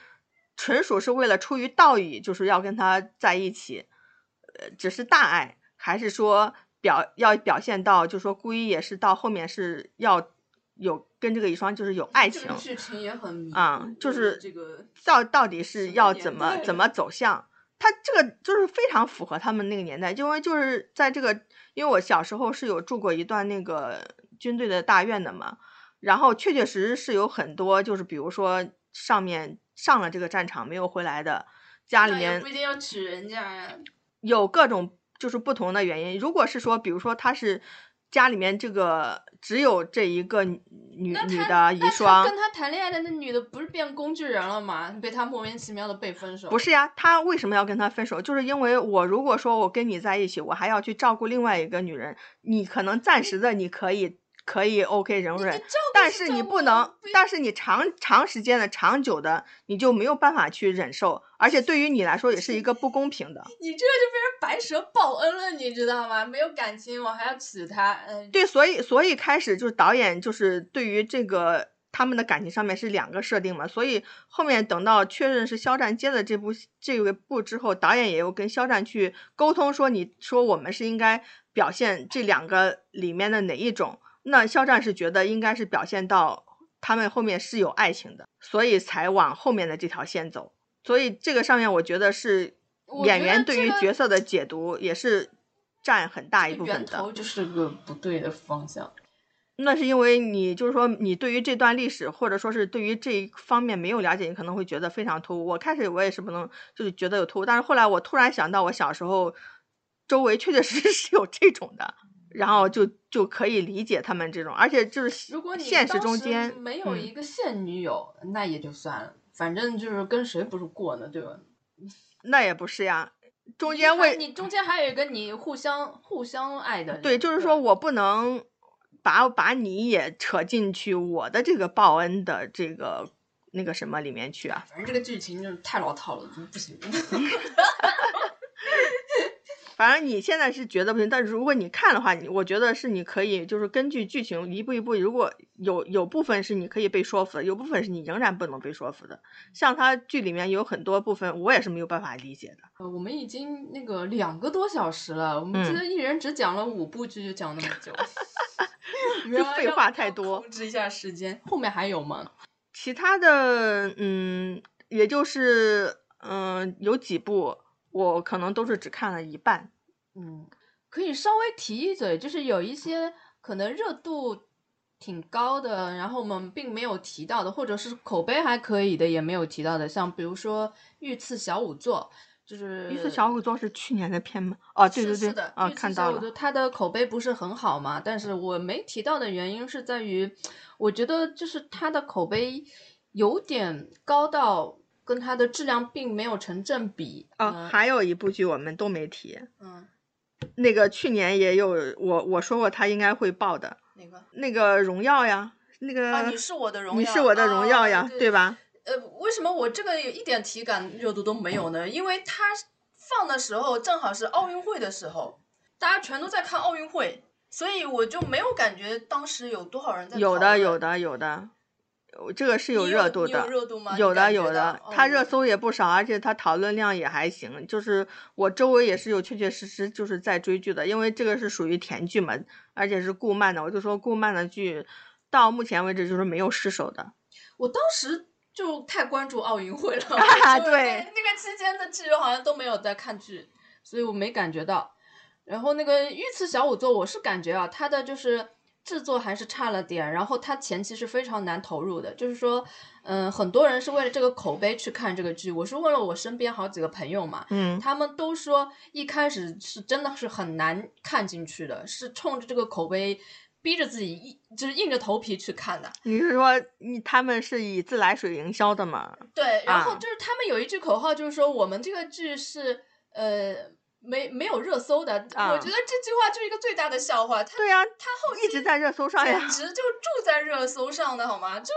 纯属是为了出于道义，就是要跟他在一起。呃只是大爱，还是说表要表现到，就说顾一也是到后面是要有跟这个遗孀就是有爱情这个剧情也很迷啊，就是这个到到底是要怎么怎么走向？他这个就是非常符合他们那个年代，因为就是在这个，因为我小时候是有住过一段那个军队的大院的嘛，然后确确实实是有很多，就是比如说上面上了这个战场没有回来的，家里面不一定要娶人家呀。有各种就是不同的原因。如果是说，比如说他是家里面这个只有这一个女女的遗孀跟，他谈恋爱的那女的不是变工具人了吗？被他莫名其妙的被分手。不是呀，他为什么要跟他分手？就是因为我如果说我跟你在一起，我还要去照顾另外一个女人，你可能暂时的你可以可以 OK 容忍你照，顾但是你不能，但是你长长时间的、长久的，你就没有办法去忍受，而且对于你来说也是一个不公平的。你这就变成白蛇报恩了，你知道吗？没有感情，我还要娶她。嗯，对，所以所以开始就是导演就是对于这个他们的感情上面是两个设定嘛，所以后面等到确认是肖战接的这部这个部之后，导演也有跟肖战去沟通说，你说我们是应该表现这两个里面的哪一种？那肖战是觉得应该是表现到他们后面是有爱情的，所以才往后面的这条线走。所以这个上面我觉得是演员对于角色的解读也是占很大一这个源部分的。头就是个不对的方向。那是因为你就是说，你对于这段历史，或者说是对于这一方面没有了解，你可能会觉得非常突兀。我开始我也是不能，就是觉得有突兀，但是后来我突然想到，我小时候周围确确实实是有这种的，然后就就可以理解他们这种，而且就是如果你现实中间嗯没有一个现女友，那也就算了，反正就是跟谁不是过呢，对吧？那也不是呀，中间为你中间还有一个你互相互相爱的，对，就是说我不能把把你也扯进去我的这个报恩的这个那个什么里面去啊。反正这个剧情就是太老套了，就不行。反正你现在是觉得不行，但如果你看的话，你我觉得是你可以就是根据剧情一步一步，如果有有部分是你可以被说服的，有部分是你仍然不能被说服的。像他剧里面有很多部分，我也是没有办法理解的。呃我们已经那个两个多小时了，我们记嗯得一人只讲了五部剧，就讲那么久 就废话太多要控制一下时间。后面还有吗？其他的，嗯，也就是嗯有几部我可能都是只看了一半。嗯，可以稍微提一嘴，就是有一些可能热度挺高的，然后我们并没有提到的，或者是口碑还可以的，也没有提到的，像比如说《御赐小仵作》，就是《御赐小仵作》是去年的片吗？哦，对对对是是的，，啊，看到了。它的口碑不是很好嘛，但是我没提到的原因是在于，我觉得就是它的口碑有点高到跟它的质量并没有成正比。哦，嗯还有一部剧我们都没提，嗯，那个去年也有我我说过他应该会爆的哪个？那个荣耀呀，那个、啊，你是我的荣耀，你是我的荣耀呀，哦对对吧？呃，为什么我这个有一点体感热度都没有呢？因为它放的时候正好是奥运会的时候，大家全都在看奥运会，所以我就没有感觉当时有多少人在有的，有的，有的，有这个是有热度的。热度吗？有的有的到，它热哦搜也不少，而且它讨论量也还行。就是我周围也是有确确实实就是在追剧的，因为这个是属于甜剧嘛，而且是顾漫的。我就说顾漫的剧到目前为止就是没有失手的。我当时就太关注奥运会了，对那那个期间的剧好像都没有在看剧，所以我没感觉到。然后那个《御赐小仵作》，我是感觉啊，它的就是制作还是差了点，然后它前期是非常难投入的，就是说，嗯，很多人是为了这个口碑去看这个剧。我是问了我身边好几个朋友嘛，嗯，他们都说一开始是真的是很难看进去的，是冲着这个口碑逼着自己硬，就是硬着头皮去看的。你是说你他们是以自来水营销的吗？对，然后啊就是他们有一句口号，就是说我们这个剧是呃没没有热搜的。啊我觉得这句话就是一个最大的笑话，它对呀、他后一直在热搜上呀一。直就住在热搜上的好吗？就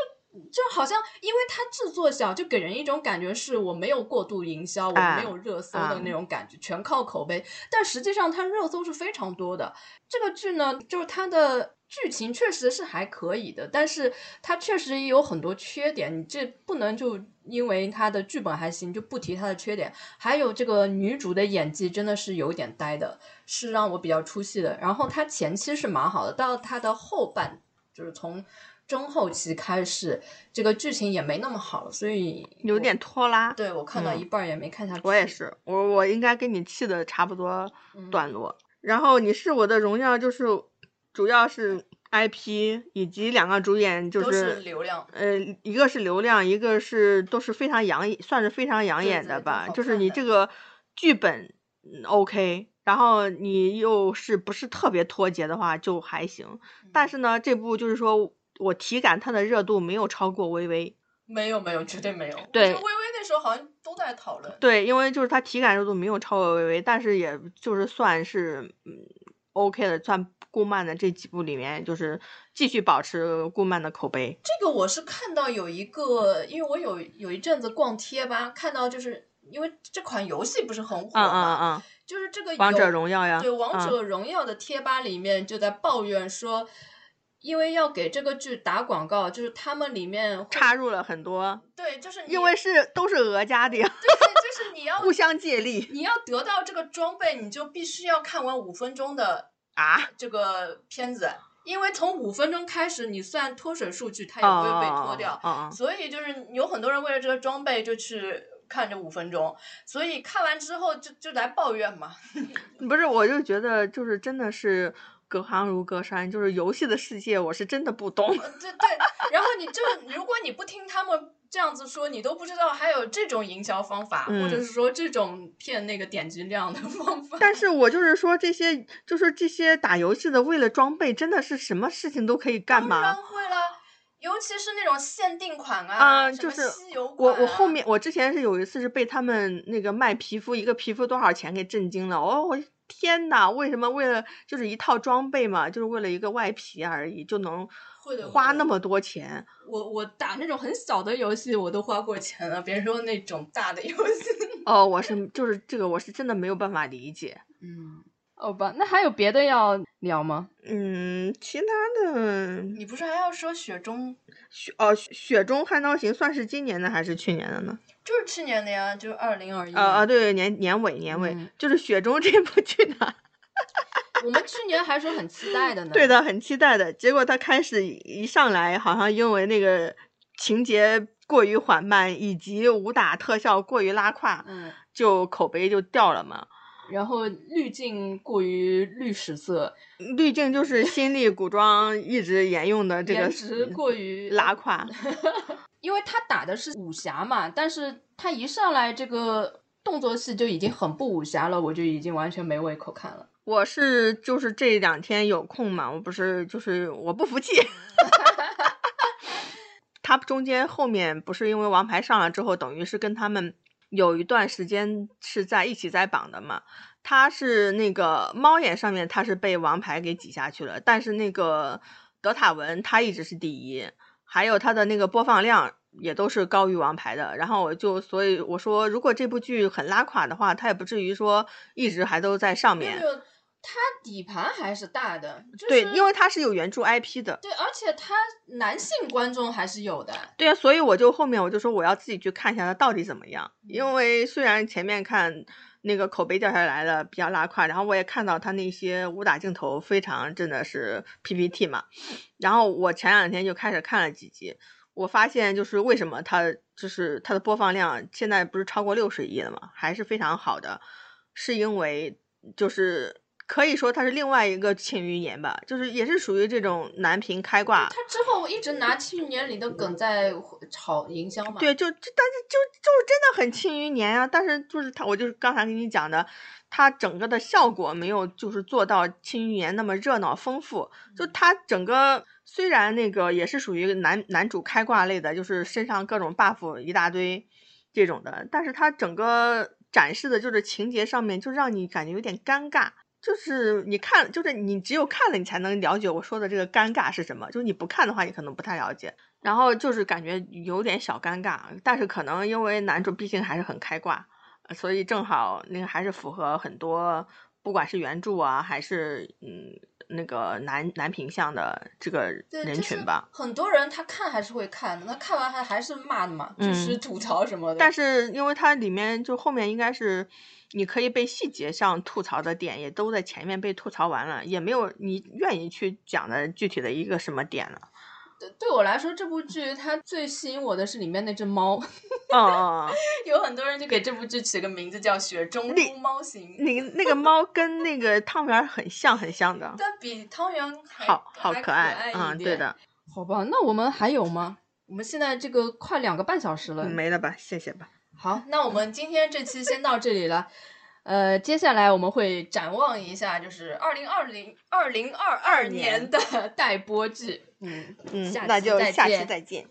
就好像因为他制作小，就给人一种感觉是我没有过度营销，我哎没有热搜的啊那种感觉，全靠口碑。但实际上它热搜是非常多的。这个剧呢，就是它的剧情确实是还可以的，但是它确实也有很多缺点，你这不能就因为它的剧本还行就不提它的缺点。还有这个女主的演技真的是有点呆的，是让我比较出戏的。然后她前期是蛮好的，到她的后半就是从中后期开始，这个剧情也没那么好了，所以有点拖拉。对我看到一半也没看下去。我也是，我我应该跟你气的差不多嗯段落。然后你是我的荣耀，就是主要是 IP 以及两个主演就都是流量。呃，一个是流量，一个是都是非常养眼，算是非常养眼的吧。好就是你这个剧本嗯 OK，然后你又是不是特别脱节的话就还行。嗯但是呢，这部就是说我体感它的热度没有超过《微微》。没有没有，绝对没有。对微微那时候好像都在讨论。对，因为就是它体感热度没有超过《微微》，但是也就是算是嗯 OK 的，算顾漫的这几部里面，就是继续保持顾漫的口碑。这个我是看到有一个，因为我有有一阵子逛贴吧，看到就是因为这款游戏不是很火嗯嗯嘛，嗯就是这个嗯，王者荣耀呀，对《王嗯者荣耀》的贴吧里面就在抱怨说，因为要给这个剧打广告，就是他们里面插入了很多，对，就是因为是都是俄家的呀，对对，就是你要 互相借力你要得到这个装备，你就必须要看完五分钟的 啊。这个片子，因为从五分钟开始，你算脱水数据，它也不会被脱掉。所以就是有很多人为了这个装备就去看这五分钟，所以看完之后就就来抱怨嘛。嗯，不是，我就觉得就是真的是隔行如隔山，就是游戏的世界我是真的不懂。对对，然后你就如果你不听他们这样子说，你都不知道还有这种营销方法，嗯或者是说这种骗那个点击量的 方法。但是我就是说这些，就是这些打游戏的，为了装备，真的是什么事情都可以干当然嘛？会啦，尤其是那种限定款啊，就是稀有我款、啊。我后面我之前是有一次是被他们那个卖皮肤，一个皮肤多少钱给震惊了。哦，我天呐，为什么为了就是一套装备嘛，就是为了一个外皮而已，就能花那么多钱？我我打那种很小的游戏，我都花过钱了，别说那种大的游戏。哦，我是就是这个我是真的没有办法理解。嗯，好吧，那还有别的要聊吗？嗯，其他的你不是还要说雪中，雪哦，雪雪中悍刀行算是今年的还是去年的呢？就是去年的呀，就是二零二一。啊啊，对，年年尾年尾、嗯就是雪中这部剧呢，我们去年还说很期待的呢。对的，很期待的。结果他开始一上来，好像因为那个情节过于缓慢，以及武打特效过于拉胯，嗯，就口碑就掉了嘛。然后滤镜过于绿石色，滤镜就是新力古装一直沿用的这个颜值过于拉胯。因为他打的是武侠嘛，但是他一上来这个动作戏就已经很不武侠了，我就已经完全没胃口看了。我是就是这两天有空嘛，我不是就是我不服气。他中间后面不是因为王牌上了之后，等于是跟他们有一段时间是在一起在榜的嘛。他是那个猫眼上面他是被王牌给挤下去了，但是那个德塔文他一直是第一，还有他的那个播放量也都是高于王牌的。然后我就所以我说，如果这部剧很拉垮的话，他也不至于说一直还都在上面他底盘还是大的，就是、对，因为它是有原著 IP 的。对，而且它男性观众还是有的。对啊，所以我就后面我就说我要自己去看一下它到底怎么样。因为虽然前面看那个口碑掉下来了，比较拉胯，然后我也看到他那些武打镜头非常真的是 PPT 嘛。然后我前两天就开始看了几集，我发现就是为什么它就是它的播放量现在不是超过六十亿了嘛，还是非常好的，是因为就是。可以说它是另外一个《庆余年》吧，就是也是属于这种男频开挂，他之后一直拿《庆余年》里的梗在炒营销嘛。对，就就但是就就是真的很庆余年啊！但是就是他，我就是刚才跟你讲的，它整个的效果没有就是做到庆余年那么热闹丰富。就它整个虽然那个也是属于男男主开挂类的，就是身上各种 buff 一大堆这种的，但是它整个展示的就是情节上面就让你感觉有点尴尬。就是你看，就是你只有看了，你才能了解我说的这个尴尬是什么。就是你不看的话，你可能不太了解。然后就是感觉有点小尴尬，但是可能因为男主毕竟还是很开挂，呃所以正好那个还是符合很多，不管是原著啊，还是嗯那个男男频向的这个人群吧。很多人他看还是会看的，他看完还还是骂的嘛，就是嗯吐槽什么的。但是因为它里面就后面应该是你可以被细节上吐槽的点也都在前面被吐槽完了，也没有你愿意去讲的具体的一个什么点了。对对我来说，这部剧它最吸引我的是里面那只猫，嗯嗯嗯，有很多人就给这部剧起个名字叫《雪中那出猫型》，那个那个猫跟那个汤圆很像很像的，但比汤圆好好还可可爱。一嗯，对。的，好吧，那我们还有吗？我们现在这个快两个半小时了。没了吧？谢谢吧。好，那我们今天这期先到这里了。呃，接下来我们会展望一下，就是二零二零二零二二年的 待播剧。嗯嗯下，那就下期再见。